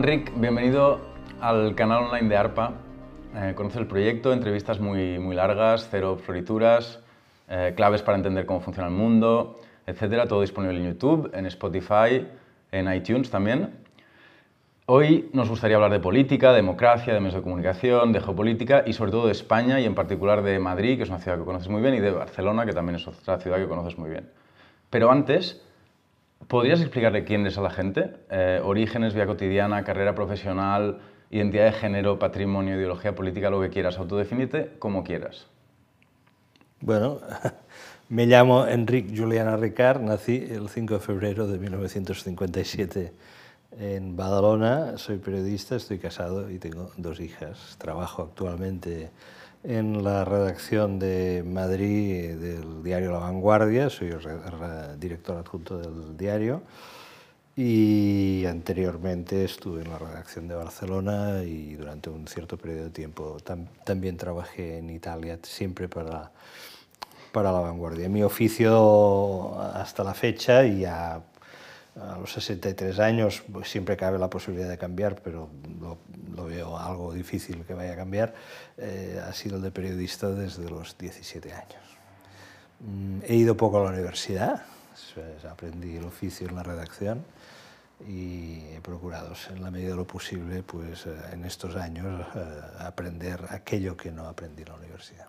Enric, bienvenido al canal online de ARPA. Eh, conoce el proyecto, entrevistas muy, muy largas, cero florituras, eh, claves para entender cómo funciona el mundo, etcétera. Todo disponible en YouTube, en Spotify, en iTunes también. Hoy nos gustaría hablar de política, de democracia, de medios de comunicación, de geopolítica y sobre todo de España y en particular de Madrid, que es una ciudad que conoces muy bien, y de Barcelona, que también es otra ciudad que conoces muy bien. Pero antes, ¿podrías explicarle quién es a la gente? Eh, orígenes, vida cotidiana, carrera profesional, identidad de género, patrimonio, ideología política, lo que quieras. Autodefinite como quieras. Bueno, me llamo Enric Juliana Ricard, nací el 5 de febrero de 1957 en Badalona, soy periodista, estoy casado y tengo dos hijas. Trabajo actualmente en la redacción de Madrid del diario La Vanguardia, soy director adjunto del diario y anteriormente estuve en la redacción de Barcelona y durante un cierto periodo de tiempo también trabajé en Italia, siempre para, para La Vanguardia. Mi oficio hasta la fecha y a a los 63 años pues, siempre cabe la posibilidad de cambiar, pero lo, veo algo difícil que vaya a cambiar, eh, ha sido el de periodista desde los 17 años. Mm, he ido poco a la universidad, aprendí el oficio en la redacción y he procurado, en la medida de lo posible, pues, eh, en estos años eh, aprender aquello que no aprendí en la universidad.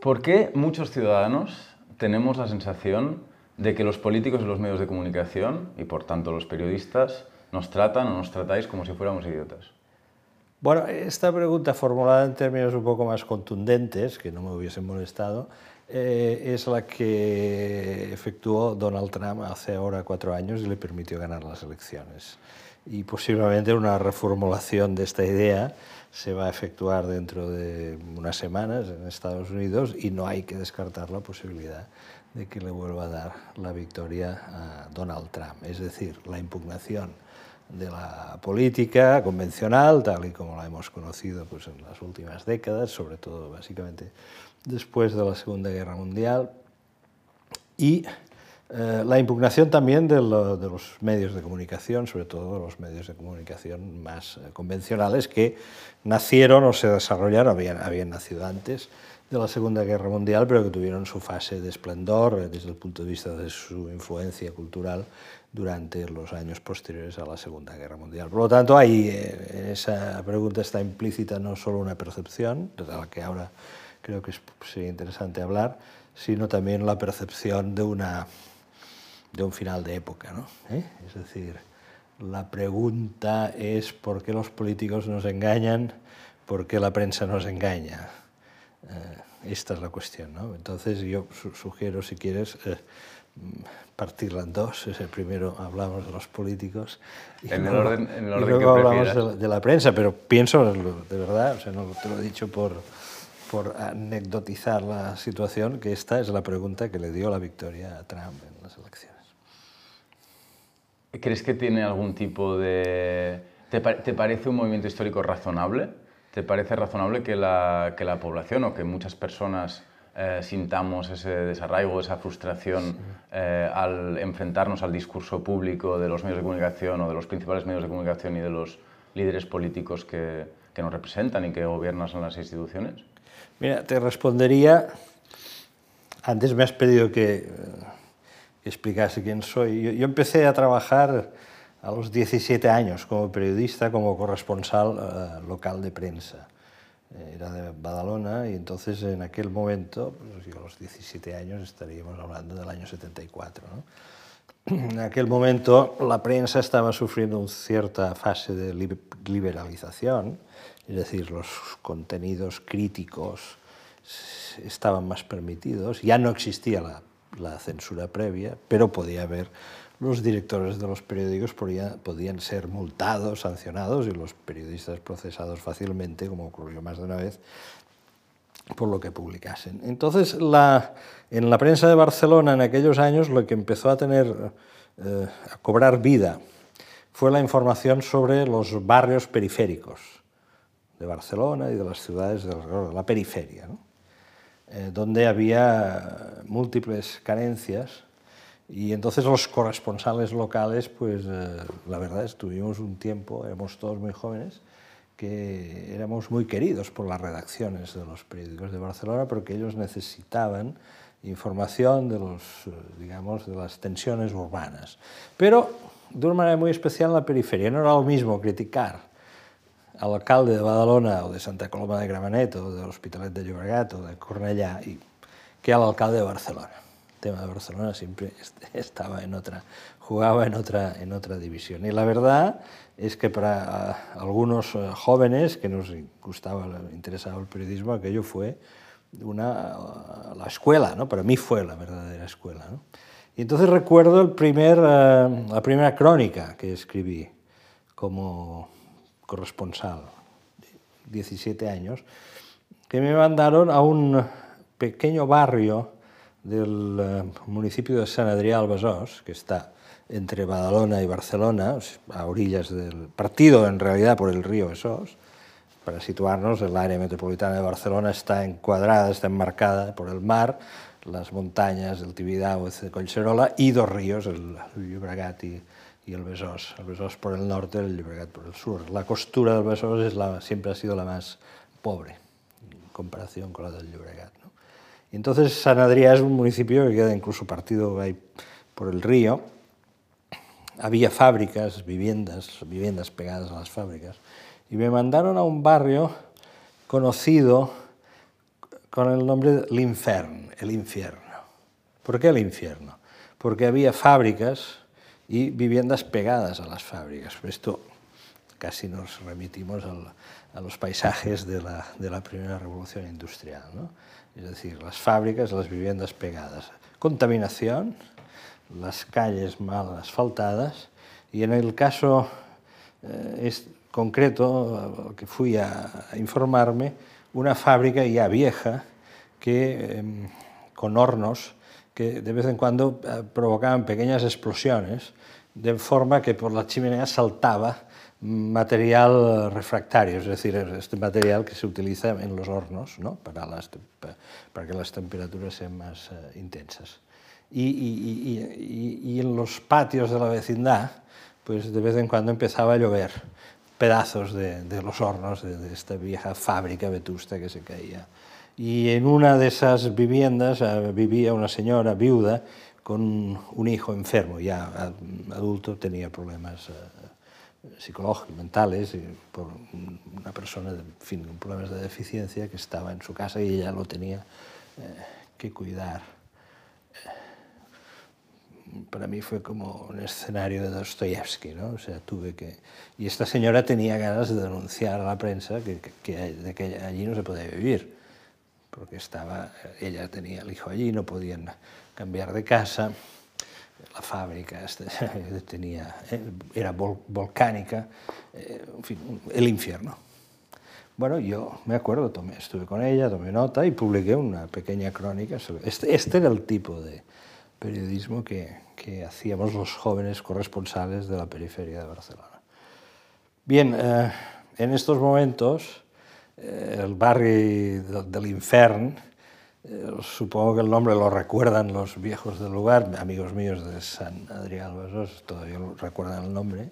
¿Por qué muchos ciudadanos tenemos la sensación de que los políticos y los medios de comunicación, y por tanto los periodistas, nos tratan o nos tratáis como si fuéramos idiotas? Bueno, esta pregunta formulada en términos un poco más contundentes, que no me hubiesen molestado, eh, es la que efectuó Donald Trump hace ahora cuatro años y le permitió ganar las elecciones. Y posiblemente una reformulación de esta idea se va a efectuar dentro de unas semanas en Estados Unidos y no hay que descartar la posibilidad de que le vuelva a dar la victoria a Donald Trump. Es decir, la impugnación de la política convencional, tal y como la hemos conocido pues, en las últimas décadas, sobre todo básicamente después de la Segunda Guerra Mundial, y eh, la impugnación también de, los medios de comunicación, sobre todo los medios de comunicación más eh, convencionales, que nacieron o se desarrollaron, habían, habían nacido antes, de la Segunda Guerra Mundial, pero que tuvieron su fase de esplendor eh, desde el punto de vista de su influencia cultural durante los años posteriores a la Segunda Guerra Mundial. Por lo tanto, ahí eh, en esa pregunta está implícita no solo una percepción, de la que ahora creo que sería interesante hablar, sino también la percepción de, una, de un final de época. ¿no? ¿Eh? Es decir, la pregunta es por qué los políticos nos engañan, por qué la prensa nos engaña. Eh, esta es la cuestión. ¿no? Entonces yo sugiero, si quieres, eh, partirla en dos. primero hablamos de los políticos y en luego, el orden, en el orden y luego hablamos de la, prensa, pero pienso, de verdad, o sea, no te lo he dicho por, por anecdotizar la situación, que esta es la pregunta que le dio la victoria a Trump en las elecciones. ¿Crees que tiene algún tipo de... ¿Te, te parece un movimiento histórico razonable? ¿Te parece razonable que la, que la población o que muchas personas eh, sintamos ese desarraigo, esa frustración eh, al enfrentarnos al discurso público de los medios de comunicación o de los principales medios de comunicación y de los líderes políticos que, que nos representan y que gobiernan en las instituciones? Mira, te respondería, antes me has pedido que, eh, explicase quién soy. Yo, yo empecé a trabajar a los 17 años como periodista, como corresponsal uh, local de prensa. Eh, era de Badalona y entonces en aquel momento, pues, a los 17 años estaríamos hablando del año 74. ¿no? En aquel momento la prensa estaba sufriendo una cierta fase de liberalización, es decir, los contenidos críticos estaban más permitidos, ya no existía la, la censura previa, pero podía haber los directores de los periódicos podían, ser multados, sancionados y los periodistas procesados fácilmente, como ocurrió más de una vez, por lo que publicasen. Entonces, en la prensa de Barcelona en aquellos años lo que empezó a tener, eh, a cobrar vida, fue la información sobre los barrios periféricos de Barcelona y de las ciudades de la periferia, eh, donde había múltiples carencias Y entonces los corresponsales locales, pues eh, la verdad estuvimos un tiempo, éramos todos muy jóvenes, que éramos muy queridos por las redacciones de los periódicos de Barcelona porque ellos necesitaban información de, los, eh, digamos, de las tensiones urbanas. Pero de una manera muy especial en la periferia. No era lo mismo criticar al alcalde de Badalona o de Santa Coloma de Gramenet o de Hospitalet de Llobregat o de Cornellà y, que al alcalde de Barcelona. Tema de Barcelona siempre estaba en otra, jugaba en otra, en otra división. Y la verdad es que para algunos eh, jóvenes que nos gustaba, interesaba el periodismo, aquello fue una, la escuela, ¿no? para mí fue la verdadera escuela. ¿no? Y entonces recuerdo el primer, eh, la primera crónica que escribí como corresponsal, 17 años, que me mandaron a un pequeño barrio del eh, municipio de San Adrià al Besòs, que está entre Badalona y Barcelona, a orillas del partido en realidad por el río Besòs. Para situarnos, el área metropolitana de Barcelona está encuadrada, está enmarcada por el mar, las montañas del Tibidabo y de Collserola y dos ríos, el Llobregat y, y, el Besòs. El Besòs por el norte, el Llobregat por el sur. La costura del Besòs es la, siempre ha sido la más pobre en comparación con la del Llobregat. Entonces San Adrià es un municipio que queda incluso partido por el río. Había fábricas, viviendas, viviendas pegadas a las fábricas. Y me mandaron a un barrio conocido con el nombre de l'Infern, el infierno. ¿Por qué el infierno? Porque había fábricas y viviendas pegadas a las fábricas. Esto casi nos remitimos a los paisajes de la, de la primera revolución industrial. ¿no? Es decir, las fábricas, las viviendas pegadas. Contaminación, las calles mal asfaltadas y en el caso eh, es concreto que fui a, informarme, una fábrica ya vieja que, eh, con hornos que de vez en cuando eh, provocaban pequeñas explosiones, de forma que por la chimenea saltaba material refractario, es decir, este material que se utiliza en los hornos ¿no? para, las, que las temperaturas sean más uh, intensas. Y, en los patios de la vecindad, pues de vez en cuando empezaba a llover pedazos de, los hornos de, esta vieja fábrica vetusta que se caía. Y en una de esas viviendas uh, vivía una señora viuda con un hijo enfermo, ya adulto, tenía problemas uh, psicológicos, mentales, por una persona en fin, con problemas de deficiencia que estaba en su casa y ella lo tenía eh, que cuidar. Para mí fue como un escenario de Dostoyevsky, ¿no? O sea, tuve que... Y esta señora tenía ganas de denunciar a la prensa que, de que allí no se podía vivir, porque estaba, ella tenía el hijo allí, no podían cambiar de casa la fábrica este, tenía, eh, era vol volcánica, eh, en fin, el infierno. Bueno, yo me acuerdo, tomé, estuve con ella, tomé nota y publiqué una pequeña crónica. Sobre, este, este era el tipo de periodismo que, que hacíamos los jóvenes corresponsales de la periferia de Barcelona. Bien, eh, en estos momentos, eh, el barrio del, del supongo que el nombre lo recuerdan los viejos del lugar, amigos míos de San Adrián Besós, todavía recuerdan el nombre,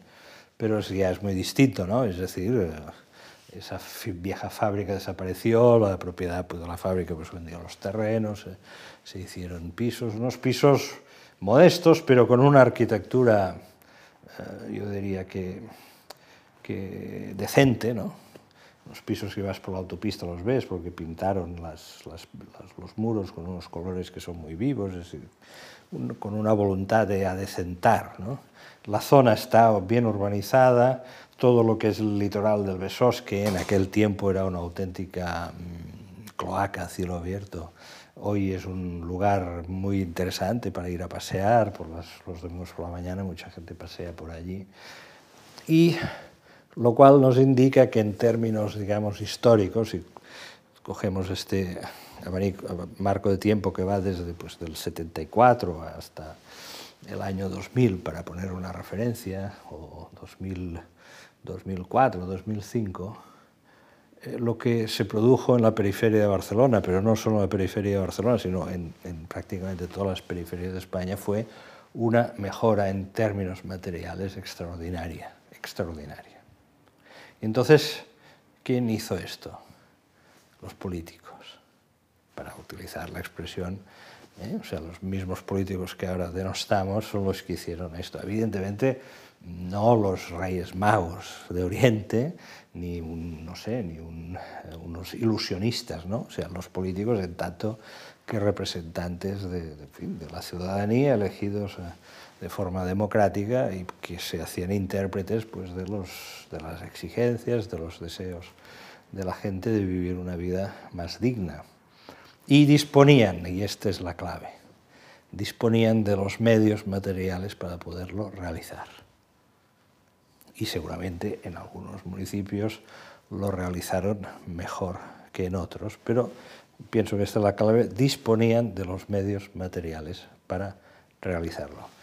pero ya es muy distinto, ¿no? Es decir, eh, esa vieja fábrica desapareció, la propiedad pues, de la fábrica pues vendió los terrenos, eh, se hicieron pisos, unos pisos modestos, pero con una arquitectura, eh, yo diría que, que decente, ¿no? Los pisos que vas por la autopista los ves porque pintaron las, las, las, los muros con unos colores que son muy vivos, es decir, un, con una voluntad de adecentar. ¿no? La zona está bien urbanizada, todo lo que es el litoral del Besós, que en aquel tiempo era una auténtica mmm, cloaca a cielo abierto, hoy es un lugar muy interesante para ir a pasear, por las, los domingos por la mañana mucha gente pasea por allí. Y lo cual nos indica que en términos, digamos, históricos, si cogemos este marco de tiempo que va desde pues, del 74 hasta el año 2000, para poner una referencia, o 2000, 2004, 2005, eh, lo que se produjo en la periferia de Barcelona, pero no solo en la periferia de Barcelona, sino en, en prácticamente todas las periferias de España, fue una mejora en términos materiales extraordinaria, extraordinaria. Entonces, ¿quién hizo esto? Los políticos, para utilizar la expresión, ¿eh? o sea, los mismos políticos que ahora denostamos son los que hicieron esto. Evidentemente, no los reyes magos de Oriente, ni, no sé, ni unos ilusionistas, ¿no? o sea, los políticos en tanto que representantes de, de, la ciudadanía elegidos eh, de forma democrática y que se hacían intérpretes pues, de, los, de las exigencias, de los deseos de la gente de vivir una vida más digna. Y disponían, y esta es la clave, disponían de los medios materiales para poderlo realizar. Y seguramente en algunos municipios lo realizaron mejor que en otros, pero pienso que esta es la clave, disponían de los medios materiales para realizarlo.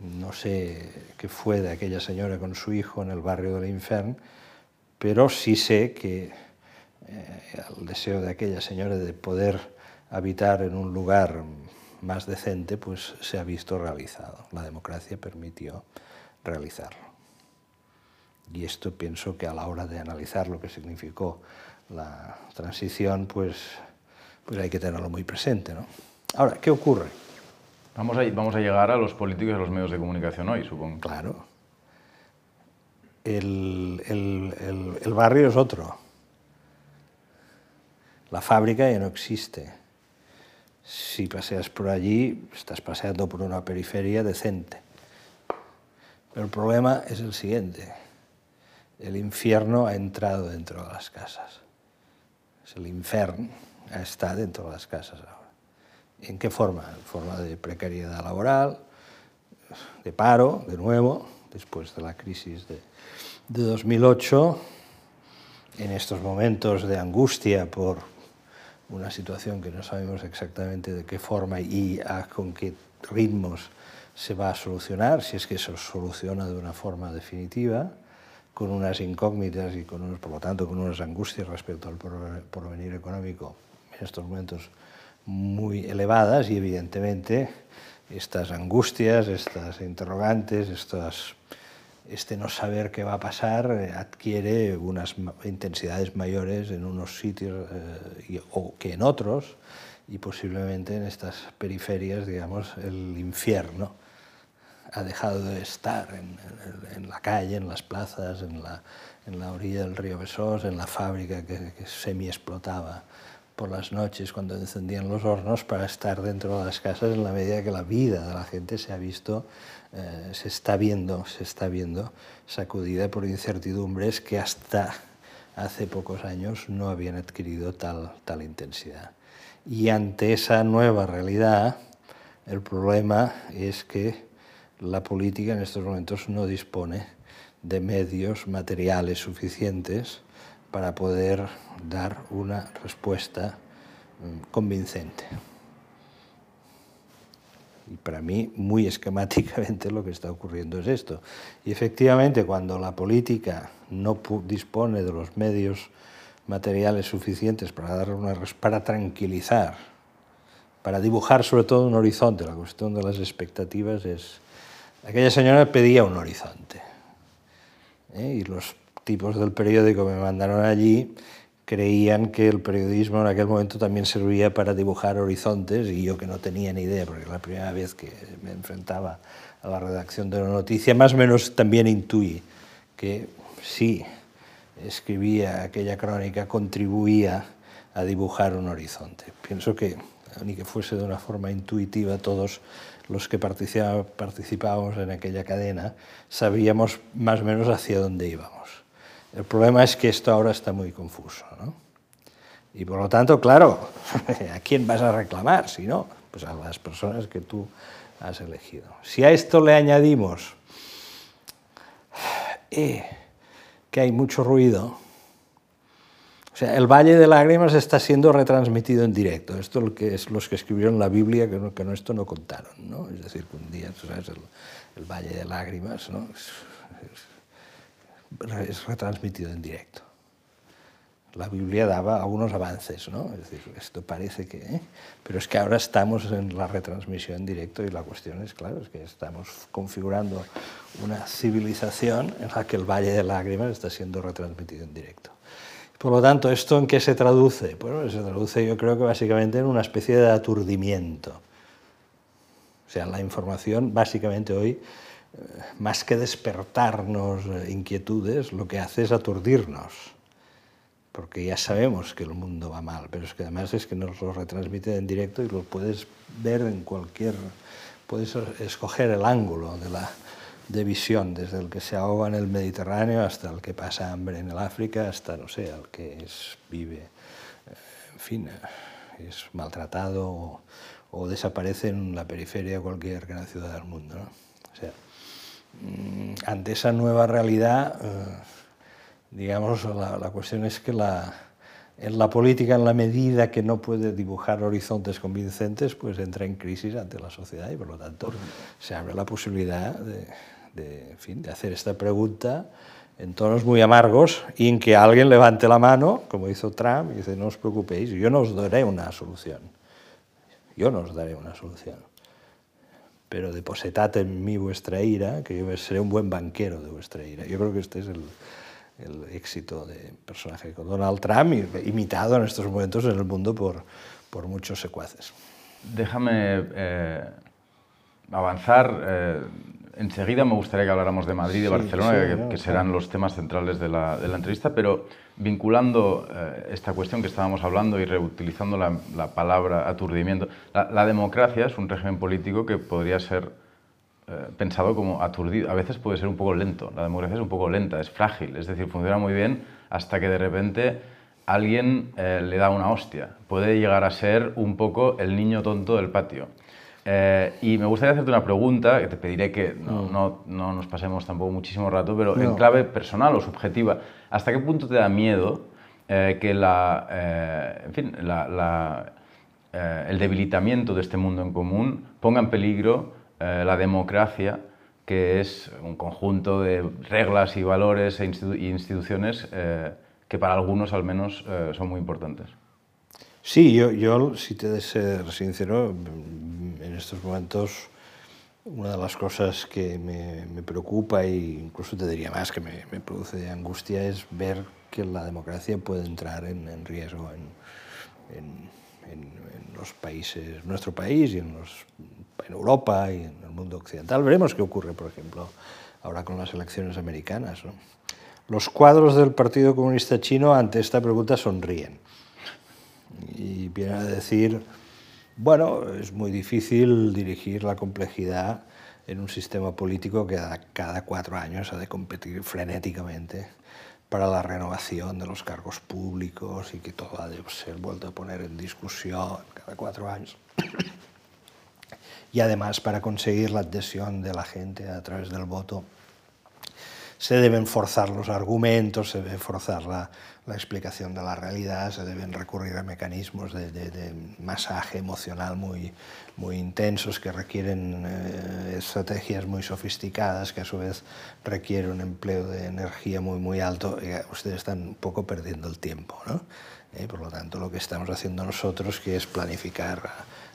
No sé qué fue de aquella señora con su hijo en el barrio del Infern, pero sí sé que eh, el deseo de aquella señora de poder habitar en un lugar más decente, pues se ha visto realizado. La democracia permitió realizarlo. Y esto pienso que a la hora de analizar lo que significó la transición, pues pues hay que tenerlo muy presente. ¿no? Ahora, ¿qué ocurre? Vamos a, llegar a los políticos y a los medios de comunicación hoy, supongo. Claro. El, el, barrio es otro. La fábrica ya no existe. Si paseas por allí, estás paseando por una periferia decente. Pero el problema es el siguiente. El infierno ha entrado dentro de las casas. El infierno está dentro de las casas ahora. ¿En qué forma? En forma de precariedad laboral, de paro, de nuevo, después de la crisis de, de 2008, en estos momentos de angustia por una situación que no sabemos exactamente de qué forma y con qué ritmos se va a solucionar, si es que se soluciona de una forma definitiva, con unas incógnitas y con por lo tanto con unas angustias respecto al porvenir económico en estos momentos muy elevadas y evidentemente estas angustias, estas interrogantes, estas, este no saber qué va a pasar eh, adquiere unas intensidades mayores en unos sitios eh, o que en otros y posiblemente en estas periferias, digamos, el infierno ha dejado de estar en, en, la calle, en las plazas, en la, en la orilla del río Besós, en la fábrica que, que semi explotaba por las noches cuando encendían los hornos para estar dentro de las casas en la medida que la vida de la gente se ha visto, eh, se está viendo, se está viendo sacudida por incertidumbres que hasta hace pocos años no habían adquirido tal, tal intensidad. Y ante esa nueva realidad, el problema es que la política en estos momentos no dispone de medios materiales suficientes para poder dar una respuesta mm, convincente. Y para mí, muy esquemáticamente, lo que está ocurriendo es esto. Y efectivamente, cuando la política no dispone de los medios materiales suficientes para, dar una, para tranquilizar, para dibujar sobre todo un horizonte, la cuestión de las expectativas es... Aquella señora pedía un horizonte. ¿eh? Y los tipos del periódico me mandaron allí creían que el periodismo en aquel momento también servía para dibujar horizontes y yo que no tenía ni idea, porque la primera vez que me enfrentaba a la redacción de una noticia, más o menos también intuí que sí, escribía aquella crónica, contribuía a dibujar un horizonte. Pienso que, ni que fuese de una forma intuitiva, todos los que participábamos en aquella cadena sabíamos más o menos hacia dónde íbamos. El problema es que esto ahora está muy confuso. ¿no? Y por lo tanto, claro, ¿a quién vas a reclamar? Si no, pues a las personas que tú has elegido. Si a esto le añadimos eh, que hay mucho ruido, o sea, el Valle de Lágrimas está siendo retransmitido en directo. Esto es lo que es los que escribieron la Biblia, que, no, que esto no contaron. ¿no? Es decir, que un día, tú sabes, el, Valle de Lágrimas, ¿no? Retransmitido en directo. La Biblia daba algunos avances, ¿no? Es decir, esto parece que... ¿eh? Pero es que ahora estamos en la retransmisión en directo y la cuestión es, claro, es que estamos configurando una civilización en la que el Valle de Lágrimas está siendo retransmitido en directo. Por lo tanto, ¿esto en qué se traduce? Bueno, se traduce yo creo que básicamente en una especie de aturdimiento. O sea, la información básicamente hoy, más que despertarnos eh, inquietudes, lo que hace es aturdirnos porque ya sabemos que el mundo va mal, pero es que además es que nos lo retransmite en directo y lo puedes ver en cualquier, puedes escoger el ángulo de, la, de visión, desde el que se ahoga en el Mediterráneo hasta el que pasa hambre en el África, hasta, no sé, el que es, vive, eh, en fin, eh, es maltratado o, o, desaparece en la periferia de cualquier gran ciudad del mundo. Mm, ante esa nueva realidad... Eh, digamos, la, la cuestión es que la, en la política, en la medida que no puede dibujar horizontes convincentes, pues entra en crisis ante la sociedad y por lo tanto se abre la posibilidad de, de, en fin, de hacer esta pregunta en tonos muy amargos y en que alguien levante la mano, como hizo Trump, y dice, no os preocupéis, yo no os daré una solución. Yo no os daré una solución. Pero depositad en mí vuestra ira, que yo seré un buen banquero de vuestra ira. Yo creo que este es el, el éxito de personaje con Donald Trump, imitado en estos momentos en el mundo por, por muchos secuaces. Déjame eh, avanzar. Eh, enseguida me gustaría que habláramos de Madrid y de sí, Barcelona, sí, que, serán claro. los temas centrales de la, de la entrevista, pero vinculando eh, esta cuestión que estábamos hablando y reutilizando la, la palabra aturdimiento, la, la democracia es un régimen político que podría ser eh, pensado como aturdido. A veces puede ser un poco lento, la democracia es un poco lenta, es frágil, es decir, funciona muy bien hasta que de repente alguien eh, le da una hostia. Puede llegar a ser un poco el niño tonto del patio. Eh, y me gustaría hacerte una pregunta, que te pediré que no, mm. no, no nos pasemos tampoco muchísimo rato, pero no. en clave personal o subjetiva, ¿hasta qué punto te da miedo eh, que la, eh, en fin, la, la, el debilitamiento de este mundo en común ponga en peligro la democracia, que es un conjunto de reglas y valores e institu instituciones eh, que para algunos al menos son muy importantes. Sí, yo, yo, si te de ser sincero, en estos momentos una de las cosas que me, me preocupa e incluso te diría más que me, me, produce angustia es ver que la democracia puede entrar en, en riesgo en, en, en, los países, nuestro país y en los en Europa y en el mundo occidental. Veremos qué ocurre, por ejemplo, ahora con las elecciones americanas. ¿no? Los cuadros del Partido Comunista Chino ante esta pregunta sonríen y vienen a decir, bueno, es muy difícil dirigir la complejidad en un sistema político que cada cuatro años ha de competir frenéticamente para la renovación de los cargos públicos y que todo ha de ser vuelto a poner en discusión cada cuatro años y además para conseguir la adhesión de la gente a través del voto se deben forzar los argumentos, se debe forzar la, explicación de la realidad, se deben recurrir a mecanismos de, masaje emocional muy, muy intensos que requieren eh, estrategias muy sofisticadas, que a su vez requieren un empleo de energía muy, muy alto. Y ustedes están un poco perdiendo el tiempo. ¿no? Eh, por lo tanto, lo que estamos haciendo nosotros que es planificar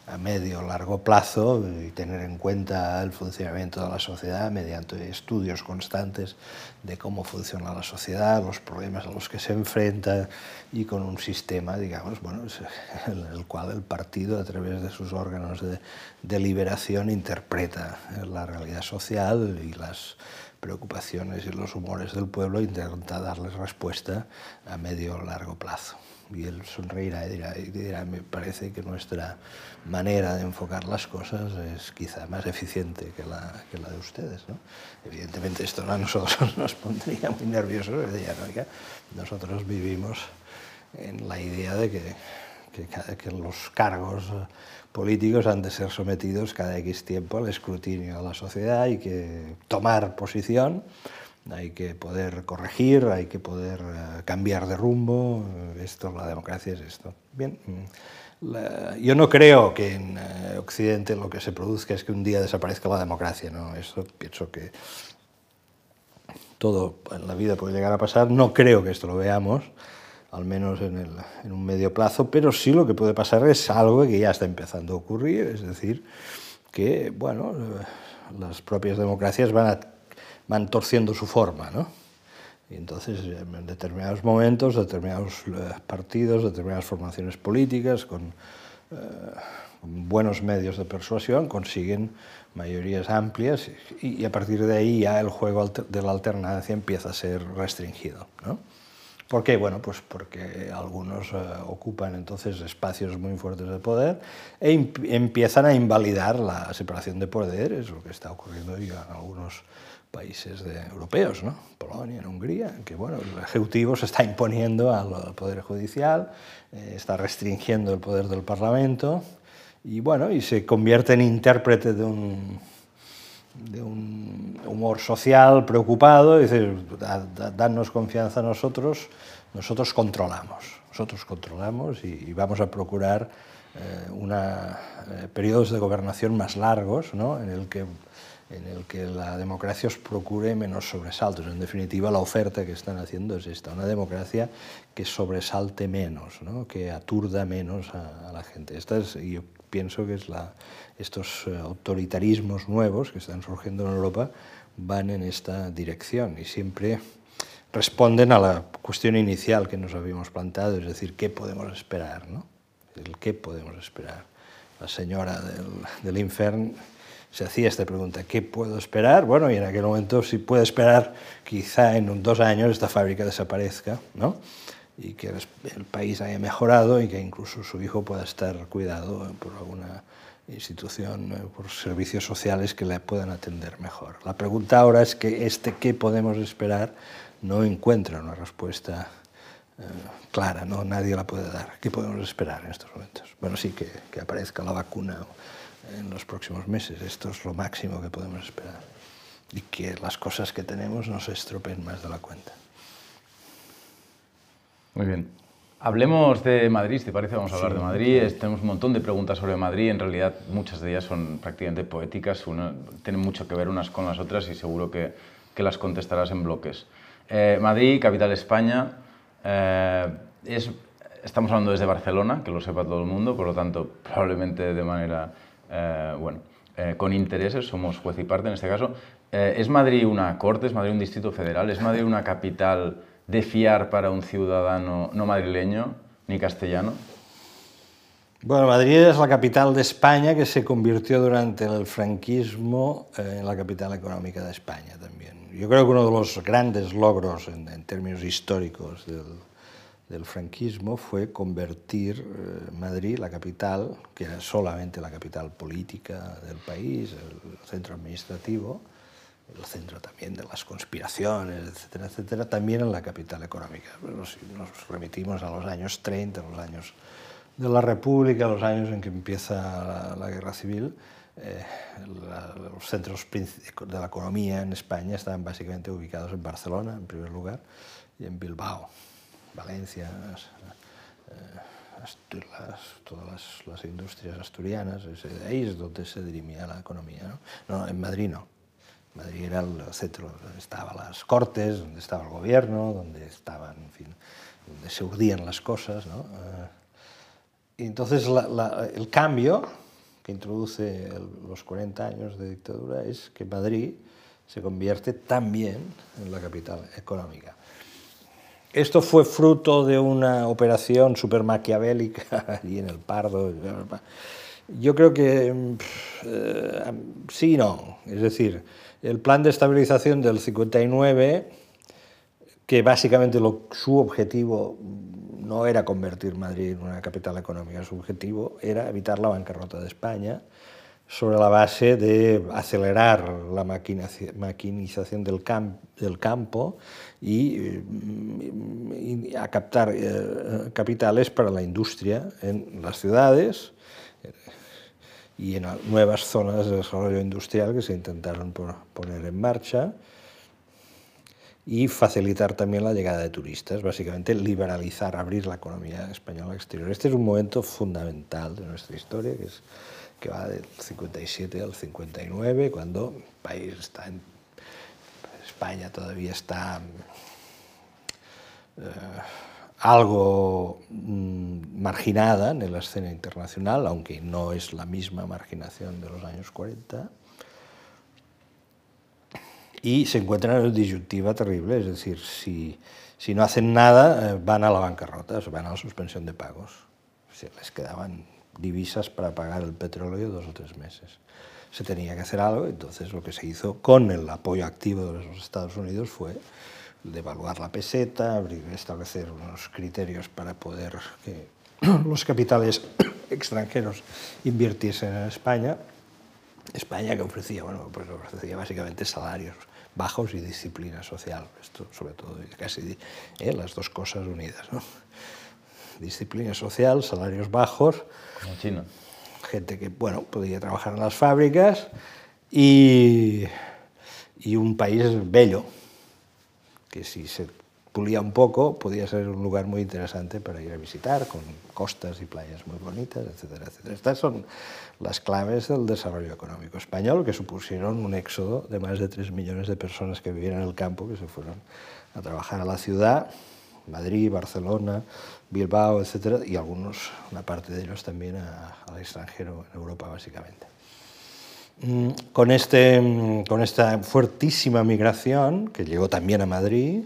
a medio largo plazo y tener en cuenta el funcionamiento de la sociedad mediante estudios constantes de cómo funciona la sociedad, los problemas a los que se enfrenta y con un sistema, digamos, bueno, en el cual el partido a través de sus órganos de deliberación interpreta la realidad social y las preocupaciones y los humores del pueblo e intenta darles respuesta a medio largo plazo y él sonreirá y dirá, y dirá, me parece que nuestra manera de enfocar las cosas es quizá más eficiente que la, que la de ustedes. ¿no? Evidentemente esto a nosotros nos pondría muy nerviosos, ¿no? nosotros vivimos en la idea de que, que, que los cargos políticos han de ser sometidos cada X tiempo al escrutinio de la sociedad y que tomar posición hay que poder corregir, hay que poder uh, cambiar de rumbo, esto, la democracia es esto. Bien, mm, la, yo no creo que en uh, Occidente lo que se produzca es que un día desaparezca la democracia, ¿no? Eso pienso que todo en la vida puede llegar a pasar, no creo que esto lo veamos, al menos en, en, un medio plazo, pero sí lo que puede pasar es algo que ya está empezando a ocurrir, es decir, que bueno, las propias democracias van, van torciendo su forma, ¿no? Y entonces, en determinados momentos, determinados eh, partidos, determinadas formaciones políticas, con, eh, con buenos medios de persuasión, consiguen mayorías amplias y, y, a partir de ahí ya el juego de la alternancia empieza a ser restringido. ¿no? ¿Por qué? Bueno, pues porque algunos uh, ocupan entonces espacios muy fuertes de poder e empiezan a invalidar la separación de poderes, lo que está ocurriendo ya en algunos países de, europeos, ¿no? Polonia, en Hungría, que bueno, el Ejecutivo se está imponiendo al Poder Judicial, eh, está restringiendo el poder del Parlamento y, bueno, y se convierte en intérprete de un, de un humor social preocupado, y dice, danos confianza a nosotros, nosotros controlamos, nosotros controlamos y, y vamos a procurar eh, una, eh, periodos de gobernación más largos, ¿no? en el que en el que la democracia os procure menos sobresaltos. En definitiva, la oferta que están haciendo es esta, una democracia que sobresalte menos, ¿no? que aturda menos a, a la gente. Esta es, yo pienso que es la, estos eh, autoritarismos nuevos que están surgiendo en Europa van en esta dirección y siempre responden a la cuestión inicial que nos habíamos planteado, es decir, ¿qué podemos esperar? ¿no? El qué podemos esperar. La señora del, del se hacía esta pregunta, ¿qué puedo esperar? Bueno, y en aquel momento si puede esperar quizá en dos años esta fábrica desaparezca, ¿no? y que el país haya mejorado y que incluso su hijo pueda estar cuidado por alguna institución, eh, por servicios sociales que le puedan atender mejor. La pregunta ahora es que este qué podemos esperar no encuentra una respuesta eh, clara, ¿no? nadie la puede dar. ¿Qué podemos esperar en estos momentos? Bueno, sí, que, que aparezca la vacuna en los próximos meses. Esto es lo máximo que podemos esperar. Y que las cosas que tenemos no se estropeen más de la cuenta. Muy bien. Hablemos de Madrid, si te parece, vamos a hablar sí, de Madrid. Claro. Tenemos un montón de preguntas sobre Madrid. En realidad, muchas de ellas son prácticamente poéticas. Una, tienen mucho que ver unas con las otras y seguro que, que las contestarás en bloques. Eh, Madrid, capital de España. Eh, es, estamos hablando desde Barcelona, que lo sepa todo el mundo, por lo tanto, probablemente de manera eh, bueno, eh, con intereses, somos juez y parte en este caso. Eh, ¿Es Madrid una corte, es Madrid un distrito federal, es Madrid una capital de fiar para un ciudadano no madrileño ni castellano? Bueno, Madrid es la capital de España que se convirtió durante el franquismo en la capital económica de España también. Yo creo que uno de los grandes logros en, en términos históricos del, del franquismo fue convertir eh, Madrid, la capital, que era solamente la capital política del país, el centro administrativo, el centro también de las conspiraciones, etcétera, etcétera, también en la capital económica. Nos, nos remitimos a los años 30, los años de la República, los años en que empieza la, guerra civil, eh, los centros de la economía en España estaban básicamente ubicados en Barcelona, en primer lugar, y en Bilbao. Valencia, eh, las, todas las, industrias asturianas, ahí es donde se dirimía la economía. ¿no? en Madrid no. Madrid era el centro donde estaban las cortes, donde estaba el gobierno, donde estaban, en fin, donde se urdían las cosas. ¿no? Eh, y entonces el cambio que introduce los 40 años de dictadura es que Madrid se convierte también en la capital económica. Esto fue fruto de una operación super maquiavélica allí en el Pardo. Yo creo que eh, sí y no. Es decir, el plan de estabilización del 59, que básicamente su objetivo no era convertir Madrid en una capital económica, su objetivo era evitar la bancarrota de España sobre la base de acelerar la maquinización del campo y, y, a captar eh, capitales para la industria en las ciudades eh, y en nuevas zonas de desarrollo industrial que se intentaron poner en marcha y facilitar también la llegada de turistas, básicamente liberalizar, abrir la economía española exterior. Este es un momento fundamental de nuestra historia, que es que va del 57 al 59, cuando el país está en España todavía está eh, algo mm, marginada en la escena internacional, aunque no es la misma marginación de los años 40, y se encuentran en una disyuntiva terrible, es decir, si, si no hacen nada, eh, van a la bancarrota, van a la suspensión de pagos. Se les quedaban divisas para pagar el petróleo dos o tres meses. Se tenía que hacer algo, entonces lo que se hizo con el apoyo activo de los Estados Unidos fue devaluar la peseta, establecer unos criterios para poder que los capitales extranjeros invirtiesen en España. España que ofrecía, bueno, pues ofrecía básicamente salarios bajos y disciplina social, esto sobre todo casi eh, las dos cosas unidas. ¿no? Disciplina social, salarios bajos. Como China. Gente que, bueno, podía trabajar en las fábricas y, y un país bello, que si se pulía un poco podía ser un lugar muy interesante para ir a visitar, con costas y playas muy bonitas, etcétera, etcétera. Estas son las claves del desarrollo económico español que supusieron un éxodo de más de 3 millones de personas que vivían en el campo, que se fueron a trabajar a la ciudad, Madrid, Barcelona, Bilbao, etcétera, y algunos, una parte de ellos también al extranjero, en Europa básicamente. Mm, con, este, mm, con esta fuertísima migración, que llegó también a Madrid,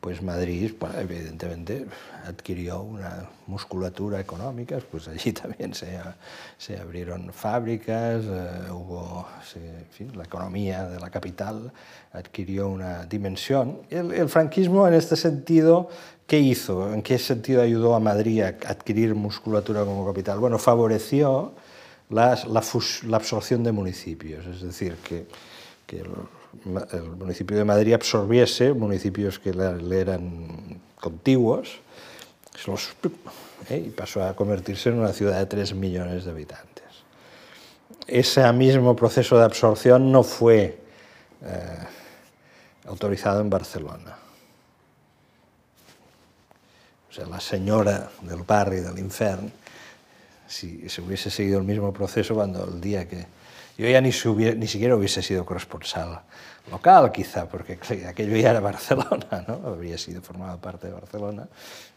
pues Madrid, evidentemente, adquirió una musculatura económica, pues allí también se, se abrieron fábricas, eh, hubo, en fin, la economía de la capital adquirió una dimensión. El, el, franquismo, en este sentido, ¿qué hizo? ¿En qué sentido ayudó a Madrid a adquirir musculatura como capital? Bueno, favoreció la, la, absorción de municipios, es decir, que, que el, el, municipio de Madrid absorbiese municipios que le, eran contiguos los, eh, y pasó a convertirse en una ciudad de 3 millones de habitantes. Ese mismo proceso de absorción no fue eh, autorizado en Barcelona. O sea, la señora del barrio del infierno si se hubiese seguido el mismo proceso cuando el día que yo ya ni, ni siquiera hubiese sido corresponsal local, quizá, porque aquello ya era Barcelona, ¿no? Habría sido formado parte de Barcelona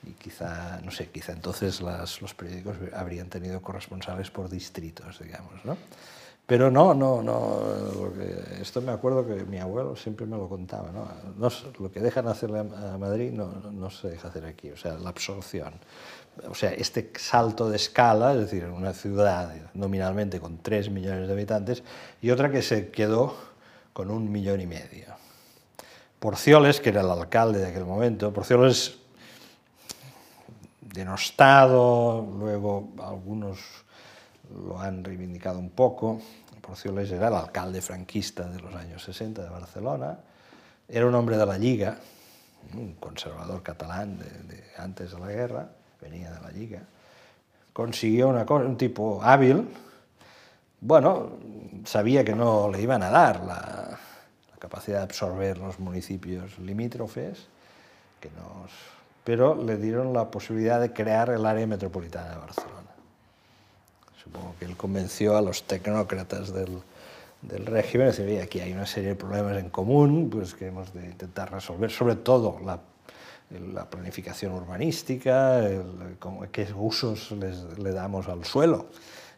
y quizá, no sé, quizá entonces las, los periódicos habrían tenido corresponsales por distritos, digamos, ¿no? Pero no, no, no, esto me acuerdo que mi abuelo siempre me lo contaba, ¿no? no lo que dejan hacer a Madrid no, no se deja hacer aquí, o sea, la absorción o sea, este salto de escala, es decir, una ciudad nominalmente con 3 millones de habitantes y otra que se quedó con un millón y medio. Porcioles, que era el alcalde de aquel momento, Porcioles denostado, luego algunos lo han reivindicado un poco, Porcioles era el alcalde franquista de los años 60 de Barcelona, era un hombre de la Liga, un conservador catalán de antes de la guerra, venía de la Liga, consiguió una un tipo hábil, bueno, sabía que no le iban a dar la, la capacidad de absorber los municipios limítrofes, que nos, pero le dieron la posibilidad de crear el área metropolitana de Barcelona. Supongo que él convenció a los tecnócratas del, del régimen, decir, aquí hay una serie de problemas en común pues, que hemos de intentar resolver, sobre todo la la planificación urbanística, qué usos le damos al suelo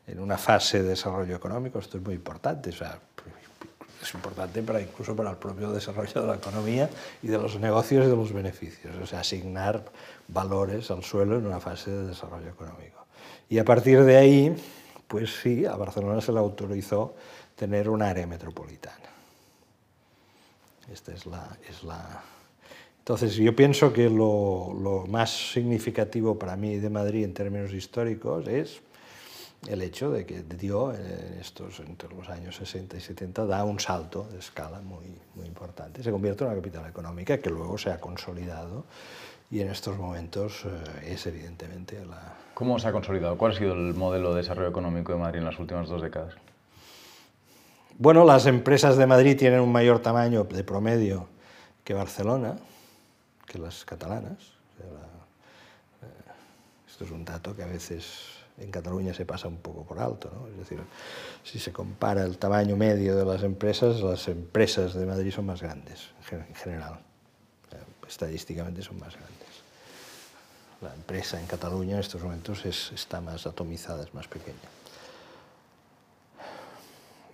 en una fase de desarrollo económico, esto es muy importante, es importante para, incluso para el propio desarrollo de la economía y de los negocios y de los beneficios, o asignar valores al suelo en una fase de desarrollo económico. Y a partir de ahí, pues sí, a Barcelona se le autorizó tener un área metropolitana. Esta es la, entonces, yo pienso que lo, más significativo para mí de Madrid en términos históricos es el hecho de que dio, en estos, entre los años 60 y 70, da un salto de escala muy, muy importante. Se convierte en una capital económica que luego se ha consolidado y en estos momentos eh, es evidentemente la... ¿Cómo se ha consolidado? ¿Cuál ha sido el modelo de desarrollo económico de Madrid en las últimas dos décadas? Bueno, las empresas de Madrid tienen un mayor tamaño de promedio que Barcelona que las catalanas. Eh, esto es un dato que a veces en Cataluña se pasa un poco por alto. ¿no? Es decir, si se compara el tamaño medio de las empresas, las empresas de Madrid son más grandes en general. Estadísticamente son más grandes. la empresa en Cataluña en estos momentos es, está más atomizada, es más pequeña.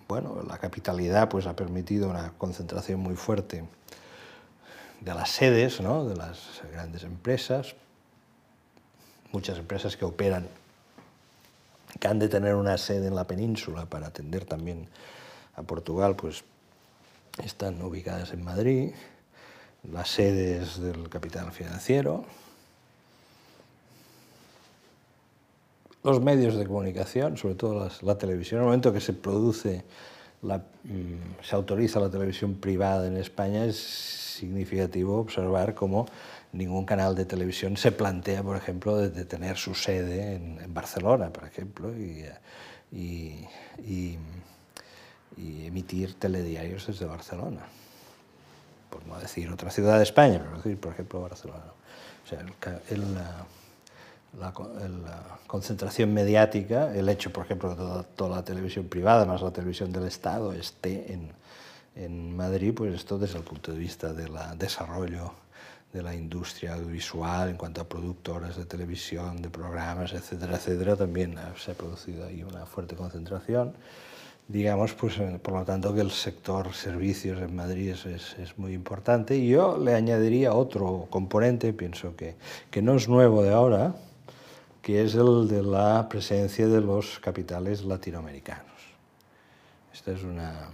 Bueno, la capitalidad pues, ha permitido una concentración muy fuerte de las sedes, ¿no? de las grandes empresas, muchas empresas que operan, que han de tener una sede en la península para atender también a Portugal, pues están ubicadas en Madrid, las sedes del capital financiero, los medios de comunicación, sobre todo la televisión, en el momento que se produce, la, mm, se autoriza la televisión privada en España, es significativo observar cómo ningún canal de televisión se plantea, por ejemplo, de, tener su sede en, Barcelona, por ejemplo, y, y, emitir telediarios desde Barcelona. Por no decir otra ciudad de España, pero decir, por ejemplo, Barcelona. O sea, la, concentración mediática, el hecho, por ejemplo, de toda, toda, la televisión privada, más la televisión del Estado, esté en, en Madrid, pues esto desde el punto de vista del desarrollo de la industria audiovisual, en cuanto a productoras de televisión, de programas, etcétera, etcétera, también se ha producido ahí una fuerte concentración. Digamos, pues, eh, por lo tanto, que el sector servicios en Madrid es, es, muy importante. Y yo le añadiría otro componente, pienso que, que no es nuevo de ahora, que es el de la presencia de los capitales latinoamericanos. Esta es una,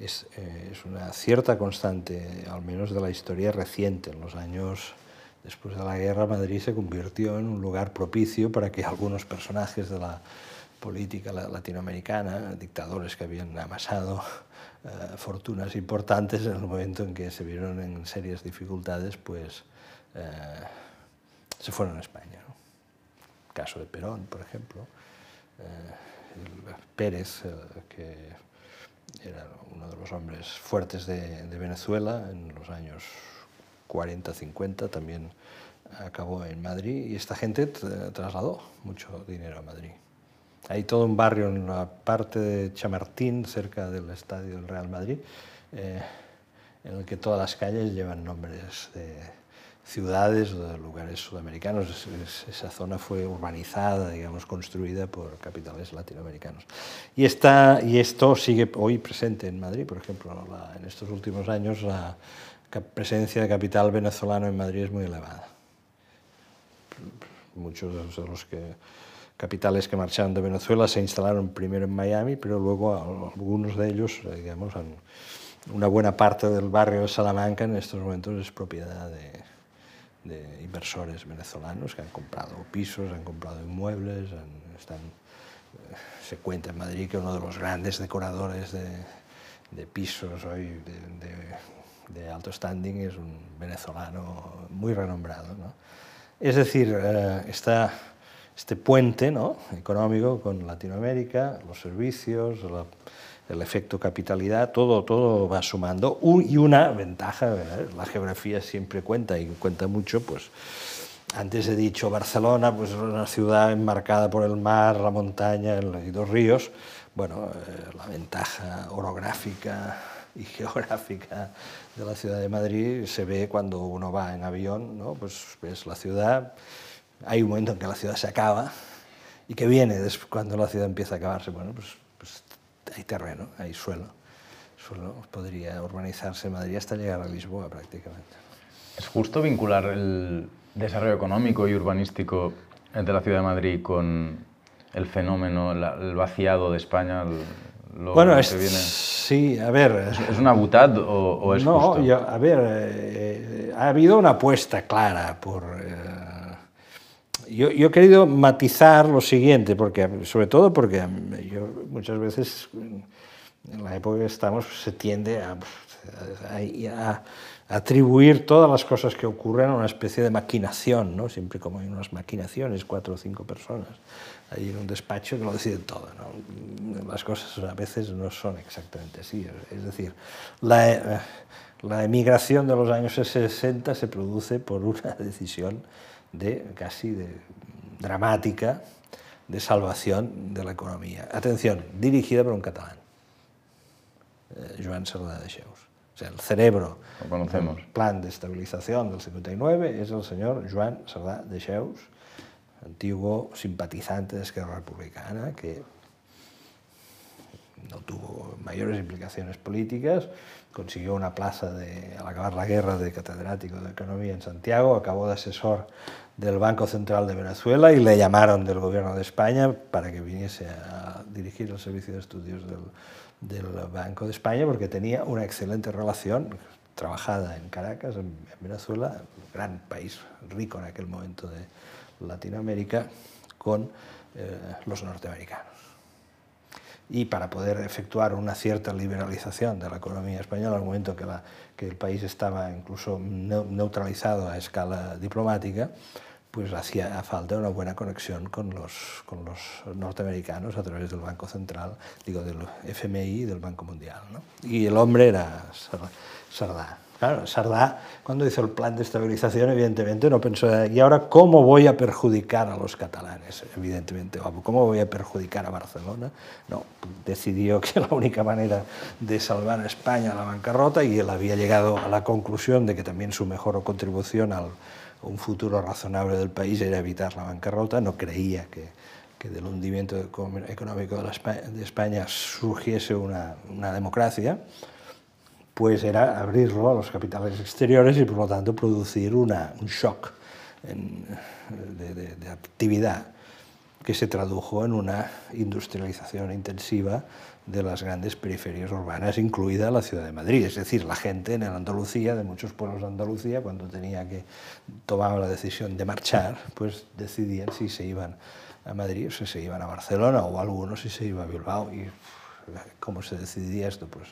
eh, es, una cierta constante, al menos de la historia reciente. En los años después de la guerra, Madrid se convirtió en un lugar propicio para que algunos personajes de la política latinoamericana, dictadores que habían amasado eh, fortunas importantes en el momento en que se vieron en serias dificultades, pues eh, se fueron a España. Caso de Perón, por ejemplo, Pérez, que era uno de los hombres fuertes de, Venezuela en los años 40, 50, también acabó en Madrid y esta gente trasladó mucho dinero a Madrid. Hay todo un barrio en la parte de Chamartín, cerca del estadio del Real Madrid, eh, en el que todas las calles llevan nombres de, ciudades o de lugares sudamericanos. esa zona fue urbanizada, digamos, construida por capitales latinoamericanos. Y, está, y esto sigue hoy presente en Madrid, por ejemplo, en estos últimos años la presencia de capital venezolano en Madrid es muy elevada. Muchos de los que, capitales que marcharon de Venezuela se instalaron primero en Miami, pero luego algunos de ellos, digamos, una buena parte del barrio de Salamanca en estos momentos es propiedad de, de inversores venezolanos que han comprado pisos, han comprado inmuebles, están, eh, se cuenta en Madrid que uno de los grandes decoradores de, de pisos hoy de, de, alto standing es un venezolano muy renombrado. ¿no? Es decir, eh, está este puente ¿no? económico con Latinoamérica, los servicios, la, el efecto capitalidad, todo, todo va sumando. y una ventaja, la geografía siempre cuenta y cuenta mucho, pues antes he dicho Barcelona, pues es una ciudad enmarcada por el mar, la montaña y dos ríos. Bueno, eh, la ventaja orográfica y geográfica de la ciudad de Madrid se ve cuando uno va en avión, ¿no? pues ves la ciudad, hay un momento en que la ciudad se acaba y que viene cuando la ciudad empieza a acabarse. Bueno, pues hay terreno, hay suelo. suelo. Podría urbanizarse Madrid hasta llegar a Lisboa prácticamente. ¿Es justo vincular el desarrollo económico y urbanístico de la ciudad de Madrid con el fenómeno, el vaciado de España? Lo, bueno, que viene? sí, a ver... ¿Es, una butad o, es no, justo? No, a ver, eh, ha habido una apuesta clara por... Eh, yo, he querido matizar lo siguiente, porque, sobre todo porque yo muchas veces, en la época que estamos, se tiende a, atribuir todas las cosas que ocurren a una especie de maquinación, ¿no? siempre como hay unas maquinaciones, cuatro o cinco personas en un despacho que lo deciden todo. Las cosas a veces no son exactamente así. Es decir, la, la emigración de los años 60 se produce por una decisión de casi de, dramática de salvación de la economía. Atención, dirigida por un catalán, eh, Joan Sardà de Xeus. O sea, el cerebro Lo conocemos. del plan de estabilización del 59 es el señor Joan Sardà de Cheus, antiguo simpatizante de Esquerra Republicana, que no tuvo mayores implicaciones políticas, consiguió una plaza al acabar la guerra de catedrático de Economía en Santiago, acabó de asesor del Banco Central de Venezuela y le llamaron del gobierno de España para que viniese a dirigir el servicio de estudios del, Banco de España porque tenía una excelente relación trabajada en Caracas, en, en Venezuela, un gran país rico en aquel momento de Latinoamérica, con eh, los norteamericanos y para poder efectuar una cierta liberalización de la economía española, al momento que, la, que el país estaba incluso neutralizado a escala diplomática, pues hacía falta una buena conexión con los, con los norteamericanos a través del Banco Central, digo, del FMI y del Banco Mundial. ¿no? Y el hombre era Sardá. Claro, Sardá, cuando hizo el plan de estabilización, evidentemente no pensó, ¿y ahora cómo voy a perjudicar a los catalanes? Evidentemente, ¿cómo voy a perjudicar a Barcelona? No, decidió que la única manera de salvar a España la bancarrota, y él había llegado a la conclusión de que también su mejor contribución al un futuro razonable del país era evitar la bancarrota, no creía que, que del hundimiento económico de, España, de España surgiese una, una democracia, pues era abrirlo a los capitales exteriores y por lo tanto producir una, un shock en, de, de, de, actividad que se tradujo en una industrialización intensiva de las grandes periferias urbanas, incluida la ciudad de Madrid. Es decir, la gente en Andalucía, de muchos pueblos de Andalucía, cuando tenía que tomar la decisión de marchar, pues decidían si se iban a Madrid o si se iban a Barcelona, o algunos si se iba a Bilbao. Y cómo se decidía esto, pues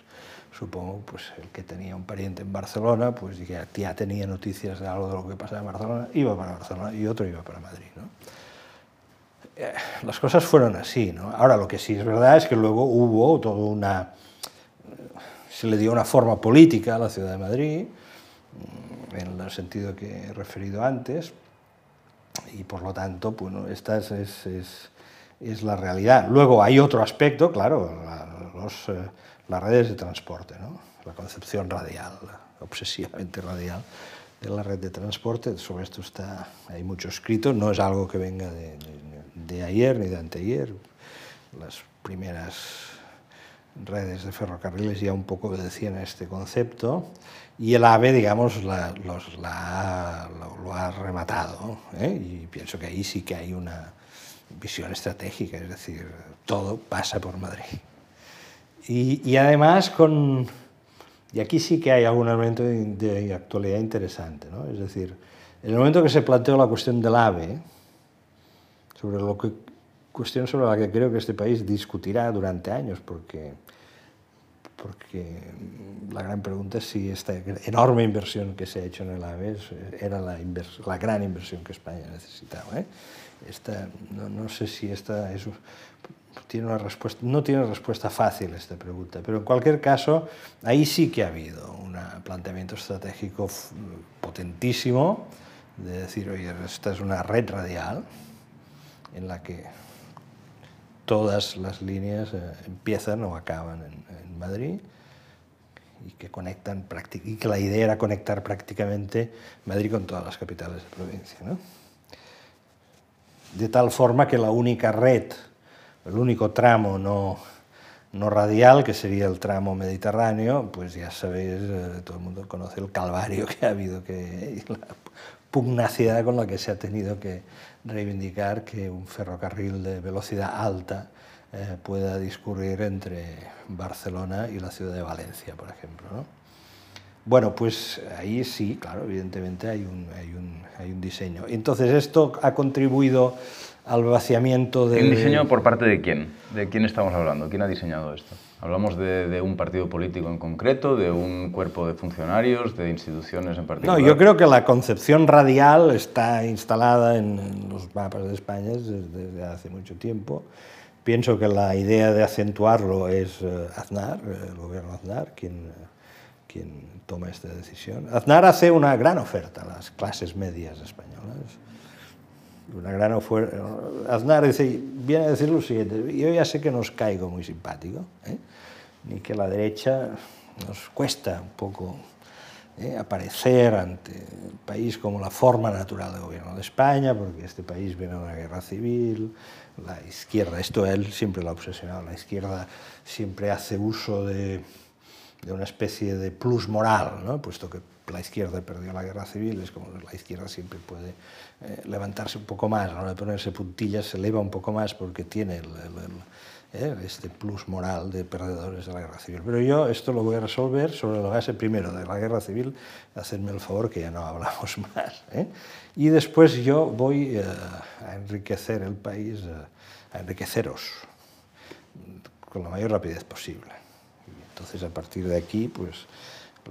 supongo pues el que tenía un pariente en Barcelona, pues ya, ya tenía noticias de algo de lo que pasaba en Barcelona, iba para Barcelona y otro iba para Madrid. ¿no? Eh, las cosas fueron así. ¿no? Ahora, lo que sí es verdad es que luego hubo toda una... se le dio una forma política a la ciudad de Madrid, en el sentido que he referido antes, y por lo tanto, bueno, esta es, es, la realidad. Luego hay otro aspecto, claro, la, los, eh, las redes de transporte, ¿no? la concepción radial, obsesivamente radial de la red de transporte. Sobre esto está, hay mucho escrito, no es algo que venga de, de, de ayer ni de anteayer. Las primeras redes de ferrocarriles ya un poco obedecían a este concepto y el AVE, digamos, la, los, la, lo, lo, ha rematado. ¿eh? Y pienso que ahí sí que hay una visión estratégica, es decir, todo pasa por Madrid. Y, además con... Y aquí sí que hay algún elemento de, actualidad interesante, ¿no? Es decir, en el momento que se planteó la cuestión del AVE, sobre lo que cuestión sobre la que creo que este país discutirá durante años, porque, porque la gran pregunta es si esta enorme inversión que se ha hecho en el AVE era la, la gran inversión que España necesitaba. ¿eh? Esta, no, no, sé si esta es, tiene una respuesta, no tiene respuesta fácil esta pregunta, pero en cualquier caso, ahí sí que ha habido un planteamiento estratégico potentísimo de decir, oye, esta es una red radial en la que todas las líneas eh, empiezan o acaban en, Madrid y que conectan y que la idea era conectar prácticamente Madrid con todas las capitales de provincia. De tal forma que la única red, el único tramo no, no radial, que sería el tramo mediterráneo, pues ya sabéis, eh, todo el mundo conoce el calvario que ha habido, que la pugnacidad con la que se ha tenido que reivindicar que un ferrocarril de velocidad alta eh, pueda discurrir entre Barcelona y la ciudad de Valencia, por ejemplo. ¿no? Bueno, pues ahí sí, claro, evidentemente hay un, hay, un, hay un diseño. Entonces, ¿esto ha contribuido al vaciamiento de... ¿Un diseño por parte de quién? ¿De quién estamos hablando? ¿Quién ha diseñado esto? ¿Hablamos de, de, un partido político en concreto, de un cuerpo de funcionarios, de instituciones en particular? No, yo creo que la concepción radial está instalada en, en los mapas de España desde, hace mucho tiempo. Pienso que la idea de acentuarlo es uh, Aznar, el gobierno Aznar, quien, quien toma esta decisión. Aznar hace una gran oferta a las clases medias españolas una gran oferta. Aznar dice, viene a decir lo siguiente, yo ya sé que no os caigo muy simpático, ¿eh? ni que la derecha nos cuesta un poco ¿eh? aparecer ante el país como la forma natural de gobierno de España, porque este país viene de una guerra civil, la izquierda, esto él siempre lo ha obsesionado, la izquierda siempre hace uso de, de una especie de plus moral, ¿no? puesto que la izquierda perdió la guerra civil, es como la izquierda siempre puede eh, levantarse un poco más, hora de ponerse puntillas se eleva un poco más porque tiene ¿eh? este plus moral de perdedores de la guerra civil. Pero yo esto lo voy a resolver sobre la base primero de la guerra civil, hacedme el favor que ya no hablamos más. ¿eh? Y después yo voy eh, a enriquecer el país, a enriqueceros con la mayor rapidez posible. Entonces a partir de aquí, pues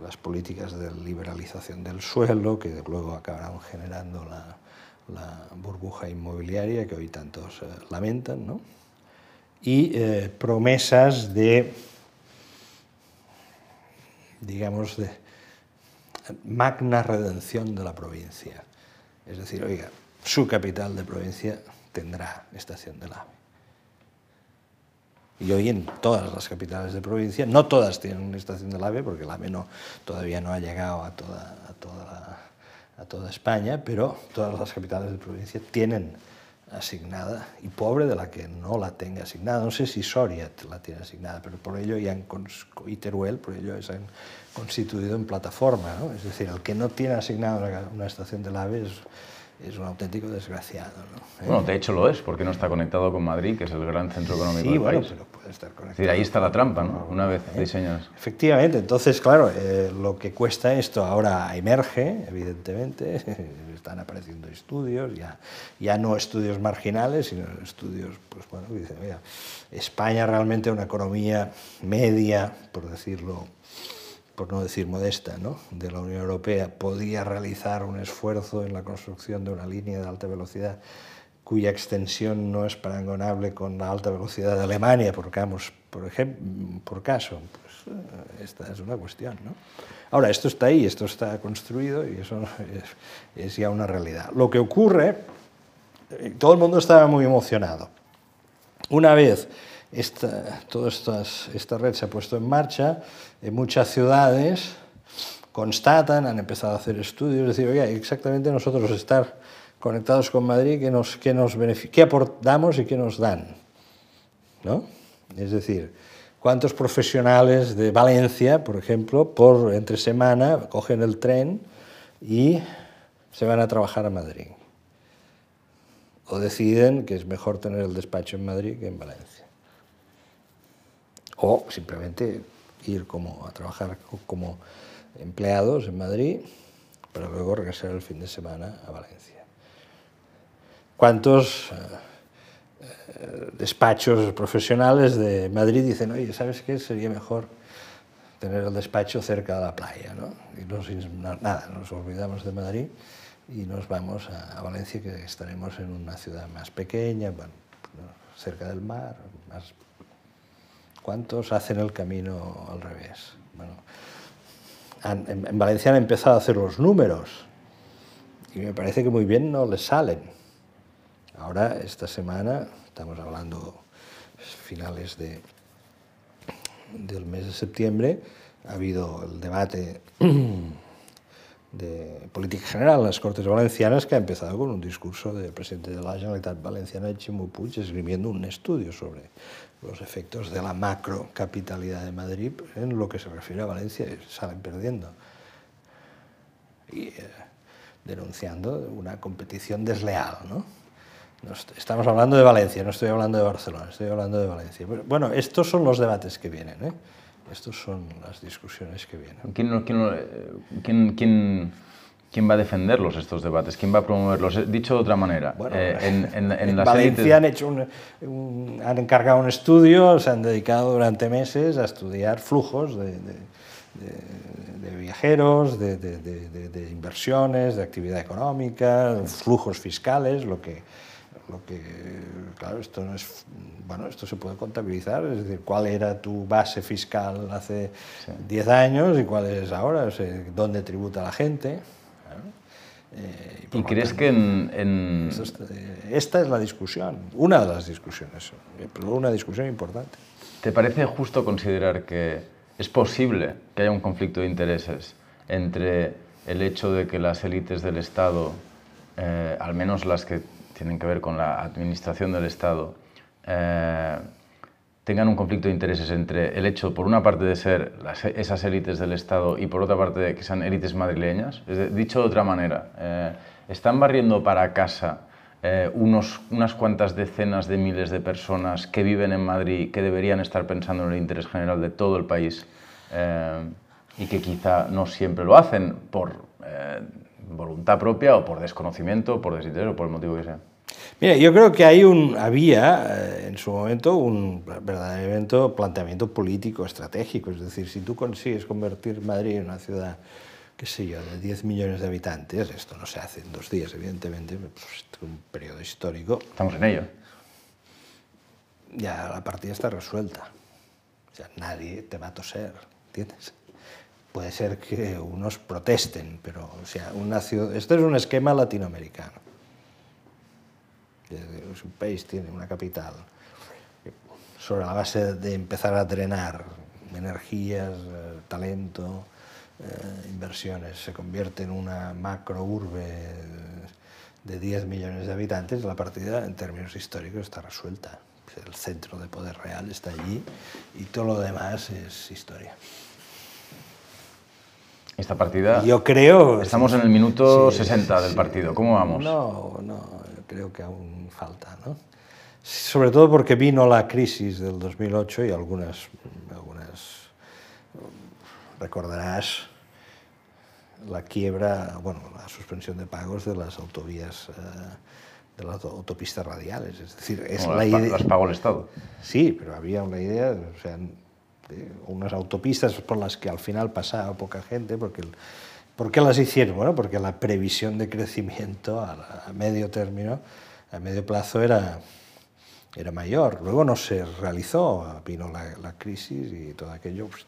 las políticas de liberalización del suelo, que luego acabarán generando la, la burbuja inmobiliaria que hoy tantos eh, lamentan, ¿no? y eh, promesas de, digamos, de magna redención de la provincia. Es decir, oiga, su capital de provincia tendrá estación del AVE. Y hoy en todas las capitales de provincia, no todas tienen una estación del AVE, porque el AVE no, todavía no ha llegado a toda, a, toda a toda España, pero todas las capitales de provincia tienen asignada y pobre de la que no la tenga asignada. No sé si Soria la tiene asignada, pero por ello ya han, y Teruel, por ello se han constituido en plataforma. ¿no? Es decir, el que no tiene asignada una, una estación del AVE es, es un auténtico desgraciado. ¿no? ¿Eh? Bueno, de hecho lo es, porque no está conectado con Madrid, que es el gran centro económico sí, del bueno, país. pero puede estar conectado. Es decir, ahí está la trampa, ¿no? Una vez ¿Eh? diseñas. Efectivamente, entonces, claro, eh, lo que cuesta esto ahora emerge, evidentemente, están apareciendo estudios, ya, ya no estudios marginales, sino estudios, pues bueno, que dicen, mira, España realmente una economía media, por decirlo por no decir modesta, ¿no? de la Unión Europea podía realizar un esfuerzo en la construcción de una línea de alta velocidad cuya extensión no es parangonable con la alta velocidad de Alemania, por, por, ejemplo, por caso. Pues, esta es una cuestión. ¿no? Ahora, esto está ahí, esto está construido y eso es, es ya una realidad. Lo que ocurre, todo el mundo estaba muy emocionado. Una vez esta, toda estas, esta red se ha puesto en marcha, en muchas ciudades constatan, han empezado a hacer estudios, decir, oye, exactamente nosotros estar conectados con Madrid, ¿qué, nos, qué, nos qué aportamos y qué nos dan? ¿No? Es decir, ¿cuántos profesionales de Valencia, por ejemplo, por entre semana cogen el tren y se van a trabajar a Madrid? O deciden que es mejor tener el despacho en Madrid que en Valencia o simplemente ir como a trabajar como empleados en Madrid para luego regresar el fin de semana a Valencia. ¿Cuántos eh, despachos profesionales de Madrid dicen, oye, ¿sabes qué? Sería mejor tener el despacho cerca de la playa, ¿no? Y nos, nada, nos olvidamos de Madrid y nos vamos a, a Valencia, que estaremos en una ciudad más pequeña, bueno, cerca del mar, más ¿Cuántos hacen el camino al revés? Bueno, en, en, Valencia han empezado a hacer los números y me parece que muy bien no les salen. Ahora, esta semana, estamos hablando finales de, del mes de septiembre, ha habido el debate de política general en las Cortes Valencianas que ha empezado con un discurso del presidente de la Generalitat Valenciana, Ximo Puig, escribiendo un estudio sobre los efectos de la macro capitalidad de Madrid en lo que se refiere a Valencia salen perdiendo. Y eh, denunciando una competición desleal. ¿no? Estamos hablando de Valencia, no estoy hablando de Barcelona, estoy hablando de Valencia. Bueno, estos son los debates que vienen. ¿eh? Estas son las discusiones que vienen. ¿Quién, quién, quién, quién, quién va a defenderlos estos debates? ¿Quién va a promoverlos? Dicho de otra manera, bueno, eh, en, en, en, las Valencia élites- han, hecho un, un- han encargado un estudio, se han dedicado durante meses a estudiar flujos de, de- de- de viajeros, de inversiones, de actividad económica, flujos fiscales, lo que, lo que, claro, esto no es, bueno, esto se puede contabilizar, es decir, cuál era tu base fiscal hace 10 años y cuál es ahora, o sea, dónde tributa la gente. claro. Eh, ¿Y lo crees tanto, que en, en- esto es- eh, esta es la discusión, una de las discusiones, eh, pero una discusión importante. te parece justo considerar que es posible que haya un conflicto de intereses entre el hecho de que las élites del Estado, eh, al menos las que tienen que ver con la administración del Estado, eh, tengan un conflicto de intereses entre el hecho, por una parte, de ser esas élites del Estado y por otra parte, de que sean élites madrileñas. dicho de otra manera, eh, están barriendo para casa unos, unas cuantas decenas de miles de personas que viven en Madrid que deberían estar pensando en el interés general de todo el país y que quizá no siempre lo hacen por eh, voluntad propia o por desconocimiento, por desinterés o por el motivo que sea. Mira, yo creo que hay un, había eh, en su momento un verdadero planteamiento político estratégico, es decir, si tú consigues convertir Madrid en una ciudad, qué sé yo, de 10 millones de habitantes, esto no se hace en dos días, evidentemente, pues, es un periodo histórico. Estamos en ello. Ya la partida está resuelta. O sea, nadie te va a toser, ¿entiendes? Puede ser que unos protesten, pero o sea, una esto es un esquema latinoamericano. Un país tiene una capital sobre la base de empezar a drenar energías, eh, talento, eh, inversiones, se convierte en una macro urbe de 10 millones de habitantes, la partida en términos históricos está resuelta. El centro de poder real está allí y todo lo demás es historia. Esta partida. Yo creo. Estamos en el minuto 60 del partido. ¿Cómo vamos? No, no, creo que aún falta, ¿no? Sobre todo porque vino la crisis del 2008 y algunas, algunas recordarás la quiebra, bueno, la suspensión de pagos de las autovías, eh, de las autopistas radiales. Es decir, es la idea. Las pagó el Estado. Sí, pero había una idea, o sea, unas autopistas por las que al final pasaba poca gente, porque ¿por qué las hicieron? Bueno, porque la previsión de crecimiento a, medio término, a medio plazo era, era mayor. Luego no se realizó, vino la, crisis y todo aquello. Pues,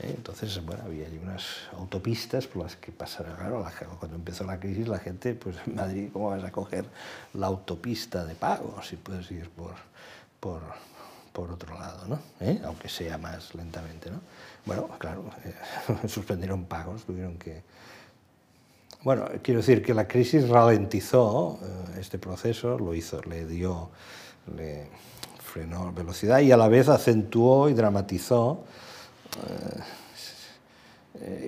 ¿eh? Entonces, bueno, había unas autopistas por las que pasara, claro, cuando empezó la crisis la gente, pues en Madrid, ¿cómo vas a coger la autopista de pago si puedes ir por, por por otro lado, ¿no? ¿Eh? aunque sea más lentamente. ¿no? Bueno, claro, eh, suspendieron pagos, tuvieron que... Bueno, quiero decir que la crisis ralentizó eh, este proceso, lo hizo, le dio, le frenó velocidad y a la vez acentuó y dramatizó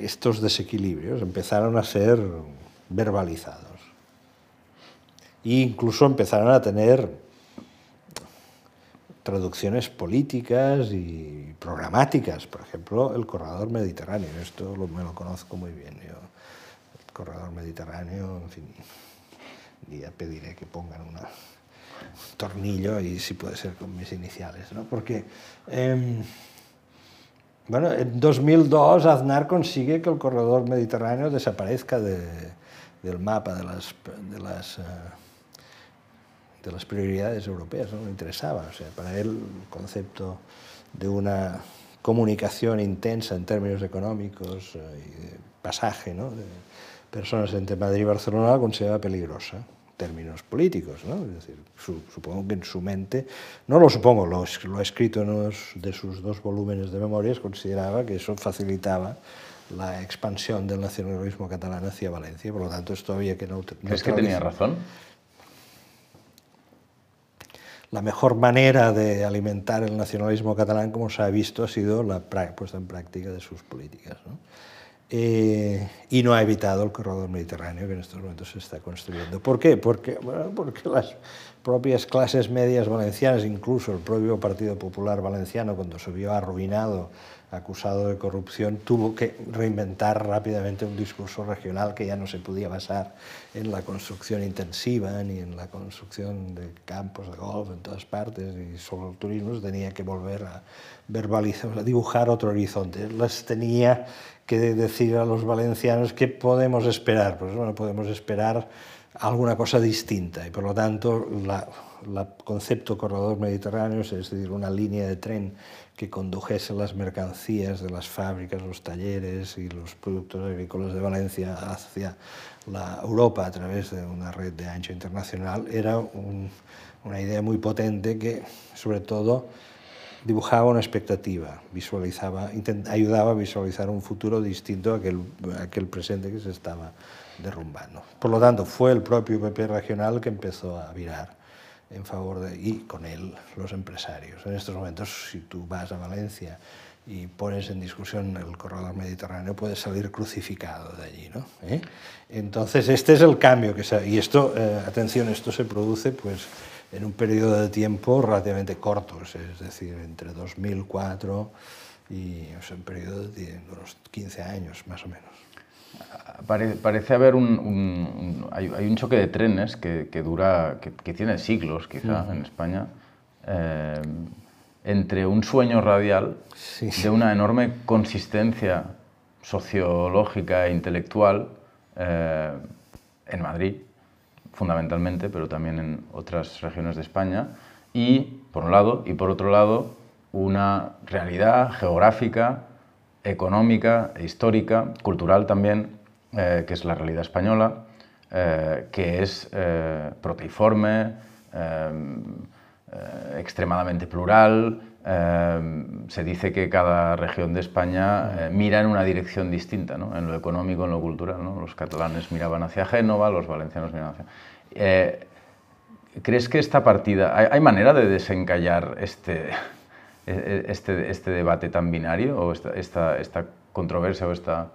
estos desequilibrios, empezaron a ser verbalizados. E incluso empezaron a tener traducciones políticas y programáticas, por ejemplo, el corredor mediterráneo, esto lo, me lo conozco muy bien, yo, el corredor mediterráneo, en fin, ya pediré que pongan un tornillo y si puede ser con mis iniciales, ¿no? porque em, bueno, en 2002 Aznar consigue que el corredor mediterráneo desaparezca del mapa de las, de las eh, de las prioridades europeas, no le interesaba. O sea, para él el concepto de una comunicación intensa en términos económicos eh, y de pasaje ¿no? de personas entre Madrid y Barcelona la consideraba peligrosa en términos políticos. ¿no? Es decir, supongo que en su mente, no lo supongo, lo, lo ha escrito en uno de sus dos volúmenes de memorias, consideraba que eso facilitaba la expansión del nacionalismo catalán hacia Valencia, por lo tanto esto había que no... ¿Crees que tenía razón? La mejor manera de alimentar el nacionalismo catalán, como se ha visto, ha sido la puesta en práctica de sus políticas. Eh, y no ha evitado el corredor mediterráneo que en estos momentos se está construyendo. ¿Por qué? Porque, porque las propias clases medias valencianas, incluso el propio Partido Popular Valenciano, cuando se vio arruinado acusado de corrupción, tuvo que reinventar rápidamente un discurso regional que ya no se podía basar en la construcción intensiva ni en la construcción de campos de golf en todas partes y solo el turismo, tenía que volver a verbalizar, a dibujar otro horizonte. Les tenía que decir a los valencianos qué podemos esperar. Pues bueno, podemos esperar alguna cosa distinta y por lo tanto el concepto corredor mediterráneo, es decir, una línea de tren que condujese las mercancías de las fábricas, los talleres y los productos agrícolas de Valencia hacia la Europa a través de una red de ancho internacional, era una idea muy potente que, sobre todo, dibujaba una expectativa, ayudaba a visualizar un futuro distinto a aquel, aquel presente que se estaba derrumbando. Por lo tanto, fue el propio PP regional que empezó a virar en favor de, y con él los empresarios. En estos momentos, si tú vas a Valencia y pones en discusión el corredor mediterráneo, puedes salir crucificado de allí. ¿no? ¿Eh? Entonces, este es el cambio que se... Y esto, eh, atención, esto se produce pues, en un periodo de tiempo relativamente corto, es decir, entre 2004 y o un periodo de unos 15 años, más o menos. Parece haber un, hay, un choque de trenes que, que dura, que, tiene siglos quizá en España. Eh, entre un sueño radial de una enorme consistencia sociológica e intelectual eh, en Madrid, fundamentalmente, pero también en otras regiones de España, y por un lado, y por otro lado, una realidad geográfica, económica e histórica, cultural también, eh, que es la realidad española, eh, que es proteiforme, eh, extremadamente plural. Eh, se dice que cada región de España eh, mira en una dirección distinta, ¿no? en lo económico, en lo cultural. ¿no? Los catalanes miraban hacia Génova, los valencianos miraban hacia... ¿Crees que esta partida... ¿Hay, manera de desencallar este, e, e, este, este, debate tan binario o esta, esta, esta controversia o esta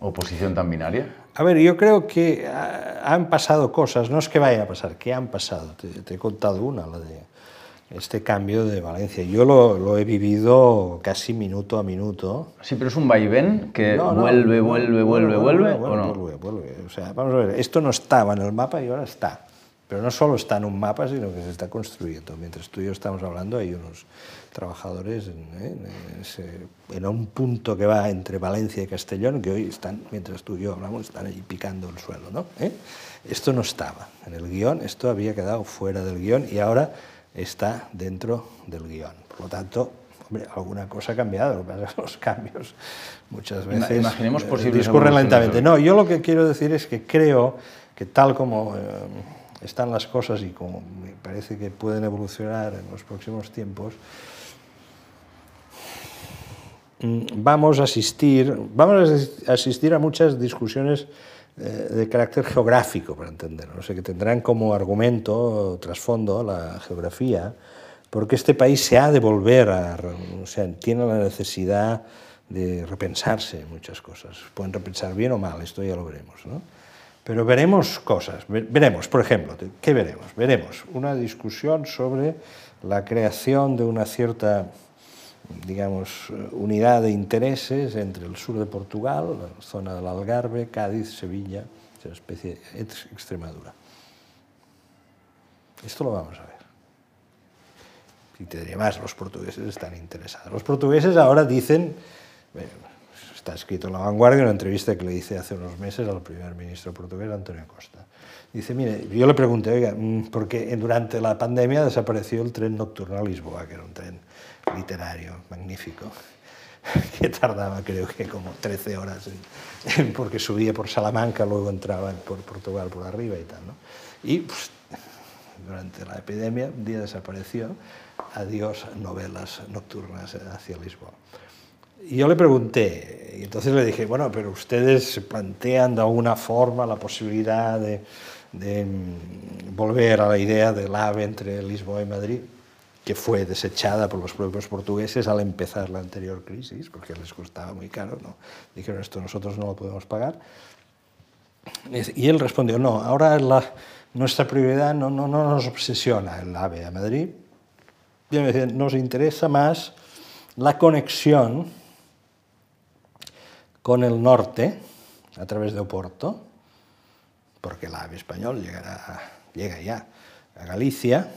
oposición tan binaria? A ver, yo creo que han pasado cosas, no es que vayan a pasar, que han pasado. Te, he contado una, la de este cambio de Valencia. Yo lo, he vivido casi minuto a minuto. Sí, pero es un vaivén que vuelve, vuelve, vuelve, vuelve, ¿o no? Vuelve, vuelve. O sea, vamos a ver, esto no estaba en el mapa y ahora está. Pero no solo está en un mapa, sino que se está construyendo. Mientras tú y yo estamos hablando, hay unos trabajadores en, en, un punto que va entre Valencia y Castellón, que hoy están, mientras tú y yo hablamos, están allí picando el suelo. ¿no? ¿Eh? Esto no estaba en el guion, esto había quedado fuera del guion y ahora está dentro del guion. Por lo tanto, hombre, alguna cosa ha cambiado, lo que pasa es que los cambios muchas veces Imaginemos eh, discurren lentamente. No, yo lo que quiero decir es que creo que tal como... Eh, están las cosas y como me parece que pueden evolucionar en los próximos tiempos, vamos a asistir, vamos a asistir a muchas discusiones eh, de carácter geográfico, para entenderlo, o sea, que tendrán como argumento, trasfondo, la geografía, porque este país se ha de volver a, o sea, tiene la necesidad de repensarse muchas cosas. Pueden repensar bien o mal, esto ya lo veremos. ¿no? Pero veremos cosas, veremos, por ejemplo, ¿qué veremos? Veremos una discusión sobre la creación de una cierta, digamos, unidad de intereses entre el sur de Portugal, la zona del Algarve, Cádiz, Sevilla, una especie de Extremadura. Esto lo vamos a ver. Y te diría más, los portugueses están interesados. Los portugueses ahora dicen, Está escrito en La Vanguardia, una entrevista que le hice hace unos meses al primer ministro portugués, Antonio Costa. Dice, mire, yo le pregunté, oiga, mm, porque durante la pandemia desapareció el tren nocturno a Lisboa, que era un tren literario, magnífico, que tardaba creo que como 13 horas, porque subía por Salamanca, luego entraba por Portugal por arriba y tal. ¿no? Y pues, durante la epidemia un día desapareció, adiós novelas nocturnas hacia Lisboa. Y yo le pregunté, y entonces le dije, bueno, pero ustedes plantean de alguna forma la posibilidad de, mm, volver a la idea del AVE entre Lisboa y Madrid, que fue desechada por los propios portugueses al empezar la anterior crisis, porque les costaba muy caro, ¿no? Dijeron, esto nosotros no lo podemos pagar. Y él respondió, no, ahora la, nuestra prioridad no, no, no nos obsesiona el AVE a Madrid, y me decía, nos interesa más la conexión con el norte, a través de Oporto, porque el AVE español llegará, llega ya a Galicia,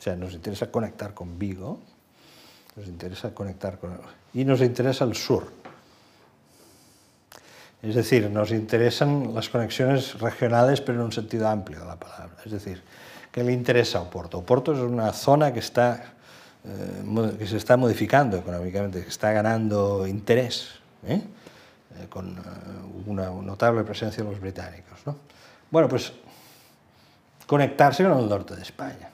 o sea, nos interesa conectar con Vigo, nos interesa conectar con... y nos interesa el sur. Es decir, nos interesan las conexiones regionales, pero en un sentido amplio de la palabra. Es decir, ¿qué le interesa a Oporto? Oporto es una zona que, está, eh, que se está modificando económicamente, que está ganando interés. ¿eh? Eh, con una notable presencia de los británicos. ¿no? Bueno, pues conectarse con el norte de España,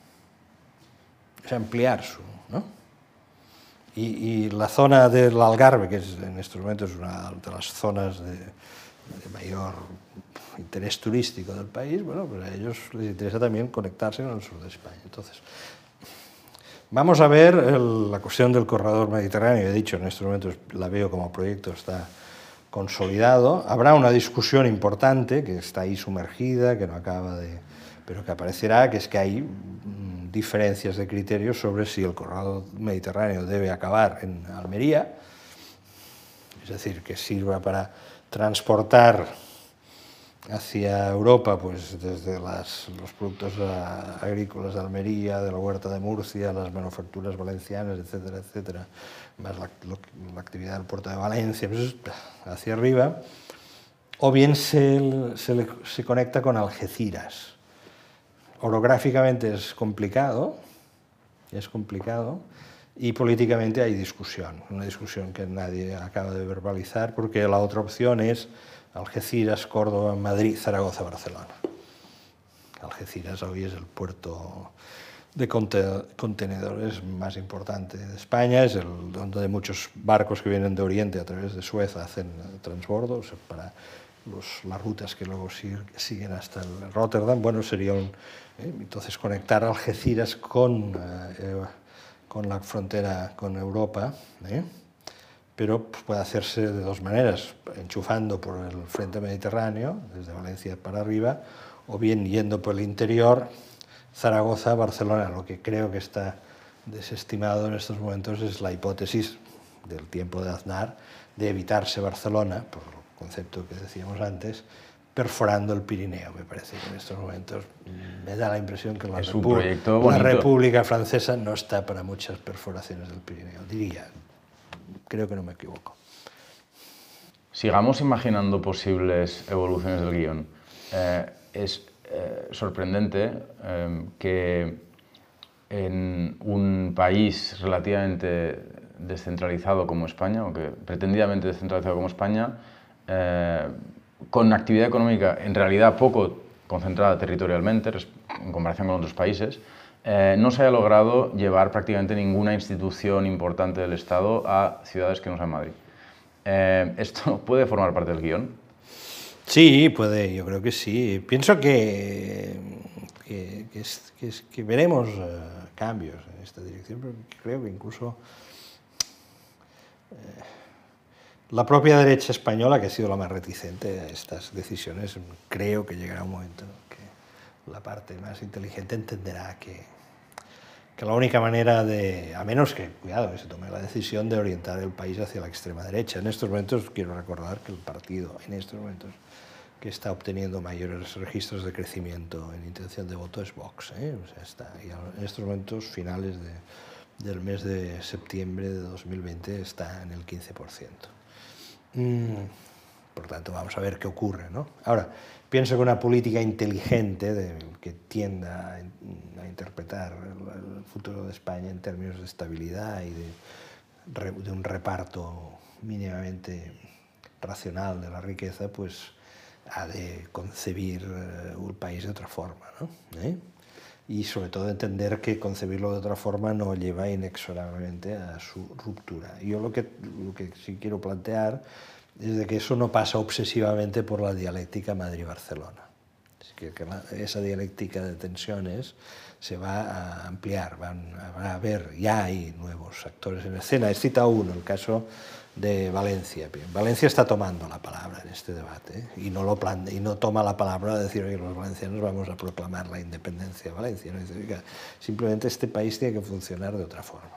es ampliar su... ¿no? y, la zona del Algarve, que es, en estos momentos es una de las zonas de, mayor interés turístico del país, bueno, pues a ellos les interesa también conectarse con el sur de España. Entonces, vamos a ver la cuestión del corredor mediterráneo. He dicho, en estos momentos la veo como proyecto, está consolidado. Habrá una discusión importante que está ahí sumergida, que no acaba de... pero que aparecerá, que es que hay diferencias de criterios sobre si el corredor mediterráneo debe acabar en Almería, es decir, que sirva para transportar hacia Europa, pues desde los productos agrícolas de Almería, de la huerta de Murcia, las manufacturas valencianas, etcétera, etcétera, más la, actividad del puerto de Valencia, pues, hacia arriba, o bien se, se, se conecta con Algeciras. Orográficamente es complicado, es complicado, y políticamente hay discusión, una discusión que nadie acaba de verbalizar, porque la otra opción es Algeciras, Córdoba, Madrid, Zaragoza, Barcelona. Algeciras hoy es el puerto de contenedores más importante de España, es el donde muchos barcos que vienen de Oriente a través de Suez hacen transbordos para las rutas que luego siguen hasta el Rotterdam. Bueno, sería un, entonces conectar Algeciras con, eh, con la frontera con Europa. ¿eh? pero puede hacerse de dos maneras, enchufando por el frente mediterráneo, desde Valencia para arriba, o bien yendo por el interior, Zaragoza, Barcelona. Lo que creo que está desestimado en estos momentos es la hipótesis del tiempo de Aznar de evitarse Barcelona, por el concepto que decíamos antes, perforando el Pirineo. Me parece que en estos momentos me da la impresión que la, la República Francesa no está para muchas perforaciones del Pirineo, diría, creo que no me equivoco. Sigamos imaginando posibles evoluciones del guion. Eh, es eh, sorprendente eh, que en un país relativamente descentralizado como España, o que pretendidamente descentralizado como España, con actividad económica en realidad poco concentrada territorialmente en comparación con otros países, eh, no se haya logrado llevar prácticamente ninguna institución importante del Estado a ciudades que no sean Madrid. Eh, ¿Esto puede formar parte del guion? Sí, puede, yo creo que sí. Pienso que, que, veremos eh, cambios en esta dirección, pero creo que incluso la propia derecha española, que ha sido la más reticente a estas decisiones, creo que llegará un momento que la parte más inteligente entenderá que, que la única manera de, a menos que, cuidado, que se tome la decisión de orientar el país hacia la extrema derecha. En estos momentos quiero recordar que el partido, en estos momentos, que está obteniendo mayores registros de crecimiento en intención de voto es Vox. ¿eh? En estos momentos, finales de, del mes de septiembre de 2020, está en el 15%. Mm, por tanto, vamos a ver qué ocurre. ¿no? Ahora, Pienso que una política inteligente que tienda a, interpretar el, futuro de España en términos de estabilidad y de, un reparto mínimamente racional de la riqueza, pues ha de concebir eh, un país de otra forma. ¿no? ¿Eh? Y sobre todo entender que concebirlo de otra forma no lleva inexorablemente a su ruptura. Yo lo que, lo que sí quiero plantear es de que eso no pasa obsesivamente por la dialéctica Madrid-Barcelona. que, esa dialéctica de tensiones se va a ampliar, van a haber, ya hay nuevos actores en escena. He citado uno, el caso de Valencia. Valencia está tomando la palabra en este debate ¿eh? y, no lo y no toma la palabra de decir, que los valencianos vamos a proclamar la independencia de Valencia. ¿no? Dice, simplemente este país tiene que funcionar de otra forma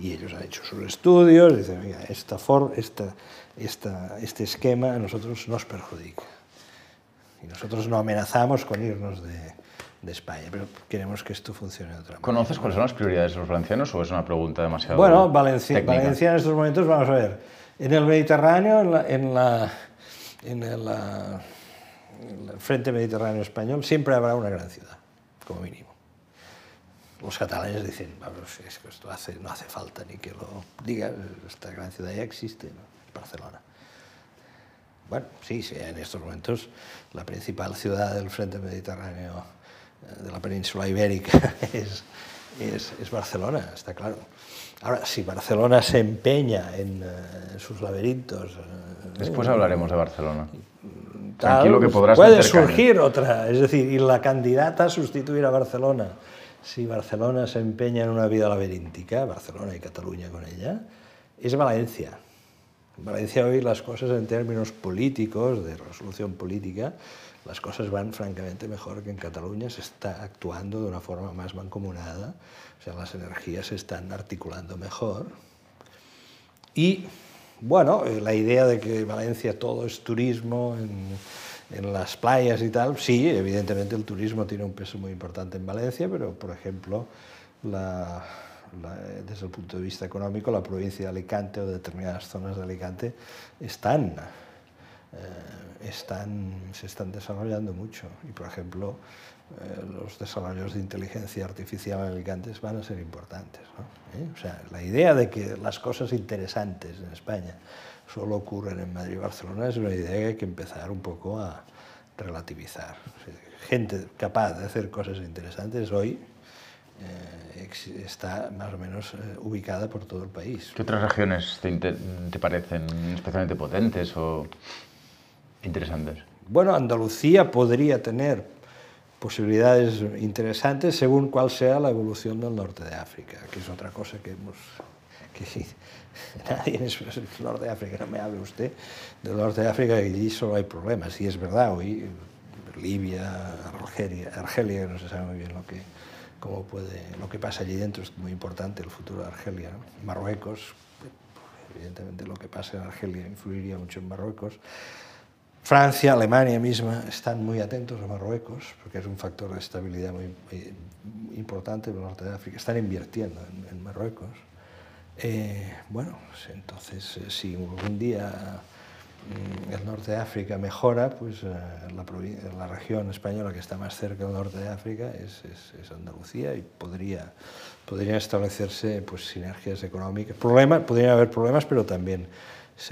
y ellos han hecho sus estudios, dicen, mira, esta for, esta, esta, este esquema a nosotros nos perjudica. Y nosotros no amenazamos con irnos de, de España, pero queremos que esto funcione de otra manera. ¿Conoces cuáles son las prioridades de los valencianos o es una pregunta demasiado Bueno, Valencia, Valencia en estos momentos, vamos a ver, en el Mediterráneo, en, la, en, la, en, el, en el frente mediterráneo español, siempre habrá una gran ciudad, como mínimo los catalanes dicen, es que esto hace, no hace falta ni que lo diga, esta gran ciudad ya existe, Barcelona. Bueno, sí, sí, en estos momentos la principal ciudad del frente mediterráneo de la península ibérica es, es, es Barcelona, está claro. Ahora, si Barcelona se empeña en, uh, sus laberintos... Uh, Después hablaremos de Barcelona. Tal, Tranquilo que podrás puede meter caña. surgir otra, es decir, y la candidata a sustituir a Barcelona. Si Barcelona se empeña en una vida laberíntica, Barcelona y Cataluña con ella, es Valencia. En Valencia hoy las cosas en términos políticos, de resolución política, las cosas van francamente mejor que en Cataluña, se está actuando de una forma más mancomunada, o sea, las energías se están articulando mejor. Y, bueno, eh, la idea de que Valencia todo es turismo en, en las playas y tal, sí, evidentemente el turismo tiene un peso muy importante en Valencia, pero, por ejemplo, desde el punto de vista económico, la provincia de Alicante o determinadas zonas de Alicante están, eh, están, se están desarrollando mucho. Y, por ejemplo, eh, los desarrollos de inteligencia artificial en Alicante van a ser importantes. ¿no? ¿Eh? O sea, la idea de que las cosas interesantes en España solo ocurren en Madrid y Barcelona es una idea que hay que empezar un poco a relativizar. O sea, gente capaz de hacer cosas interesantes hoy eh, está más o menos eh, ubicada por todo el país. ¿Qué otras regiones te, te, parecen especialmente potentes o interesantes? Bueno, Andalucía podría tener posibilidades interesantes según cuál sea la evolución del norte de África, que es otra cosa que hemos... Que nadie en el norte de África, no me hable usted del norte de África, y allí solo hay problemas, y es verdad, hoy Libia, Argelia, Argelia no se sabe muy bien lo que, cómo puede, lo que pasa allí dentro es muy importante, el futuro de Argelia. ¿no? Marruecos, evidentemente lo que pasa en Argelia influiría mucho en Marruecos. Francia, Alemania misma están muy atentos a Marruecos, porque es un factor de estabilidad muy, muy importante en el norte de África. Están invirtiendo en, Marruecos. Eh, bueno, pues entonces, eh, si algún día el norte de África mejora, pues eh, la, región española que está más cerca del norte de África es Andalucía y podría, podrían establecerse pues, sinergias económicas. Problemas, podrían haber problemas, pero también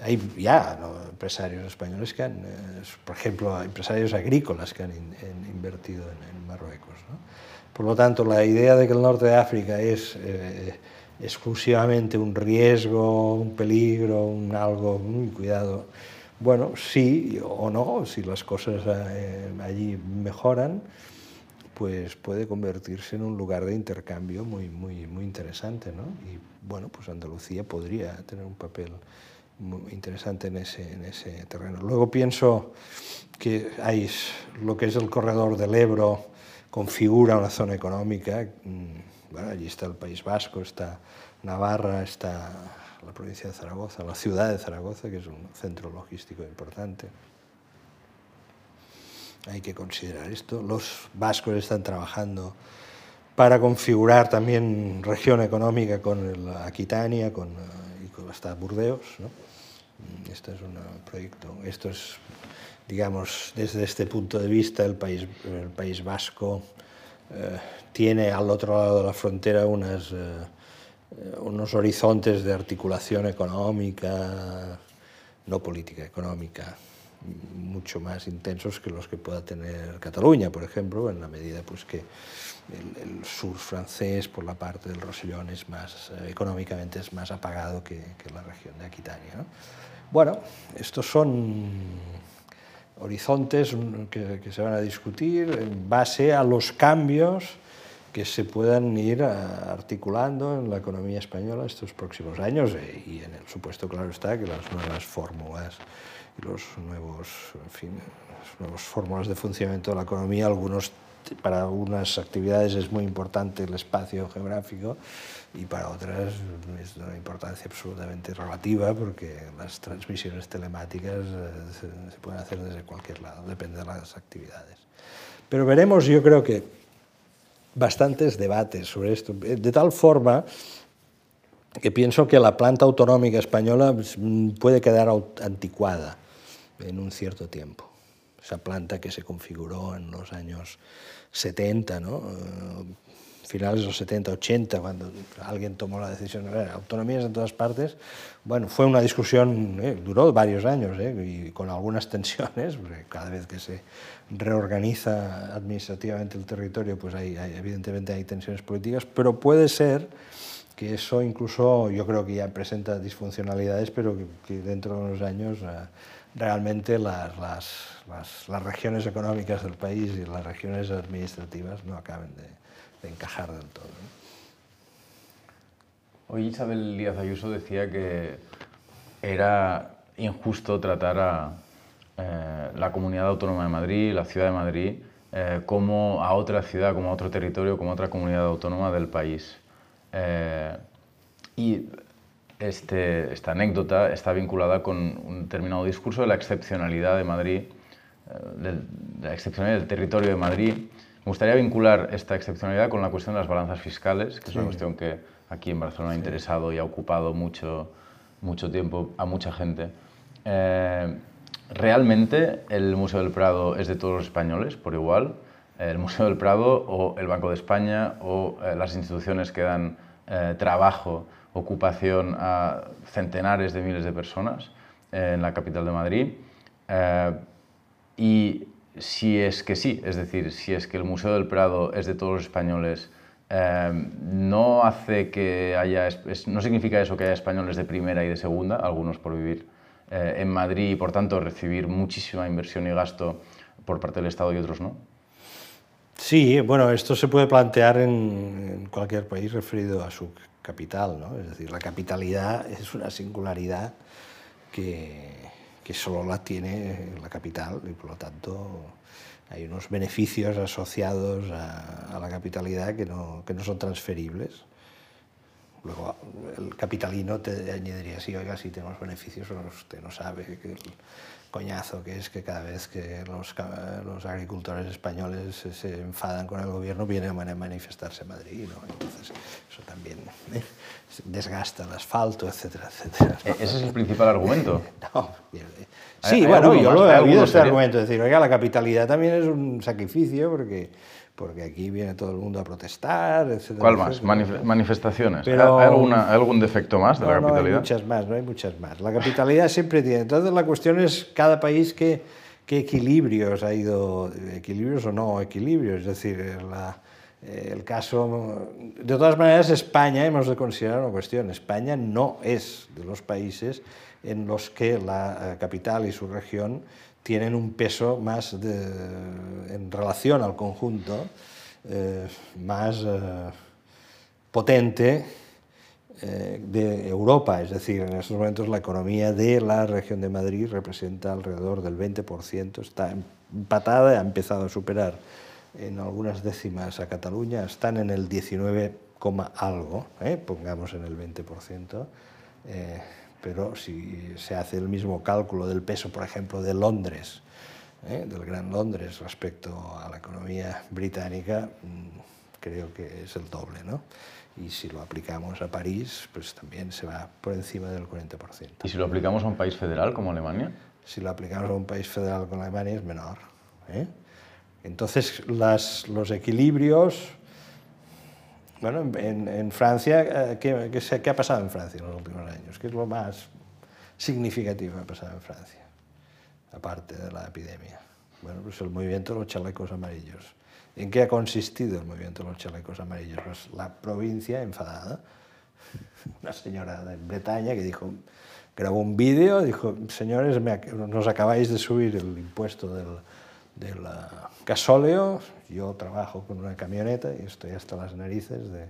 hay ya ¿no? empresarios españoles que han, eh, por ejemplo, empresarios agrícolas que han in, en, invertido en, en Marruecos. ¿no? Por lo tanto, la idea de que el norte de África es eh, exclusivamente un riesgo, un peligro, un algo, muy cuidado, bueno, sí o no, si las cosas eh, allí mejoran, pues puede convertirse en un lugar de intercambio muy, muy, muy interesante, ¿no? Y bueno, pues Andalucía podría tener un papel muy interesante en ese, en ese terreno. Luego pienso que hay lo que es el corredor del Ebro, configura una zona económica, bueno, allí está el País Vasco, está Navarra, está la provincia de Zaragoza, la ciudad de Zaragoza, que es un centro logístico importante. Hay que considerar esto. Los vascos están trabajando para configurar también región económica con la Aquitania con, y con hasta Burdeos. ¿no? Este es un proyecto. Esto es, digamos, desde este punto de vista, el país, el país vasco eh, tiene al otro lado de la frontera unas. Eh, unos horizontes de articulación económica, no política, económica, mucho más intensos que los que pueda tener Cataluña, por ejemplo, en la medida pues, que el, sur francés, por la parte del Rosellón, es más, eh, económicamente es más apagado que, la región de Aquitania. Bueno, estos son horizontes que, se van a discutir en base a los cambios que se puedan ir articulando en la economía española estos próximos años eh, y en el supuesto, claro está, que las nuevas fórmulas y los nuevos, en fin, las fórmulas de funcionamiento de la economía, algunos para algunas actividades es muy importante el espacio geográfico y para otras es de una importancia absolutamente relativa porque las transmisiones telemáticas eh, se, se pueden hacer desde cualquier lado, depende de las actividades. Pero veremos, yo creo que bastantes debates sobre esto, de tal forma que pienso que la planta autonómica española puede quedar anticuada en un cierto tiempo. Esa planta que se configuró en los años 70, ¿no? Finales de los 70, 80, cuando alguien tomó la decisión de autonomías en todas partes, bueno, fue una discusión, eh, duró varios años eh, y con algunas tensiones, porque cada vez que se reorganiza administrativamente el territorio, pues hay, evidentemente hay tensiones políticas, pero puede ser que eso incluso yo creo que ya presenta disfuncionalidades, pero que, dentro de unos años eh, realmente las, las, las, las, regiones económicas del país y las regiones administrativas no acaben de, encajar del todo. Hoy Isabel Díaz Ayuso decía que era injusto tratar a eh, la Comunidad Autónoma de Madrid, la Ciudad de Madrid, eh, como a otra ciudad, como a otro territorio, como a otra comunidad autónoma del país. Eh, y este, esta anécdota está vinculada con un determinado discurso de la excepcionalidad de Madrid, de la excepcionalidad del territorio de Madrid, me gustaría vincular esta excepcionalidad con la cuestión de las balanzas fiscales, que es una cuestión que aquí en Barcelona ha interesado y ha ocupado mucho, mucho tiempo a mucha gente. Eh, ¿Realmente el Museo del Prado es de todos los españoles por igual? ¿El Museo del Prado o el Banco de España o eh, las instituciones que dan eh, trabajo, ocupación a centenares de miles de personas en la capital de Madrid? y si es que sí, es decir, si es que el Museo del Prado es de todos los españoles, eh, no hace que haya, no significa eso que haya españoles de primera y de segunda, algunos por vivir eh, en Madrid y por tanto recibir muchísima inversión y gasto por parte del Estado y otros no. Sí, bueno, esto se puede plantear en, en cualquier país referido a su capital, ¿no? Es decir, la capitalidad es una singularidad que, que solo la tiene la capital y por lo tanto hay unos beneficios asociados a, la capitalidad que no, que no son transferibles. Luego el capitalino te añadiría, sí, oiga, sí tenemos beneficios, usted no sabe que coñazo que es que cada vez que los, los agricultores españoles se, enfadan con el gobierno vienen a manifestarse a Madrid, ¿no? Entonces eso también ¿eh? desgasta el asfalto, etcétera, etcétera. ¿E-, ¿Ese es el principal argumento? no, sí, bueno, yo lo he oído este argumento, es decir, oiga, la capitalidad también es un sacrificio porque porque aquí viene todo el mundo a protestar, etc. ¿Cuál más? manifestaciones. ¿Hay, alguna, algún defecto más de la capitalidad? No, hay muchas más, no hay muchas más. La capitalidad siempre tiene. Entonces la cuestión es cada país qué, qué equilibrios ha ido, equilibrios o no equilibrios, es decir, eh, el caso... De todas maneras, España, hemos de considerar una cuestión, España no es de los países en los que la eh, capital y su región tienen un peso más en relación al conjunto, eh, más eh, potente eh, de Europa. Es decir, en estos momentos la economía de la región de Madrid representa alrededor del 20%, está empatada, ha empezado a superar en algunas décimas a Cataluña, están en el 19, algo, pongamos en el 20% pero si se hace el mismo cálculo del peso, por ejemplo, de Londres, ¿eh? del Gran Londres respecto a la economía británica, mm, creo que es el doble, ¿no? Y si lo aplicamos a París, pues también se va por encima del 40%. ¿Y si lo aplicamos a un país federal como Alemania? Si lo aplicamos a un país federal como Alemania es menor. ¿eh? Entonces, las, los equilibrios bueno, en, Francia, eh, ¿qué, ha pasado en Francia en los últimos años? ¿Qué es lo más significativo que ha pasado en Francia, aparte de la epidemia? Bueno, pues el movimiento de los chalecos amarillos. ¿En qué ha consistido el movimiento de los chalecos amarillos? Pues la provincia enfadada, una señora de Bretaña que dijo, grabó un vídeo, dijo, señores, nos acabáis de subir el impuesto del, del gasóleo, yo trabajo con una camioneta y estoy hasta las narices de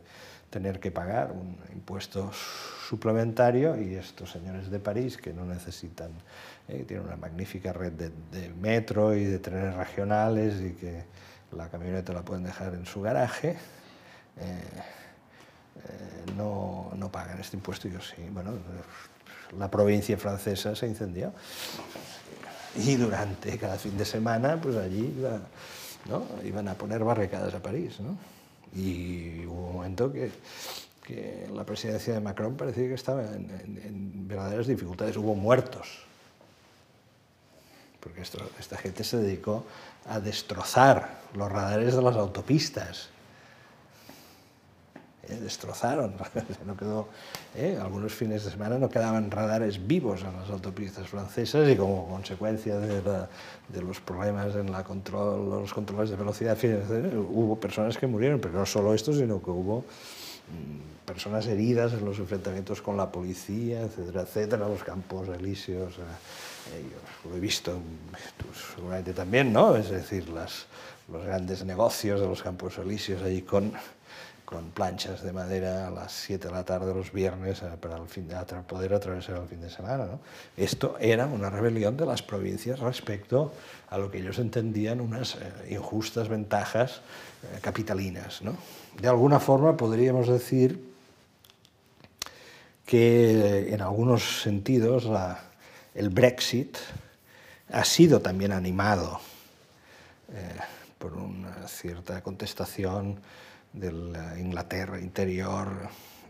tener que pagar un impuesto suplementario. Y estos señores de París que no necesitan, eh, tienen una magnífica red de, metro y de trenes regionales y que la camioneta la pueden dejar en su garaje, eh, eh, no, no, pagan este impuesto. Yo sí, bueno, la provincia francesa se incendió y durante cada fin de semana, pues allí ¿no? iban a poner barricadas a París. ¿no? Y hubo un momento que, que, la presidencia de Macron parecía que estaba en, verdaderas dificultades. Hubo muertos, porque esto, esta gente se dedicó a destrozar los radares de las autopistas. Destrozaron. no quedó, ¿eh? algunos fines de semana no quedaban radares vivos en las autopistas francesas y como consecuencia de, de los problemas en la control, los controles de velocidad, hubo personas que murieron, pero no solo esto, sino que hubo mm, personas heridas en los enfrentamientos con la policía, etcétera, etcétera, los campos elíseos. Eh, yo lo he visto, tú seguramente también, ¿no? Es decir, las, los grandes negocios de los campos elíseos allí con, con planchas de madera a las 7 de la tarde los viernes eh, para el fin de, poder atravesar el fin de semana. ¿no? Esto era una rebelión de las provincias respecto a lo que ellos entendían unas eh, injustas ventajas capitalinas. ¿no? De alguna forma podríamos decir que en algunos sentidos el Brexit ha sido también animado eh, por una cierta contestación de la Inglaterra interior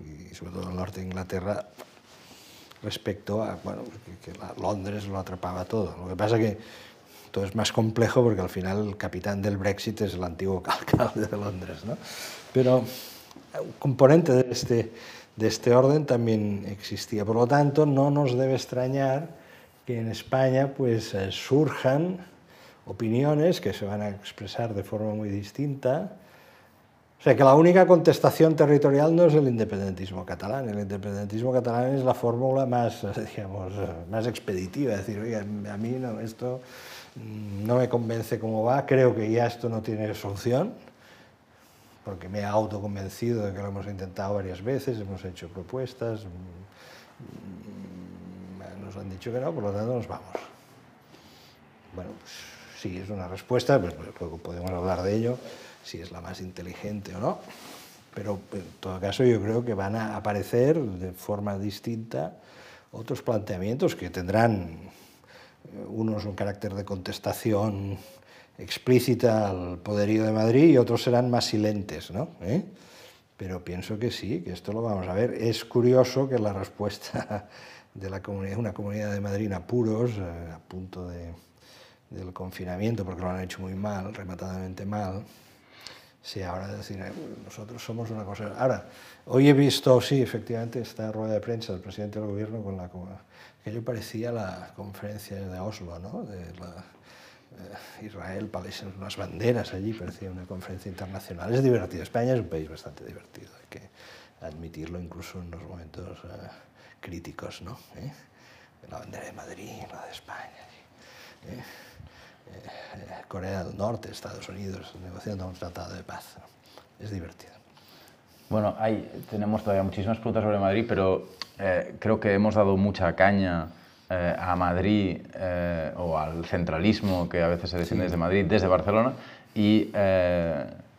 y sobre todo el norte de Inglaterra respecto a bueno, que, Londres lo atrapaba todo. Lo que pasa que todo es más complejo porque al final el capitán del Brexit es el antiguo alcalde de Londres. ¿no? Pero un componente de este, de este orden también existía. Por lo tanto, no nos debe extrañar que en España pues, eh, surjan opiniones que se van a expresar de forma muy distinta. O sea, que la única contestación territorial no es el independentismo catalán. El independentismo catalán es la fórmula más, digamos, más expeditiva. Es decir, oye, a mí no, esto no me convence cómo va, creo que ya esto no tiene solución, porque me he autoconvencido de que lo hemos intentado varias veces, hemos hecho propuestas, nos han dicho que no, por lo tanto nos vamos. Bueno, pues sí, es una respuesta, pero pues, luego podemos hablar de ello, si es la más inteligente o no. Pero en todo caso yo creo que van a aparecer de forma distinta otros planteamientos que tendrán eh, unos un carácter de contestación explícita al poderío de Madrid y otros serán más silentes, ¿no? ¿Eh? Pero pienso que sí, que esto lo vamos a ver. Es curioso que la respuesta de la comunidad, una comunidad de Madrid en apuros, eh, a punto de, del confinamiento, porque lo han hecho muy mal, rematadamente mal, sí, ahora decir, eh, nosotros somos una cosa... Ahora, hoy he visto, sí, efectivamente, esta rueda de prensa del presidente del gobierno con la... Aquello parecía la conferencia de Oslo, ¿no? De eh, Israel, Palestina, unas banderas allí, parecía una conferencia internacional. Es divertido, España es un país bastante divertido, hay que admitirlo incluso en los momentos críticos, ¿no? ¿Eh? La bandera de Madrid, la de España. ¿Eh? Eh, Corea del Norte, Estados Unidos, negociando un tratado de paz. Es divertido. Bueno, hay, tenemos todavía muchísimas preguntas sobre Madrid, pero creo que hemos dado mucha caña a Madrid o al centralismo que a veces se defiende desde Madrid, desde Barcelona, y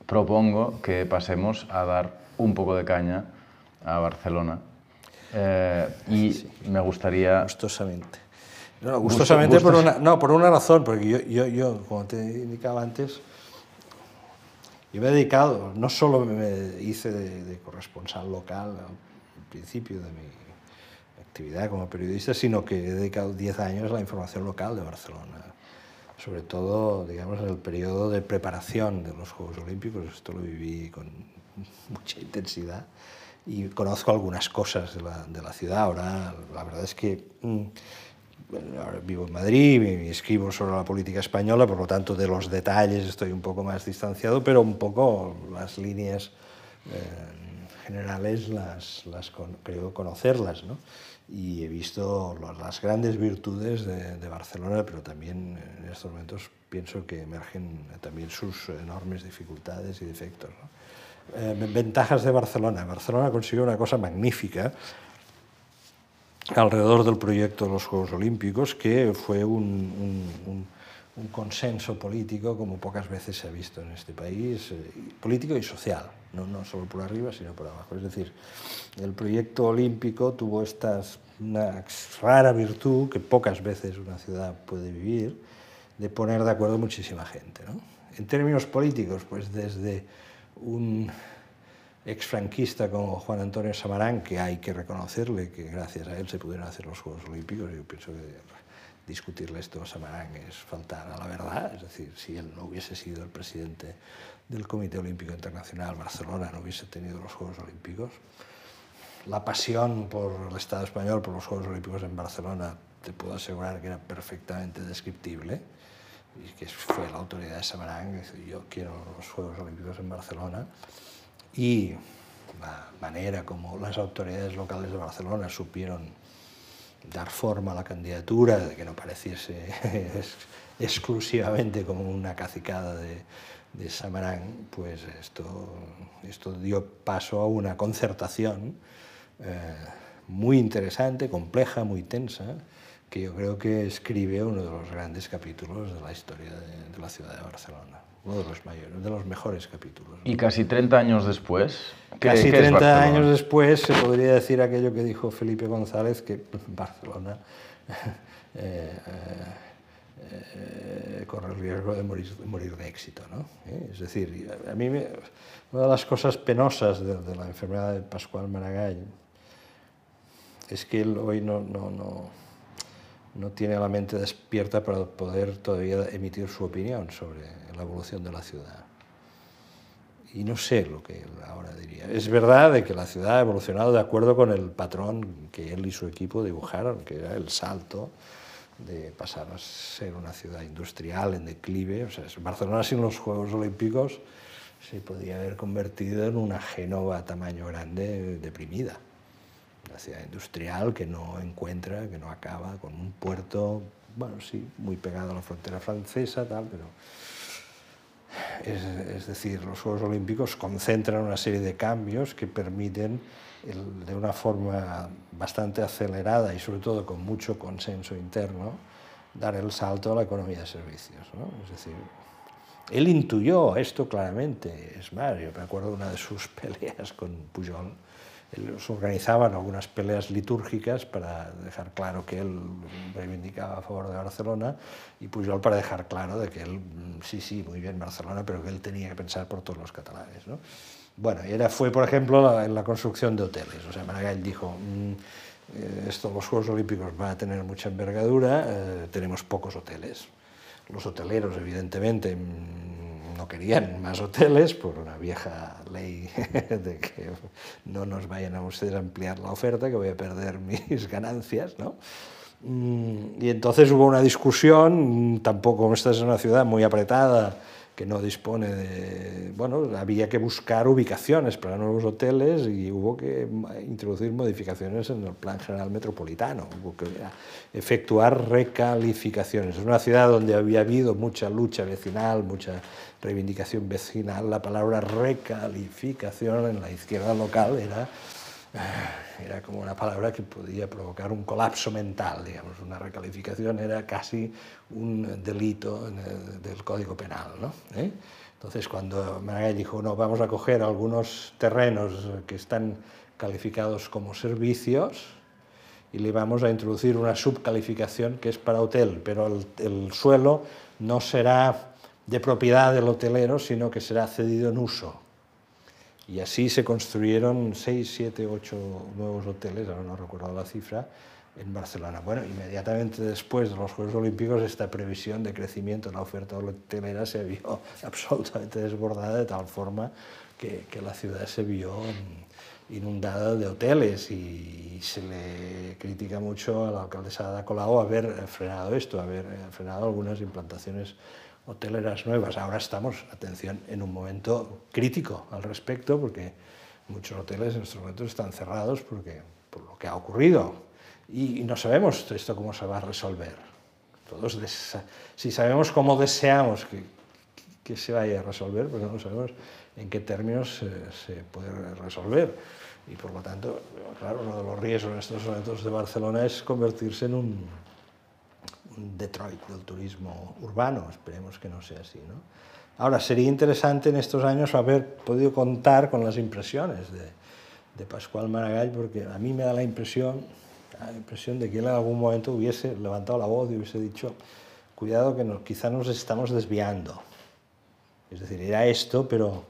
propongo que pasemos a dar un poco de caña a Barcelona eh, y me gustaría... Gustosamente. No, gustosamente por una, no, por una razón, porque yo, yo, yo, como te indicaba antes, yo me he dedicado, no solo me hice de, corresponsal local al principio de mi actividad como periodista, sino que he dedicado 10 años a la información local de Barcelona, sobre todo, digamos, en el periodo de preparación de los Juegos Olímpicos, esto lo viví con mucha intensidad y conozco algunas cosas de la, de la ciudad. Ahora, la verdad es que mm, ahora vivo en Madrid y escribo sobre la política española, por lo tanto de los detalles estoy un poco más distanciado, pero un poco las líneas eh, generales las, las creo conocerlas. ¿no? Y he visto las grandes virtudes de, de, Barcelona, pero también en estos momentos pienso que emergen también sus enormes dificultades y defectos. ¿no? Eh, ventajas de Barcelona. Barcelona consiguió una cosa magnífica alrededor del proyecto de los Juegos Olímpicos, que fue un, un, un, consenso político como pocas veces se ha visto en este país, eh, político y social, no, no solo por arriba, sino por abajo. Es decir, el proyecto olímpico tuvo esta una rara virtud que pocas veces una ciudad puede vivir, de poner de acuerdo muchísima gente. ¿no? En términos políticos, pues desde un exfranquista como Juan Antonio Samarán, que hay que reconocerle que gracias a él se pudieron hacer los Juegos Olímpicos. Yo pienso que discutirle esto a Samarán es faltar a la verdad, es decir, si él no hubiese sido el presidente del Comité Olímpico Internacional, Barcelona no hubiese tenido los Juegos Olímpicos. La pasión por el Estado español, por los Juegos Olímpicos en Barcelona, te puedo asegurar que era perfectamente descriptible y que fue la autoridad de Samarán, yo quiero los Juegos Olímpicos en Barcelona, y la manera como las autoridades locales de Barcelona supieron dar forma a la candidatura, de que no pareciese exclusivamente como una cacicada de, Samarán, pues esto, esto dio paso a una concertación eh, muy interesante, compleja, muy tensa, que yo creo que escribe uno de los grandes capítulos de la historia de la ciudad de Barcelona uno de los mayores, de los mejores capítulos. Y casi 30 años después. ¿qué, casi ¿qué 30 años después se podría decir aquello que dijo Felipe González, que Barcelona eh, eh, corre el riesgo de morir, morir de éxito. ¿no? ¿Eh? Es decir, a mí me, una de las cosas penosas de, de, la enfermedad de Pascual Maragall es que él hoy no, no, no no tiene la mente despierta para poder todavía emitir su opinión sobre la evolución de la ciudad. Y no sé lo que él ahora diría. Es verdad de que la ciudad ha evolucionado de acuerdo con el patrón que él y su equipo dibujaron, que era el salto de pasar a ser una ciudad industrial en declive. O sea, Barcelona sin los Juegos Olímpicos se podía haber convertido en una Génova a tamaño grande deprimida una ciudad industrial que no encuentra, que no acaba, con un puerto, bueno, sí, muy pegado a la frontera francesa, tal, pero... Es, decir, los Juegos Olímpicos concentran una serie de cambios que permiten, de una forma bastante acelerada y sobre todo con mucho consenso interno, dar el salto a la economía de servicios. ¿no? Es decir, él intuyó esto claramente. Es más, yo me acuerdo de una de sus peleas con Pujol, se organizaban algunas peleas litúrgicas para dejar claro que él reivindicaba a favor de Barcelona y Pujol para dejar claro de que él, mm, sí, sí, muy bien Barcelona, pero que él tenía que pensar por todos los catalanes. ¿no? Bueno, y era, fue, por ejemplo, en la construcción de hoteles. O sea, Maragall dijo, mm, eh, esto, los Juegos Olímpicos van a tener mucha envergadura, eh, tenemos pocos hoteles. Los hoteleros, evidentemente, mm, no querían más hoteles por una vieja ley de que no nos vayan a ustedes a ampliar la oferta, que voy a perder mis ganancias, ¿no? Mm, y entonces hubo una discusión, tampoco como esta es una ciudad muy apretada, que no dispone de... Bueno, había que buscar ubicaciones para nuevos hoteles y hubo que introducir modificaciones en el plan general metropolitano, hubo que efectuar recalificaciones. Es una ciudad donde había habido mucha lucha vecinal, mucha reivindicación vecinal. La palabra recalificación en la izquierda local era era como una palabra que podía provocar un colapso mental, digamos, una recalificación era casi un delito del Código Penal. ¿no? ¿Eh? Entonces, cuando Maragall dijo, no, vamos a coger algunos terrenos que están calificados como servicios y le vamos a introducir una subcalificación que es para hotel, pero el suelo no será de propiedad del hotelero, sino que será cedido en uso y así se construyeron seis, siete, ocho nuevos hoteles, ahora no recuerdo la cifra, en Barcelona. Bueno, inmediatamente después de los Juegos Olímpicos, esta previsión de crecimiento de la oferta hotelera se vio absolutamente desbordada de tal forma que, que la ciudad se vio inundada de hoteles y se le critica mucho a la alcaldesa Ada Colau haber frenado esto, haber frenado algunas implantaciones hoteleras nuevas. Ahora estamos, atención, en un momento crítico al respecto, porque muchos hoteles en estos momentos están cerrados porque, por lo que ha ocurrido. Y, no sabemos esto cómo se va a resolver. Todos si sabemos cómo deseamos que, que, se vaya a resolver, pero no sabemos en qué términos se, se puede resolver. Y por lo tanto, claro, uno de los riesgos en estos momentos de Barcelona es convertirse en un, Detroit del turismo urbano, esperemos que no sea así. ¿no? Ahora, sería interesante en estos años haber podido contar con las impresiones de, de Pascual Maragall, porque a mí me da la impresión, la impresión de que él en algún momento hubiese levantado la voz y hubiese dicho, cuidado que nos, quizá nos estamos desviando. Es decir, era esto, pero,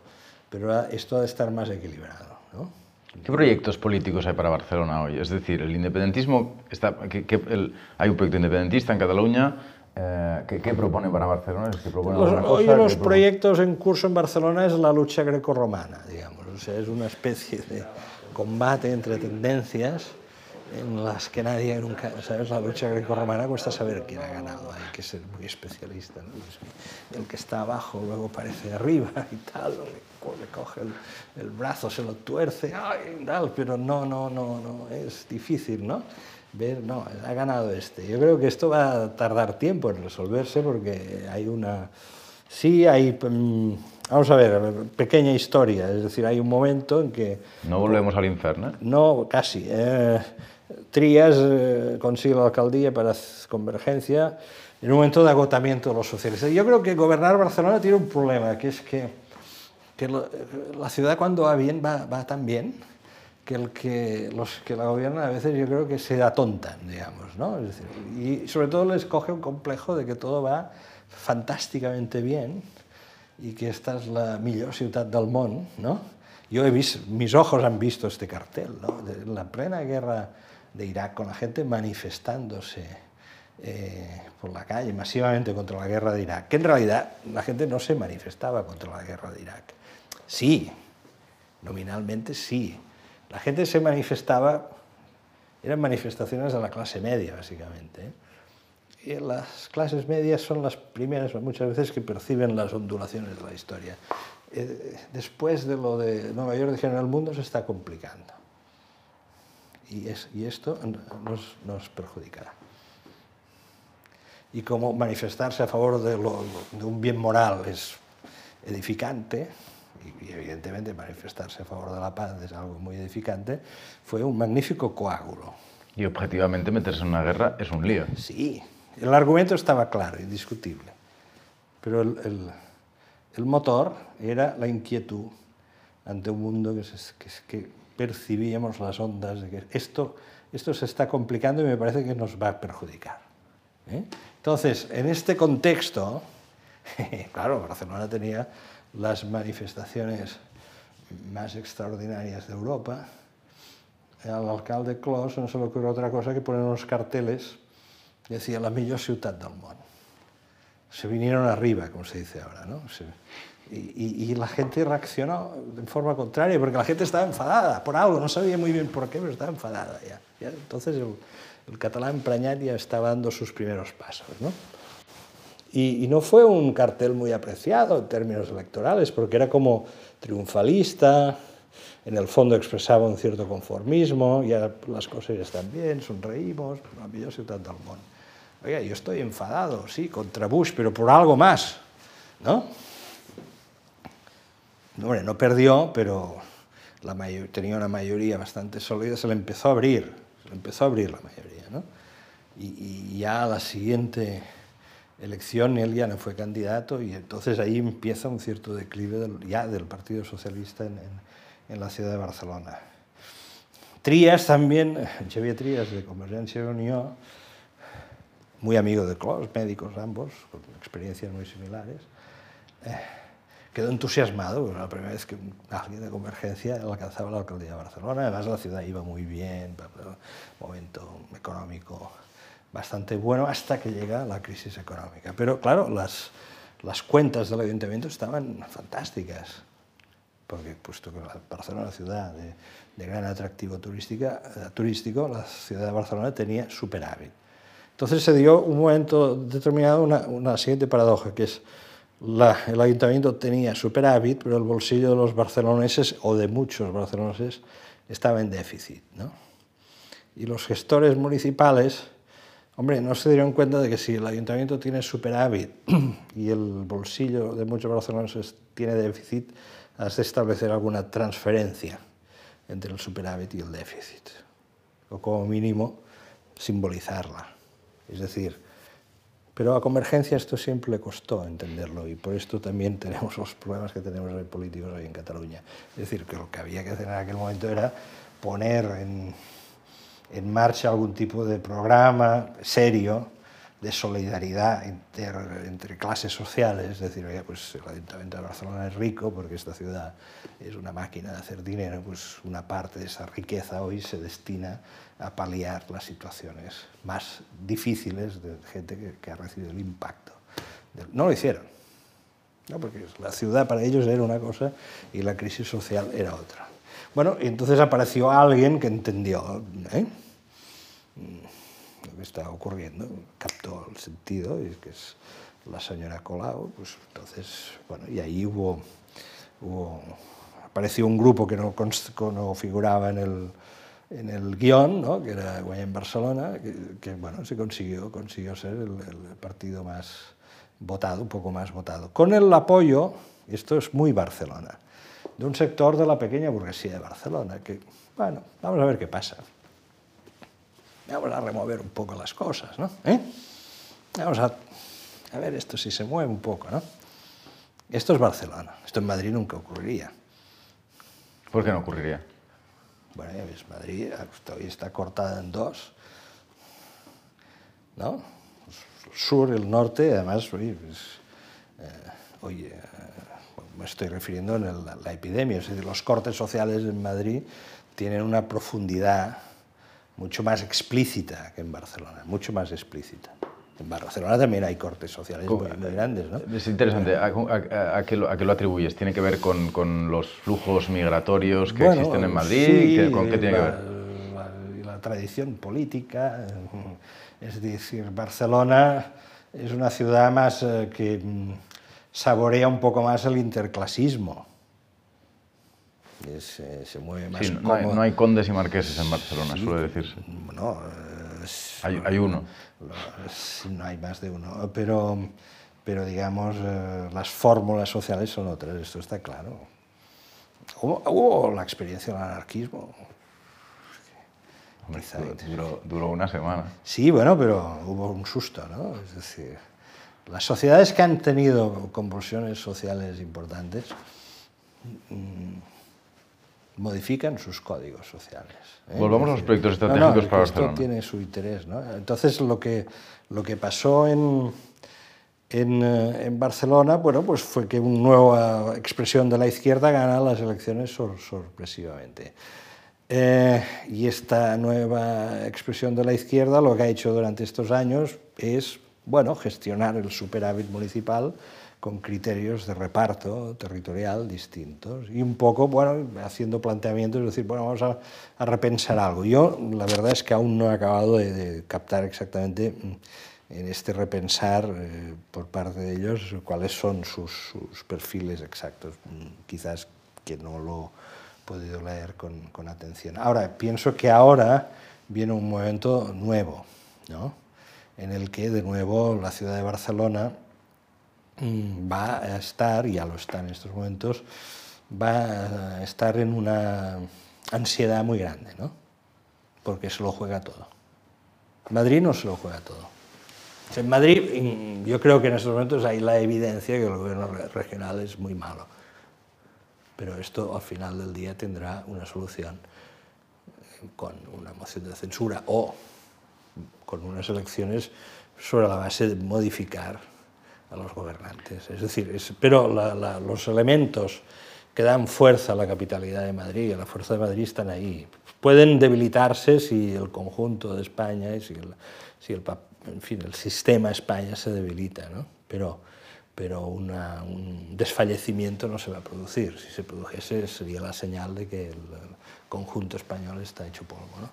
pero esto ha de estar más equilibrado. ¿no? ¿Qué proyectos políticos hay para Barcelona hoy? Es decir, el independentismo, está, que, que el, hay un proyecto independentista en Cataluña, eh, ¿qué, ¿qué, propone para Barcelona? ¿Es que propone los, cosa, hoy los proyectos en curso en Barcelona es la lucha grecorromana, digamos, o sea, es una especie de combate entre tendencias en las que nadie nunca, ¿sabes? La lucha greco-romana cuesta saber quién ha ganado, hay que ser muy especialista. ¿no? El que está abajo luego parece arriba y tal, le coge el, el brazo, se lo tuerce, ¡ay! tal, pero no, no, no, no, es difícil, ¿no? Ver, no, ha ganado este. Yo creo que esto va a tardar tiempo en resolverse porque hay una... Sí, hay... Mmm, Vamos a ver, pequeña historia, es decir, hay un momento en que... No volvemos al infierno. No, casi. Eh, Trías eh, consigue la alcaldía para Convergencia en un momento de agotamiento de los socialistas. Yo creo que gobernar Barcelona tiene un problema, que es que, la ciudad cuando va bien va, tan bien que, los que la gobiernan a veces yo creo que se atontan, digamos, ¿no? Y sobre todo les coge un complejo de que todo va fantásticamente bien y que esta es la millor ciutat del món, no? Yo he visto, mis ojos han visto este cartel, ¿no? La plena guerra de Irak, con la gente manifestándose eh, por la calle masivamente contra la guerra de Irak, que en realidad la gente no se manifestaba contra la guerra de Irak. Sí, nominalmente sí. La gente se manifestaba, eran manifestaciones de la clase media, básicamente. ¿eh? Y las clases medias son las primeras muchas veces que perciben las ondulaciones de la historia. Eh, después de lo de Nueva York dijeron el mundo se está complicando y, es, y esto nos, nos, perjudicará. Y como manifestarse a favor de, lo, de un bien moral es edificante, y, y evidentemente manifestarse a favor de la paz es algo muy edificante, fue un magnífico coágulo. Y objetivamente meterse en una guerra es un lío. Sí, el argumento estaba claro, indiscutible, pero el, el, el motor era la inquietud ante un mundo que, se, que, que percibíamos las ondas de que esto, esto se está complicando y me parece que nos va a perjudicar. ¿eh? Entonces, en este contexto, claro, Barcelona tenía las manifestaciones más extraordinarias de Europa. Al alcalde Clos no se le ocurrió otra cosa que poner unos carteles que decía la millor ciutat del món. Se vinieron arriba, como se dice ahora, ¿no? Y, la gente reaccionó de forma contraria, porque la gente estaba enfadada por algo, no sabía muy bien por qué, pero estaba enfadada ya. Entonces el, catalán Prañat ya estaba dando sus primeros pasos. ¿no? Y, no fue un cartel muy apreciado en términos electorales, porque era como triunfalista, en el fondo expresaba un cierto conformismo, ya las cosas están bien, sonreímos, la millor ciutat del món. Oiga, yo estoy enfadado, sí, contra Bush, pero por algo más, ¿no? Hombre, no perdió, pero tenía una mayoría bastante sólida, se le empezó a abrir, se le empezó a abrir la mayoría. ¿no? Y, ya la siguiente elección él ya no fue candidato y entonces ahí empieza un cierto declive del, ya del Partido Socialista en, la ciudad de Barcelona. Trías también, Xavier Trías de Convergencia y Unión, muy amigo de Clos, médicos ambos, con experiencias muy similares. Eh, quedó entusiasmado, era la primera vez que alguien de Convergencia alcanzaba la alcaldía de Barcelona, además la ciudad iba muy bien, momento económico bastante bueno hasta que llega la crisis económica. Pero claro, las, las cuentas del ayuntamiento estaban fantásticas, porque puesto que Barcelona es una ciudad de, de gran atractivo turística, eh, turístico, la ciudad de Barcelona tenía superávit. Entonces se dio un momento determinado una, una siguiente paradoja, que es la, el ayuntamiento tenía superávit, pero el bolsillo de los barceloneses, o de muchos barceloneses, estaba en déficit. ¿no? Y los gestores municipales, hombre, no se dieron cuenta de que si el ayuntamiento tiene superávit y el bolsillo de muchos barceloneses tiene déficit, has de establecer alguna transferencia entre el superávit y el déficit, o como mínimo simbolizarla. Es decir, pero a Convergencia esto siempre le costó entenderlo y por esto también tenemos los problemas que tenemos hoy políticos hoy en Cataluña. Es decir, que lo que había que hacer en aquel momento era poner en, en marcha algún tipo de programa serio de solidaridad entre clases sociales, es decir, pues el Ayuntamiento de Barcelona es rico porque esta ciudad es una máquina de hacer dinero, pues una parte de esa riqueza hoy se destina a paliar las situaciones más difíciles de gente que, ha recibido el impacto. No lo hicieron, ¿no? porque la ciudad para ellos era una cosa y la crisis social era otra. Bueno, y entonces apareció alguien que entendió, ¿eh? lo que está ocurriendo, captó el sentido, y que es la señora Colau, pues entonces, bueno, y ahí hubo, hubo apareció un grupo que no figuraba en el, en el guion, ¿no? que era en Barcelona, que, que, bueno, se consiguió, consiguió ser el, el, partido más votado, un poco más votado. Con el apoyo, esto es muy Barcelona, de un sector de la pequeña burguesía de Barcelona, que, bueno, vamos a ver qué pasa. Vamos a remover un poco las cosas, ¿no? ¿Eh? Vamos a, a ver esto si se mueve un poco, ¿no? Esto es Barcelona, esto en Madrid nunca ocurriría. ¿Por qué no ocurriría? Bueno, ya ves, Madrid hoy está cortada en dos, ¿no? El sur, el norte, además, pues, eh, oye eh, me estoy refiriendo en el, la epidemia, es decir, los cortes sociales en Madrid tienen una profundidad mucho más explícita que en Barcelona, mucho más explícita. En Barcelona también hay cortes sociales muy, muy grandes. ¿no? Es interesante. ¿A, a, a, qué lo, ¿A, qué lo, atribuyes? ¿Tiene que ver con, con los flujos migratorios que bueno, existen en Madrid? Sí, ¿Con qué tiene la, que ver? La, la, tradición política. Es decir, Barcelona es una ciudad más eh, que mm, saborea un poco más el interclasismo. Es, eh, se mueve más sí, no, hay, no, hay, condes y marqueses en Barcelona, sí, suele decirse. No, es, hay, hay, uno. No hay más de uno, pero, pero digamos, eh, las fórmulas sociales son otras, esto está claro. Hubo, hubo la experiencia del anarquismo. Hombre, duró, duró, una semana. Sí, bueno, pero hubo un susto, ¿no? Es decir, las sociedades que han tenido convulsiones sociales importantes mmm, modifican sus códigos sociales. ¿eh? Volvamos a los proyectos estratégicos no, no, para esto Barcelona. tiene su interés. ¿no? Entonces, lo que, lo que pasó en, en, en, Barcelona bueno, pues fue que una nueva expresión de la izquierda gana las elecciones sor, sorpresivamente. Eh, y esta nueva expresión de la izquierda lo que ha hecho durante estos años es bueno, gestionar el superávit municipal con criterios de reparto territorial distintos y un poco, bueno, haciendo planteamientos, es decir, bueno, vamos a, a repensar algo. Yo, la verdad es que aún no he acabado de, de captar exactamente en este repensar eh, por parte de ellos cuáles son sus, sus, perfiles exactos. Quizás que no lo he podido leer con, con atención. Ahora, pienso que ahora viene un momento nuevo, ¿no? en el que, de nuevo, la ciudad de Barcelona va a estar, ya lo está en estos momentos, va a estar en una ansiedad muy grande, ¿no? porque se lo juega todo. Madrid no se lo juega todo. En Madrid, yo creo que en estos momentos hay la evidencia que el gobierno regional es muy malo. Pero esto al final del día tendrá una solución con una moción de censura o con unas elecciones sobre la base de modificar a los gobernantes. Es decir, es, pero la, la, los elementos que dan fuerza a la capitalidad de Madrid, a la fuerza de Madrid, están ahí. Pueden debilitarse si el conjunto de España y si el, si el, en fin, el sistema España se debilita, ¿no? pero, pero una, un desfallecimiento no se va a producir. Si se produjese sería la señal de que el, conjunto español está hecho polvo. ¿no?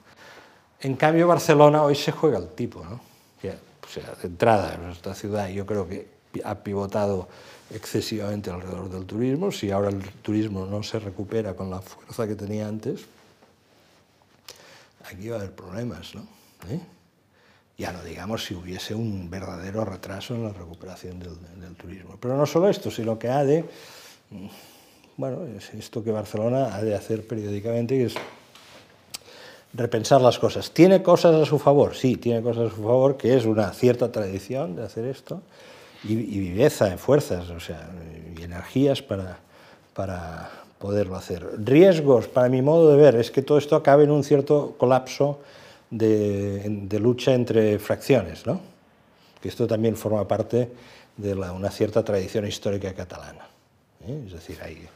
En cambio, Barcelona hoy se juega el tipo, ¿no? O sea, de entrada, esta ciudad yo creo que ha pivotado excesivamente alrededor del turismo. Si ahora el turismo no se recupera con la fuerza que tenía antes, aquí va a haber problemas, ¿no? ¿Eh? Ya no digamos si hubiese un verdadero retraso en la recuperación del, del, turismo. Pero no solo esto, sino que ha de, bueno, es esto que Barcelona ha de hacer periódicamente, que es repensar las cosas. ¿Tiene cosas a su favor? Sí, tiene cosas a su favor, que es una cierta tradición de hacer esto, y, y viveza, fuerzas, o sea, y energías para, para poderlo hacer. Riesgos, para mi modo de ver, es que todo esto acabe en un cierto colapso de, de lucha entre fracciones, ¿no? que esto también forma parte de una cierta tradición histórica catalana. ¿eh? Es decir, hay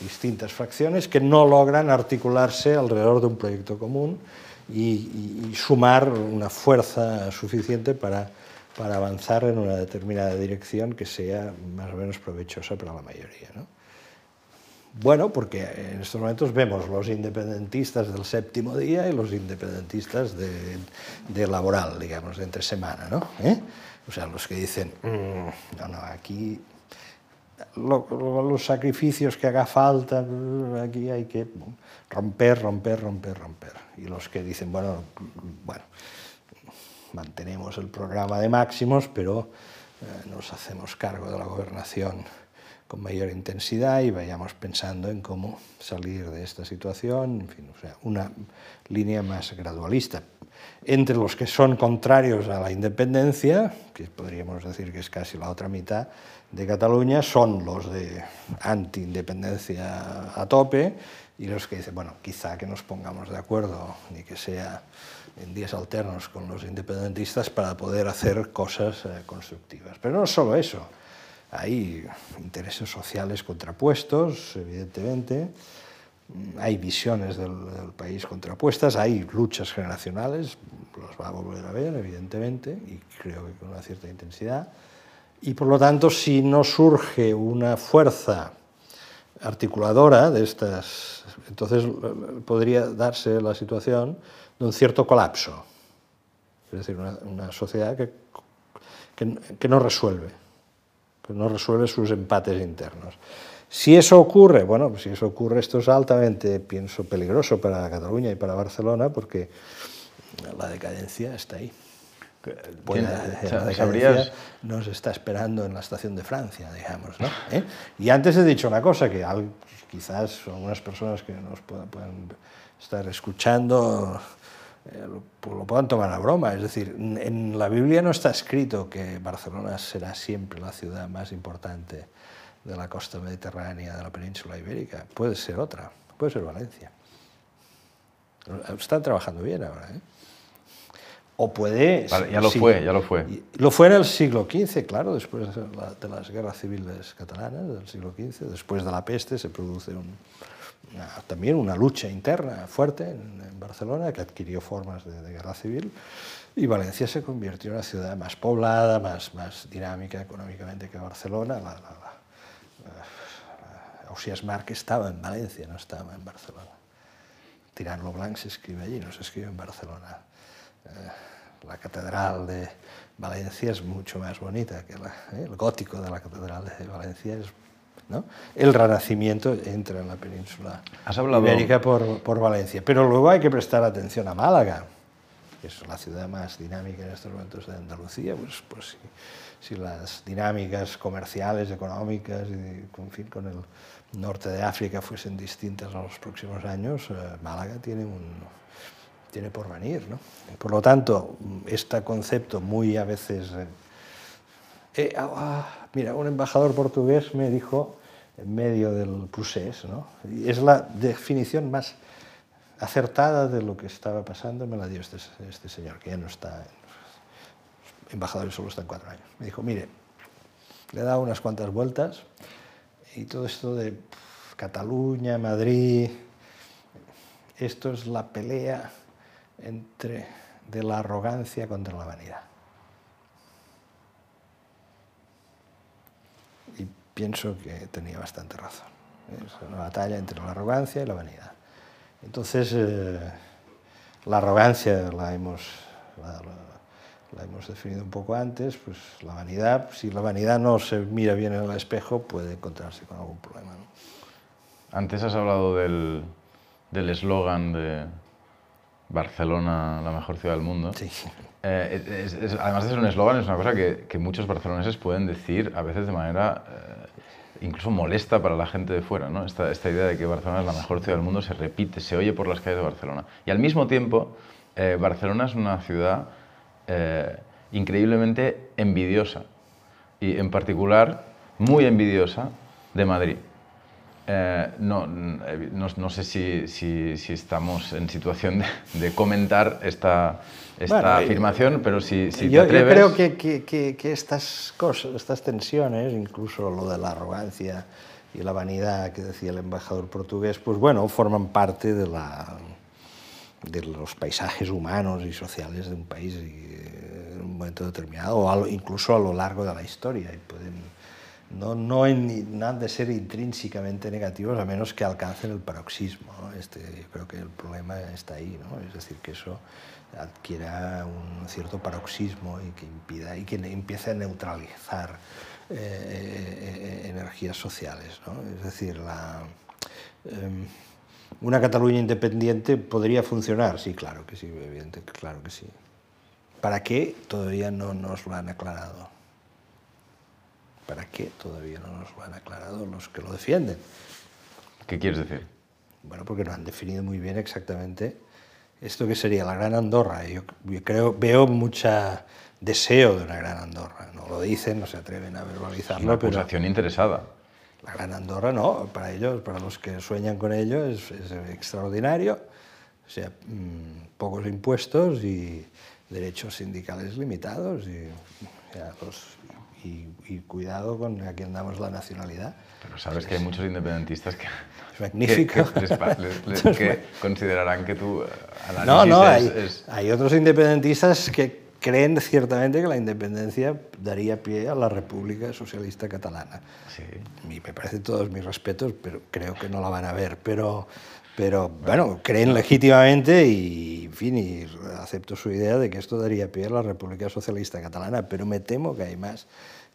distintas fracciones que no logran articularse alrededor de un proyecto común y, sumar una fuerza suficiente para, para, avanzar en una determinada dirección que sea más o menos provechosa para la mayoría. ¿no? Bueno, porque en estos momentos vemos los independentistas del séptimo día y los independentistas de, laboral, digamos, de entre semana, ¿no? ¿Eh? O sea, los que dicen, mm, no, no, aquí los sacrificios que haga falta, aquí hay que romper, romper, romper, romper. Y los que dicen, bueno, bueno, mantenemos el programa de máximos, pero eh, nos hacemos cargo de la gobernación con mayor intensidad y vayamos pensando en cómo salir de esta situación, en fin, o sea, una línea más gradualista. Entre los que son contrarios a la independencia, que podríamos decir que es casi la otra mitad, de Cataluña son los de anti-independencia a tope y los que dicen, bueno, quizá que nos pongamos de acuerdo, ni que sea en días alternos con los independentistas para poder hacer cosas eh, constructivas. Pero no solo eso, hay intereses sociales contrapuestos, evidentemente, hay visiones del, del, país contrapuestas, hay luchas generacionales, los va a volver a ver, evidentemente, y creo que con una cierta intensidad. Y por lo tanto, si no surge una fuerza articuladora de estas, entonces podría darse la situación de un cierto colapso. Es decir, una, una sociedad que, que, que, no resuelve, que no resuelve sus empates internos. Si eso ocurre, bueno, pues si eso ocurre, esto es altamente, pienso, peligroso para Cataluña y para Barcelona, porque la decadencia está ahí. Pues la ¿Sabrías? nos está esperando en la estación de Francia, digamos. ¿no? ¿Eh? Y antes he dicho una cosa que quizás algunas personas que nos puedan, puedan estar escuchando eh, lo, lo, puedan tomar a broma. Es decir, en la Biblia no está escrito que Barcelona será siempre la ciudad más importante de la costa mediterránea, de la península ibérica. Puede ser otra, puede ser Valencia. Están trabajando bien ahora. ¿eh? o puede... Vale, ya lo sí, fue, ya lo fue. Lo fue en el siglo XV, claro, después de, la, de, las guerras civiles catalanas del siglo XV, después de la peste se produce un, una, también una lucha interna fuerte en, en, Barcelona que adquirió formas de, de, guerra civil y Valencia se convirtió en una ciudad más poblada, más, más dinámica económicamente que Barcelona. La, la, la, Ausias Marc estaba en Valencia, no estaba en Barcelona. Tirant lo Blanc se escribe allí, no se escribe en Barcelona. Eh, la catedral de Valencia es mucho más bonita que la, eh, el gótico de la catedral de Valencia es ¿no? el renacimiento entra en la península ¿Has hablado... ibérica por, por, Valencia. Pero luego hay que prestar atención a Málaga, que es la ciudad más dinámica en estos momentos de Andalucía. Pues, pues si, si las dinámicas comerciales, económicas y en fin, con el norte de África fuesen distintas en los próximos años, eh, Málaga tiene un, tiene por venir. ¿no? Por lo tanto, este concepto muy a veces... Eh, eh, ah, mira, un embajador portugués me dijo, en medio del procés, ¿no? es la definición más acertada de lo que estaba pasando, me la dio este, este señor, que ya no está, embajador solo está en cuatro años. Me dijo, mire, le he dado unas cuantas vueltas y todo esto de Cataluña, Madrid, esto es la pelea entre, de la arrogancia contra la vanidad. Y pienso que tenía bastante razón. Es una batalla entre la arrogancia y la vanidad. Entonces, eh, la arrogancia la hemos, la, hemos definido un poco antes, pues la vanidad, si la vanidad no se mira bien en el espejo, puede encontrarse con algún problema. ¿no? Antes has hablado del eslogan de Barcelona, la mejor ciudad del mundo. Sí. Eh, es, es, además de ser un eslogan, es una cosa que, que, muchos barceloneses pueden decir a veces de manera eh, incluso molesta para la gente de fuera. ¿no? Esta, esta, idea de que Barcelona es la mejor ciudad del mundo se repite, se oye por las calles de Barcelona. Y al mismo tiempo, eh, Barcelona es una ciudad eh, increíblemente envidiosa y en particular muy envidiosa de Madrid. Eh, no, no, no, sé si, si, si, estamos en situación de, de comentar esta, esta bueno, afirmación, pero si, si yo, te atreves... Yo creo que, que, que, que, estas cosas, estas tensiones, incluso lo de la arrogancia y la vanidad que decía el embajador portugués, pues bueno, forman parte de, la, de los paisajes humanos y sociales de un país y, en un momento determinado, o a, incluso a lo largo de la historia. Y pueden, no, no, en, no, han de ser intrínsecamente negativos a menos que alcancen el paroxismo. ¿no? Este, yo creo que el problema está ahí, es decir, que eso adquiera un cierto paroxismo y que, impida, y que empiece a neutralizar eh, eh, energías sociales. Es decir, la, eh, una Cataluña independiente podría funcionar, sí, claro que sí, evidente, claro que sí. ¿Para qué? Todavía no nos lo han aclarado. ¿Para qué? Todavía no nos lo han aclarado los que lo defienden. ¿Qué quieres decir? Bueno, porque no han definido muy bien exactamente esto que sería la Gran Andorra. Yo, yo creo, veo mucha deseo de una Gran Andorra. No lo dicen, no se atreven a verbalizarlo. Una acusación pero interesada. La Gran Andorra no, para ellos, para los que sueñan con ello, es, es extraordinario. O sea, mmm, pocos impuestos y derechos sindicales limitados y, sea, los, y, y, cuidado con a quien damos la nacionalidad. Pero sabes que hay muchos independentistas que, es magnífico. que, que, les, les, que considerarán que tu análisis no, no, hay, es... hay otros independentistas que creen ciertamente que la independencia daría pie a la República Socialista Catalana. Sí. Y me parece todos mis respetos, pero creo que no la van a ver. Pero, pero bueno, creen legítimamente y, en fin, y acepto su idea de que esto daría pie a la República Socialista Catalana, pero me temo que hay más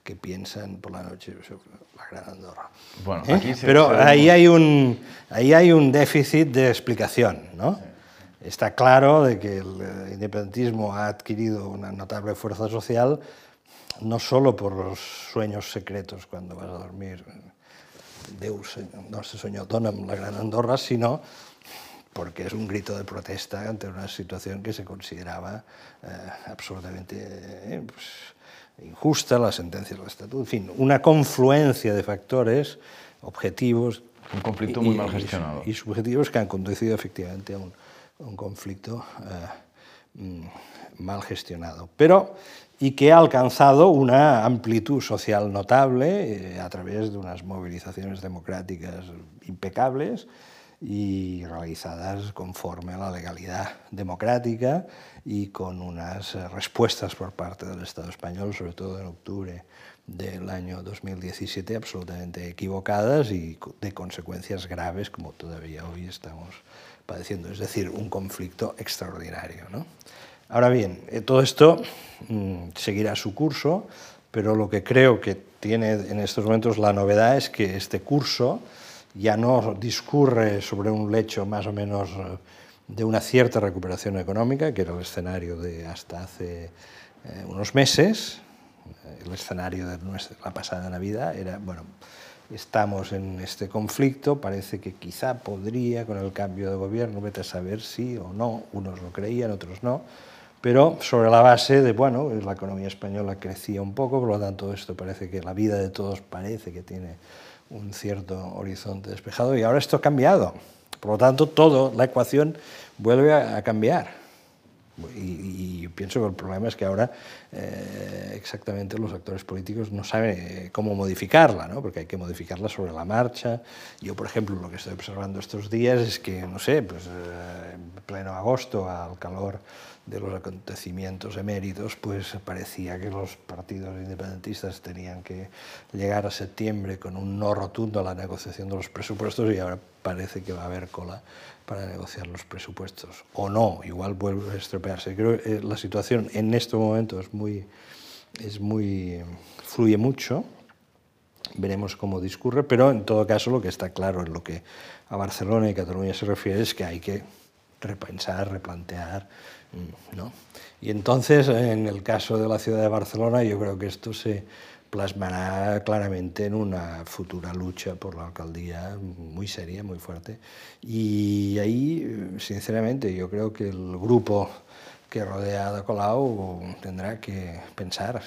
que piensan por la noche sobre la Gran Andorra. Bueno, ¿Eh? aquí se Pero se ahí hay, un, ahí hay un déficit de explicación, ¿no? Sí. Está claro de que el independentismo ha adquirido una notable fuerza social, no solo por los sueños secretos cuando vas a dormir, Deus, no se soñó dona'm la Gran Andorra, sino porque es un grito de protesta ante una situación que se consideraba eh, absolutamente eh, pues, injusta, la sentencia del Estatuto, en fin, una confluencia de factores objetivos. Un conflicto muy y, mal gestionado. Y, y, subjetivos que han conducido efectivamente a un, un conflicto eh, mal gestionado. Pero, y que ha alcanzado una amplitud social notable eh, a través de unas movilizaciones democráticas impecables y realizadas conforme a la legalidad democrática y con unas respuestas por parte del Estado español, sobre todo en octubre del año 2017, absolutamente equivocadas y de consecuencias graves como todavía hoy estamos Es decir, un conflicto extraordinario. ¿no? Ahora bien, eh, todo esto mmm, seguirá su curso, pero lo que creo que tiene en estos momentos la novedad es que este curso ya no discurre sobre un lecho más o menos eh, de una cierta recuperación económica, que era el escenario de hasta hace eh, unos meses. El escenario de la pasada Navidad era, bueno, estamos en este conflicto, parece que quizá podría, con el cambio de gobierno, vete a saber si o no, unos lo creían, otros no, pero sobre la base de, bueno, la economía española crecía un poco, por lo tanto esto parece que la vida de todos parece que tiene un cierto horizonte despejado y ahora esto ha cambiado. Por lo tanto, todo, la ecuación vuelve a cambiar. Y, y, pienso que el problema es que ahora eh, exactamente los actores políticos no saben eh, cómo modificarla, ¿no? porque hay que modificarla sobre la marcha. Yo, por ejemplo, lo que estoy observando estos días es que, no sé, pues, eh, en pleno agosto, al calor de los acontecimientos eméritos, pues parecía que los partidos independentistas tenían que llegar a septiembre con un no rotundo a la negociación de los presupuestos y ahora parece que va a haber cola para negociar los presupuestos. O no, igual vuelve a estropearse. Creo que la situación en este momento es muy, es muy, fluye mucho, veremos cómo discurre, pero en todo caso lo que está claro en lo que a Barcelona y Cataluña se refiere es que hay que repensar, replantear, ¿no? Y entonces, en el caso de la ciudad de Barcelona, yo creo que esto se plasmará claramente en una futura lucha por la alcaldía muy seria, muy fuerte. Y ahí, sinceramente, yo creo que el grupo que rodea a Colau tendrá que pensar,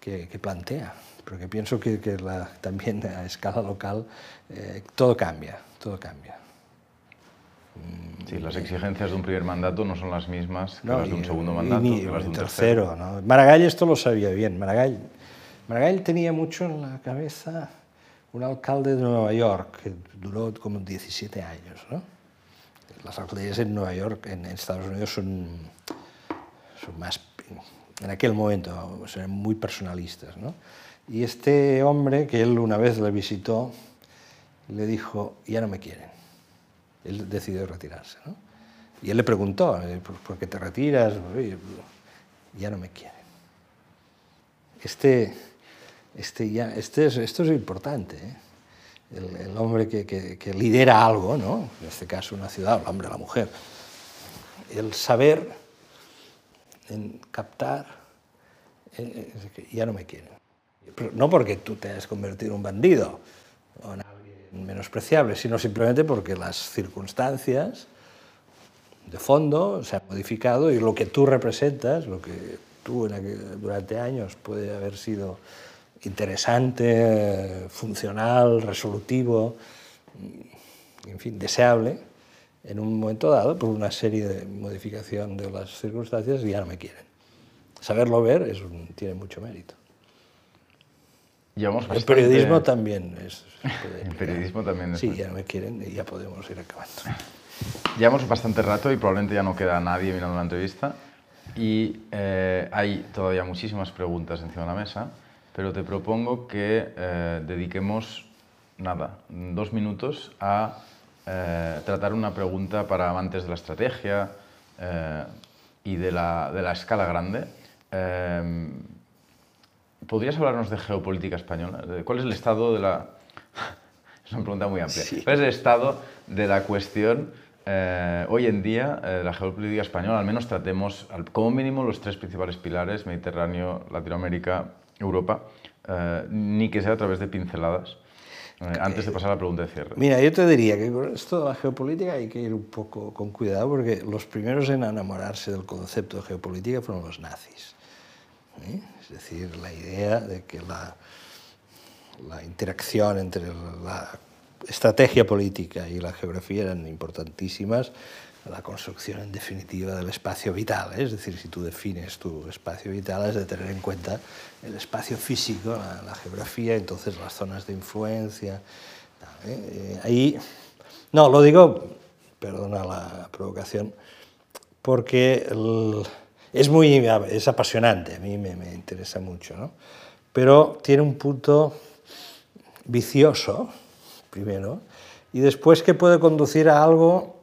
que plantea, porque pienso que, que la, también a escala local eh, todo cambia, todo cambia. Sí, las exigencias de un primer mandato no son las mismas que No, las de un segundo y mandato, ni que las de un un tercero. tercero. ¿no? Maragall esto lo sabía bien. Maragall, Maragall tenía mucho en la cabeza un alcalde de Nueva York que duró como 17 años. ¿no? Las alcaldías en Nueva York, en Estados Unidos, son, más, en aquel momento, eran muy personalistas. ¿no? Y este hombre, que él una vez le visitó, le dijo, ya no me quieren. Él decidió retirarse. ¿no? Y él le preguntó, eh, ¿por, qué te retiras? Ya no me quieren. Este, este ya, este es- esto es importante. ¿eh? El, el hombre que, que- que lidera algo, ¿no? en este caso una ciudad, el hombre la mujer. El saber en captar, eh, ya no me quieren. Pero no porque tú te hayas convertido en un bandido o en alguien menospreciable, sino simplemente porque las circunstancias de fondo se han modificado y lo que tú representas, lo que tú en aquel- durante años puede haber sido interesante, funcional, resolutivo, en fin, deseable, en un momento dado, por una serie de modificación de las circunstancias, ya no me quieren. Saberlo ver es un- tiene mucho mérito. Llevamos El bastante- periodismo también es... El periodismo también es Sí, ya no me quieren y ya podemos ir acabando. Llevamos bastante rato y probablemente ya no queda nadie mirando la entrevista. Y eh, hay todavía muchísimas preguntas encima de la mesa, pero te propongo que eh, dediquemos, nada, dos minutos a eh, tratar una pregunta para amantes de la estrategia eh, y de la, de la escala grande. ¿Podrías hablarnos de geopolítica española? ¿Cuál es el estado de la... Es una pregunta muy amplia. Sí. ¿Cuál es el estado de la cuestión eh, hoy en día eh, de la geopolítica española? Al menos tratemos, al- como mínimo, los tres principales pilares, Mediterráneo, Latinoamérica, Europa, eh, ni que sea a través de pinceladas, eh, antes de pasar a la pregunta de cierre. Mira, yo te diría que con esto de la geopolítica hay que ir un poco con cuidado porque los primeros en enamorarse del concepto de geopolítica fueron los nazis. ¿eh? Es decir, la idea de que la, la interacción entre la estrategia política y la geografía eran importantísimas la construcción en definitiva del espacio vital. ¿eh? Es decir, si tú defines tu espacio vital, has de tener en cuenta el espacio físico, la, geografía, entonces las zonas de influencia. ¿eh? Ahí, no, lo digo, perdona la provocación, porque es muy es apasionante, a mí me, me interesa mucho, ¿no? pero tiene un punto vicioso, primero, y después que puede conducir a algo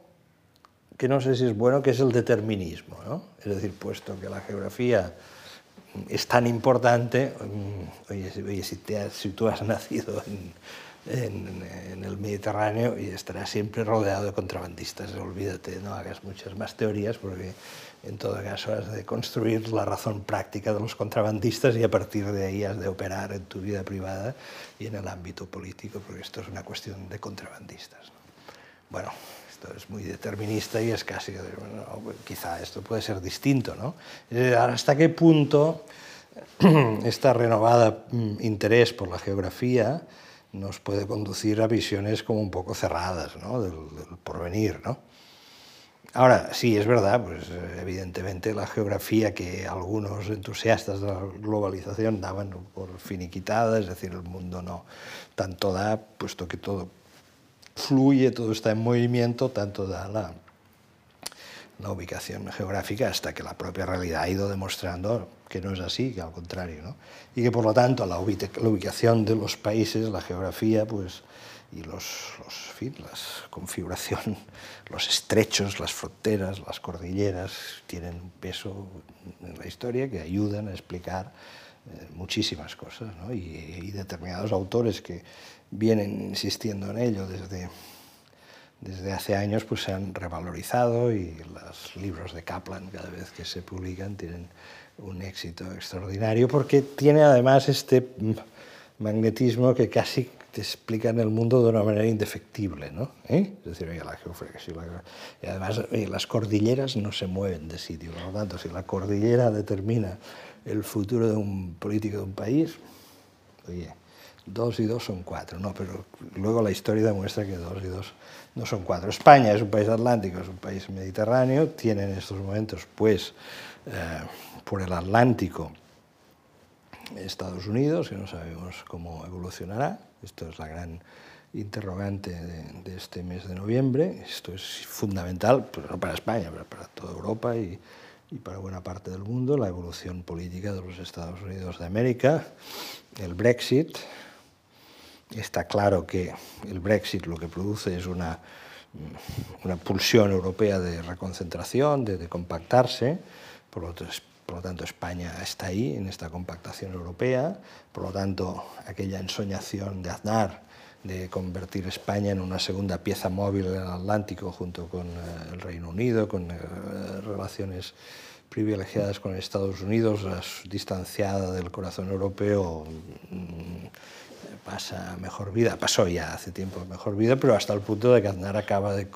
que no sé si es bueno, que es el determinismo. ¿no? Es decir, puesto que la geografía es tan importante, mm, oye, oye, si, te has- si tú has nacido en, en- en el Mediterráneo y estarás siempre rodeado de contrabandistas, olvídate, no hagas muchas más teorías porque en todo caso has de construir la razón práctica de los contrabandistas y a partir de ahí has de operar en tu vida privada y en el ámbito político, porque esto es una cuestión de contrabandistas. ¿no? Bueno, esto es muy determinista y es casi, quizá esto puede ser distinto, ¿no? Eh, ¿Hasta qué punto esta renovada mm, interés por la geografía nos puede conducir a visiones como un poco cerradas, ¿no? Del, del porvenir, ¿no? Ahora, sí, es verdad, pues evidentemente la geografía que algunos entusiastas de la globalización daban por finiquitada, es decir, el mundo no tanto da, puesto que todo fluye, todo está en movimiento, tanto da la, la ubicación geográfica hasta que la propia realidad ha ido demostrando que no es así, que al contrario, ¿no? Y que por lo tanto la, ubica- la ubicación de los países, la geografía, pues, y los, las configuración, los estrechos, las fronteras, las cordilleras, tienen un peso en la historia que ayudan a explicar eh, muchísimas cosas, ¿no? y, y determinados autores que vienen insistiendo en ello desde, desde hace años pues se han revalorizado y los libros de Kaplan cada vez que se publican tienen un éxito extraordinario porque tiene además este magnetismo que casi te explican el mundo de una manera indefectible, ¿no? ¿Eh? Es decir, la la- y además las cordilleras no se mueven de sitio, por lo tanto, si la cordillera determina el futuro de un político de un país, oye, dos y dos son cuatro, no, pero luego la historia demuestra que dos y dos no son cuatro. España es un país atlántico, es un país mediterráneo, tiene en estos momentos, pues, eh, por el Atlántico, Estados Unidos, que no sabemos cómo evolucionará. Esto es la gran interrogante de, este mes de noviembre. Esto es fundamental, pero no para España, pero para toda Europa y, y para buena parte del mundo, la evolución política de los Estados Unidos de América, el Brexit. Está claro que el Brexit lo que produce es una, una pulsión europea de reconcentración, de, compactarse, por lo, tanto, España está ahí, en esta compactación europea. Por lo tanto, aquella ensoñación de Aznar de convertir España en una segunda pieza móvil en el Atlántico junto con eh, el Reino Unido, con eh, relaciones privilegiadas con Estados Unidos, distanciada del corazón europeo, mm, pasa mejor vida, pasó ya hace tiempo mejor vida, pero hasta el punto de que Aznar acaba de,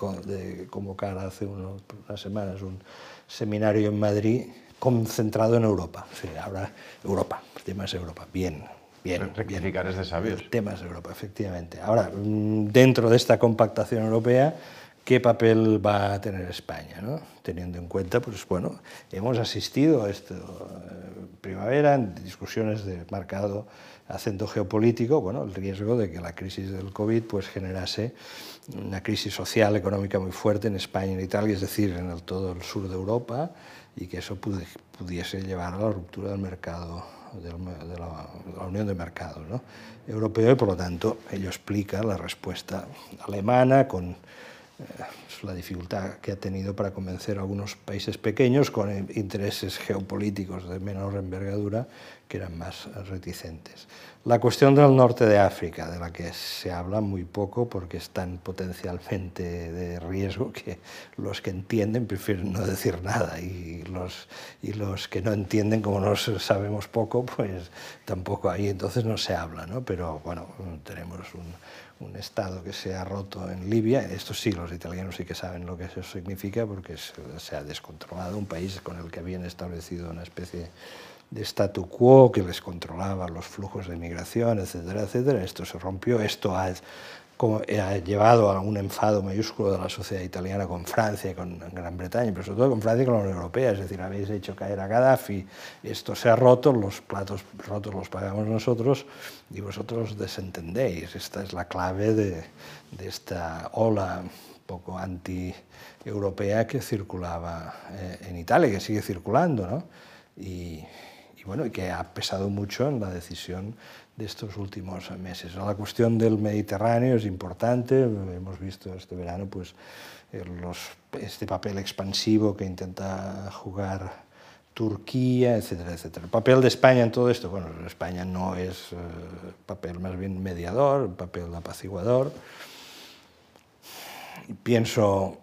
convocar hace unas semanas un seminario en Madrid concentrado en Europa. Sí, ahora Europa, temas Europa, bien, bien. Rectificar es de sabios. Temas de Europa, efectivamente. Ahora, mm, dentro de esta compactación europea, ¿qué papel va a tener España? ¿no? Teniendo en cuenta, pues bueno, hemos asistido a esto eh, primavera en discusiones de marcado acento geopolítico, bueno, el riesgo de que la crisis del COVID pues generase una crisis social, económica muy fuerte en España y en Italia, es decir, en el, todo el sur de Europa, y que eso pudiese llevar a la ruptura del mercado, de la, unión de mercados ¿no? europeo y por lo tanto ello explica la respuesta alemana con la dificultad que ha tenido para convencer a algunos países pequeños con intereses geopolíticos de menor envergadura que eran más reticentes. La cuestión del norte de África, de la que se habla muy poco porque es tan potencialmente de riesgo que los que entienden prefieren no decir nada y los, y los que no entienden, como no sabemos poco, pues tampoco ahí entonces no se habla. ¿no? Pero bueno, tenemos un, un Estado que se ha roto en Libia, esto sí, los italianos sí que saben lo que eso significa porque se ha descontrolado. Un país con el que habían establecido una especie de statu quo que les controlaba los flujos de migración, etcétera, etcétera. Esto se rompió, esto ha, ha llevado a un enfado mayúsculo de la sociedad italiana con Francia y con Gran Bretaña, pero sobre todo con Francia y con la Unión Europea, es decir, habéis hecho caer a Gaddafi, esto se ha roto, los platos rotos los pagamos nosotros y vosotros desentendéis. Esta es la clave de, de esta ola poco anti-europea que circulaba eh, en Italia, que sigue circulando, ¿no? Y, y bueno, que ha pesado mucho en la decisión de estos últimos meses. La cuestión del Mediterráneo es importante, hemos visto este verano pues, eh, los, este papel expansivo que intenta jugar Turquía, etcétera, etcétera. El papel de España en todo esto, bueno, España no es eh, papel más bien mediador, papel apaciguador. Pienso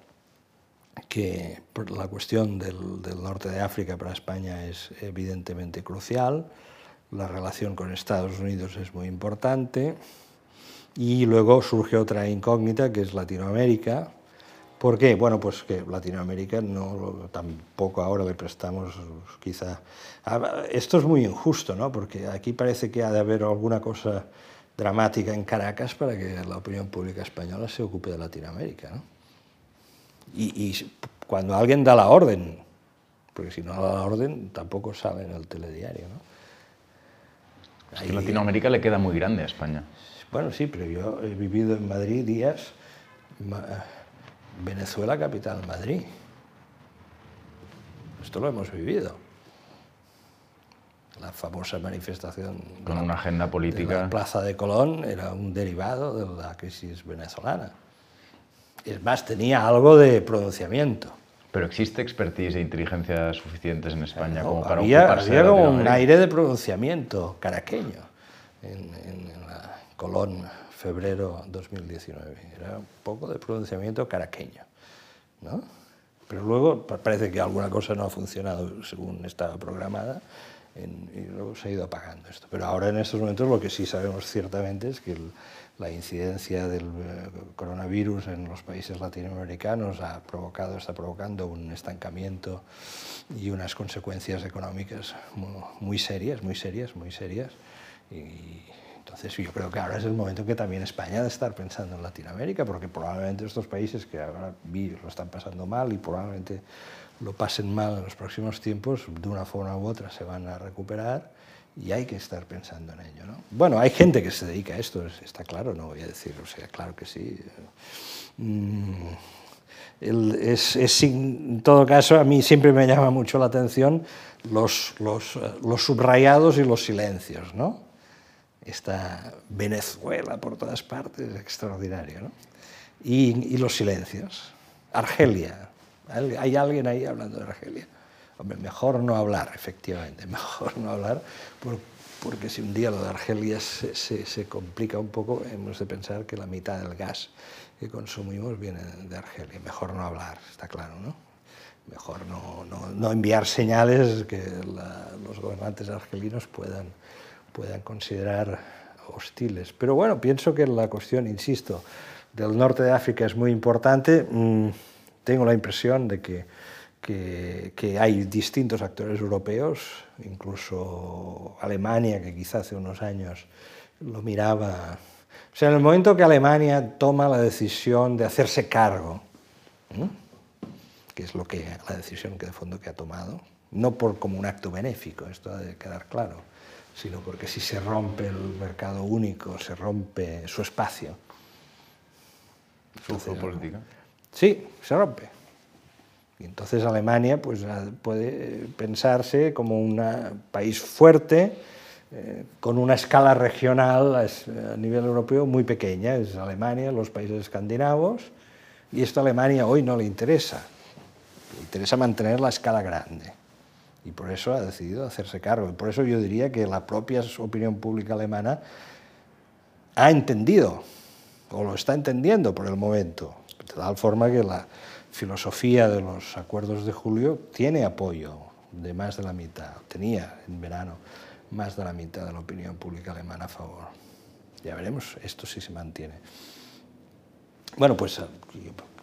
que la cuestión del, norte de África para España es evidentemente crucial, la relación con Estados Unidos es muy importante y luego surge otra incógnita que es Latinoamérica. ¿Por qué? Bueno, pues que Latinoamérica no, tampoco ahora le prestamos quizá... Esto es muy injusto, ¿no? Porque aquí parece que ha de haber alguna cosa dramática en Caracas para que la opinión pública española se ocupe de Latinoamérica, ¿no? Y, cuando alguien da la orden, porque si no da la orden tampoco sale en el telediario. ¿no? Es que Latinoamérica le queda muy grande a España. Bueno, sí, pero yo he vivido en Madrid días, Venezuela capital, Madrid. Esto lo hemos vivido. La famosa manifestación con una agenda política. De la Plaza de Colón era un derivado de la crisis venezolana. Es más, tenía algo de pronunciamiento. Pero existe expertise e inteligencia suficientes en España como para había, ocuparse había como un aire de pronunciamiento caraqueño en, en, la Colón, febrero 2019. Era un poco de pronunciamiento caraqueño, ¿no? Pero luego parece que alguna cosa no ha funcionado según estaba programada y luego se ha ido apagando esto. Pero ahora en estos momentos lo que sí sabemos ciertamente es que el, la incidencia del eh, coronavirus en los países latinoamericanos ha provocado, está provocando un estancamiento y unas consecuencias económicas muy, serias, muy serias, muy serias. Y Entonces yo creo que ahora es el momento que también España de estar pensando en Latinoamérica, porque probablemente estos países que ahora lo están pasando mal y probablemente lo pasen mal en los próximos tiempos, de una forma u otra se van a recuperar y hay que estar pensando en ello. ¿no? Bueno, hay gente que se dedica a esto, está claro, no voy a decir, o sea, claro que sí. Mm, es, es, en todo caso, a mí siempre me llama mucho la atención los, los, los subrayados y los silencios, ¿no? esta Venezuela por todas partes, extraordinario. ¿no? Y, y, los silencios. Argelia. ¿Hay alguien ahí hablando de Argelia? Mejor no hablar, efectivamente, mejor no hablar, porque si un día lo de Argelia se, se, se, complica un poco, hemos de pensar que la mitad del gas que consumimos viene de Argelia. Mejor no hablar, está claro, ¿no? Mejor no, no, no enviar señales que la, los gobernantes argelinos puedan puedan considerar hostiles. Pero bueno, pienso que la cuestión, insisto, del norte de África es muy importante. Mm, tengo la impresión de que, que, que, hay distintos actores europeos, incluso Alemania, que quizá hace unos años lo miraba. O sea, en el momento que Alemania toma la decisión de hacerse cargo, que es lo que la decisión que de fondo que ha tomado, no por como un acto benéfico, esto ha de quedar claro, sino porque si se rompe el mercado único, se rompe su espacio. ¿Su política? Sí, se rompe. Y entonces Alemania pues, puede pensarse como un país fuerte, eh, con una escala regional a nivel europeo muy pequeña. Es Alemania, los países escandinavos, y esto a Alemania hoy no le interesa. Le interesa mantener la escala grande y por eso ha decidido hacerse cargo. Y por eso yo diría que la propia opinión pública alemana ha entendido, o lo está entendiendo por el momento, de tal forma que la filosofía de los acuerdos de julio tiene apoyo de más de la mitad, tenía en verano más de la mitad de la opinión pública alemana a favor. Ya veremos, esto sí se mantiene. Bueno, pues yo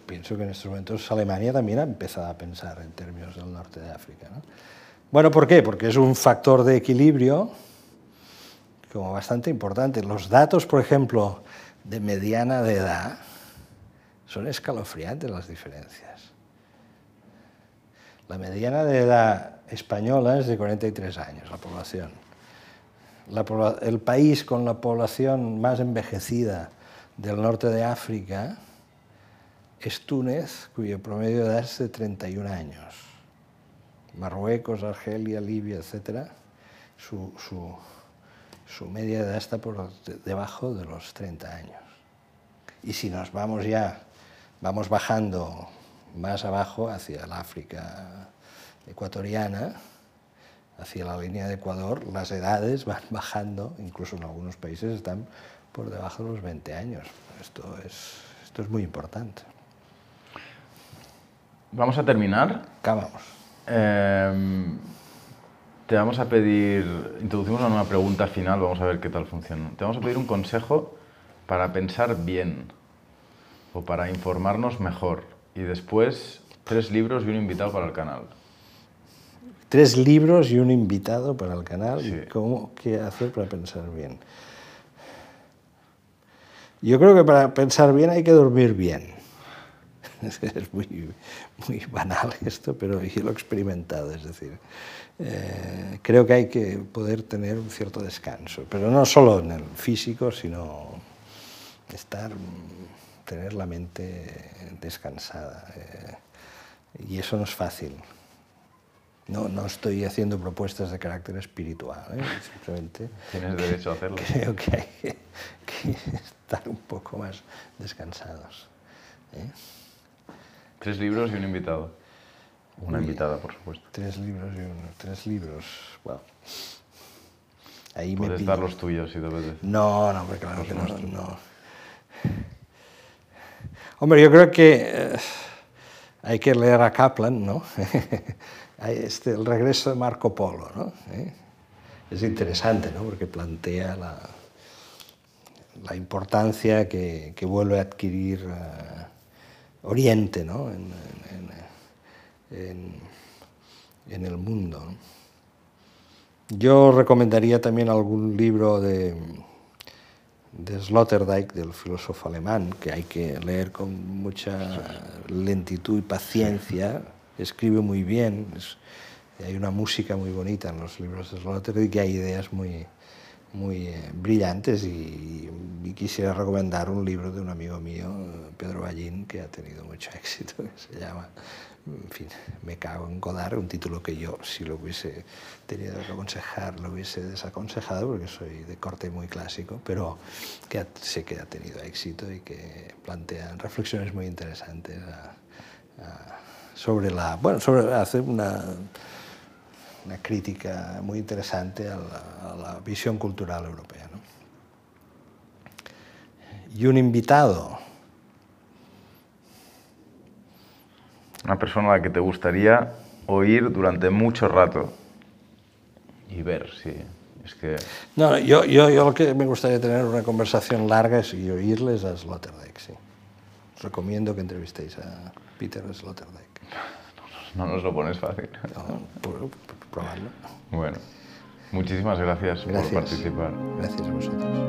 pienso que en estos momentos Alemania también ha empezado a pensar en términos del norte de África. ¿no? Bueno, ¿por qué? Porque es un factor de equilibrio como bastante importante. Los datos, por ejemplo, de mediana de edad, son escalofriantes las diferencias. La mediana de edad española es de 43 años, la población. el país con la población más envejecida del norte de África es Túnez, cuyo promedio de edad es de 31 años. Marruecos, Argelia, Libia, etc., su, su, su, media edad está por debajo de los 30 años. Y si nos vamos ya, vamos bajando más abajo hacia el África ecuatoriana, hacia la línea de Ecuador, las edades van bajando, incluso en algunos países están por debajo de los 20 años. Esto es, esto es muy importante. Vamos a terminar. Acabamos. Em, te vamos a pedir, introducimos una nueva pregunta final, vamos a ver qué tal funciona. Te vamos a pedir un consejo para pensar bien o para informarnos mejor. Y después, tres libros y un invitado para el canal. Tres libros y un invitado para el canal. ¿Cómo, ¿Qué hacer para pensar bien? Yo creo que para pensar bien hay que dormir bien. es muy, muy banal esto, pero yo lo he experimentado, es decir, eh, creo que hay que poder tener un cierto descanso, pero no solo en el físico, sino estar, tener la mente descansada. Eh, y eso no es fácil. No, no estoy haciendo propuestas de carácter espiritual, ¿eh? simplemente... Tienes derecho a hacerlo. Creo que hay que, que estar un poco más descansados. ¿eh? Tres libros y un invitado. Una invitada, por supuesto. Tres libros y uno. Tres libros. Wow. Ahí Puedes me dar los tuyos si te apetece. No, no, hombre, claro que no, no, Hombre, yo creo que eh, hay que leer a Kaplan, ¿no? este, el regreso de Marco Polo, ¿no? ¿Eh? Es interesante, ¿no? Porque plantea la, importancia que, vuelve a adquirir... Uh, Oriente ¿no? en, el mundo. Yo recomendaría también algún libro de, de Sloterdijk, del filósofo alemán, que hay que leer con mucha lentitud y paciencia. Escribe muy bien, hay una música muy bonita en los libros de Sloterdijk y hay ideas muy, muy eh, brillantes y, quisiera recomendar un libro de un amigo mío, Pedro Ballín, que ha tenido mucho éxito, que se llama, en fin, Me cago en Godard, un título que yo, si lo hubiese tenido que aconsejar, lo hubiese desaconsejado porque soy de corte muy clásico, pero que sé que ha tenido éxito y que plantea reflexiones muy interesantes sobre la, bueno, sobre hacer una una crítica muy interesante a la, visión cultural europea. Y un invitado. Una persona a la que te gustaría oír durante mucho rato y ver, sí. Es que... No, yo, yo, yo lo que me gustaría tener una conversación larga es y oírles a Sloterdijk, sí. Os recomiendo que entrevistéis a Peter Sloterdijk. No nos lo pones fácil. No, probarlo. Bueno, muchísimas gracias, gracias por participar. Gracias a vosotros.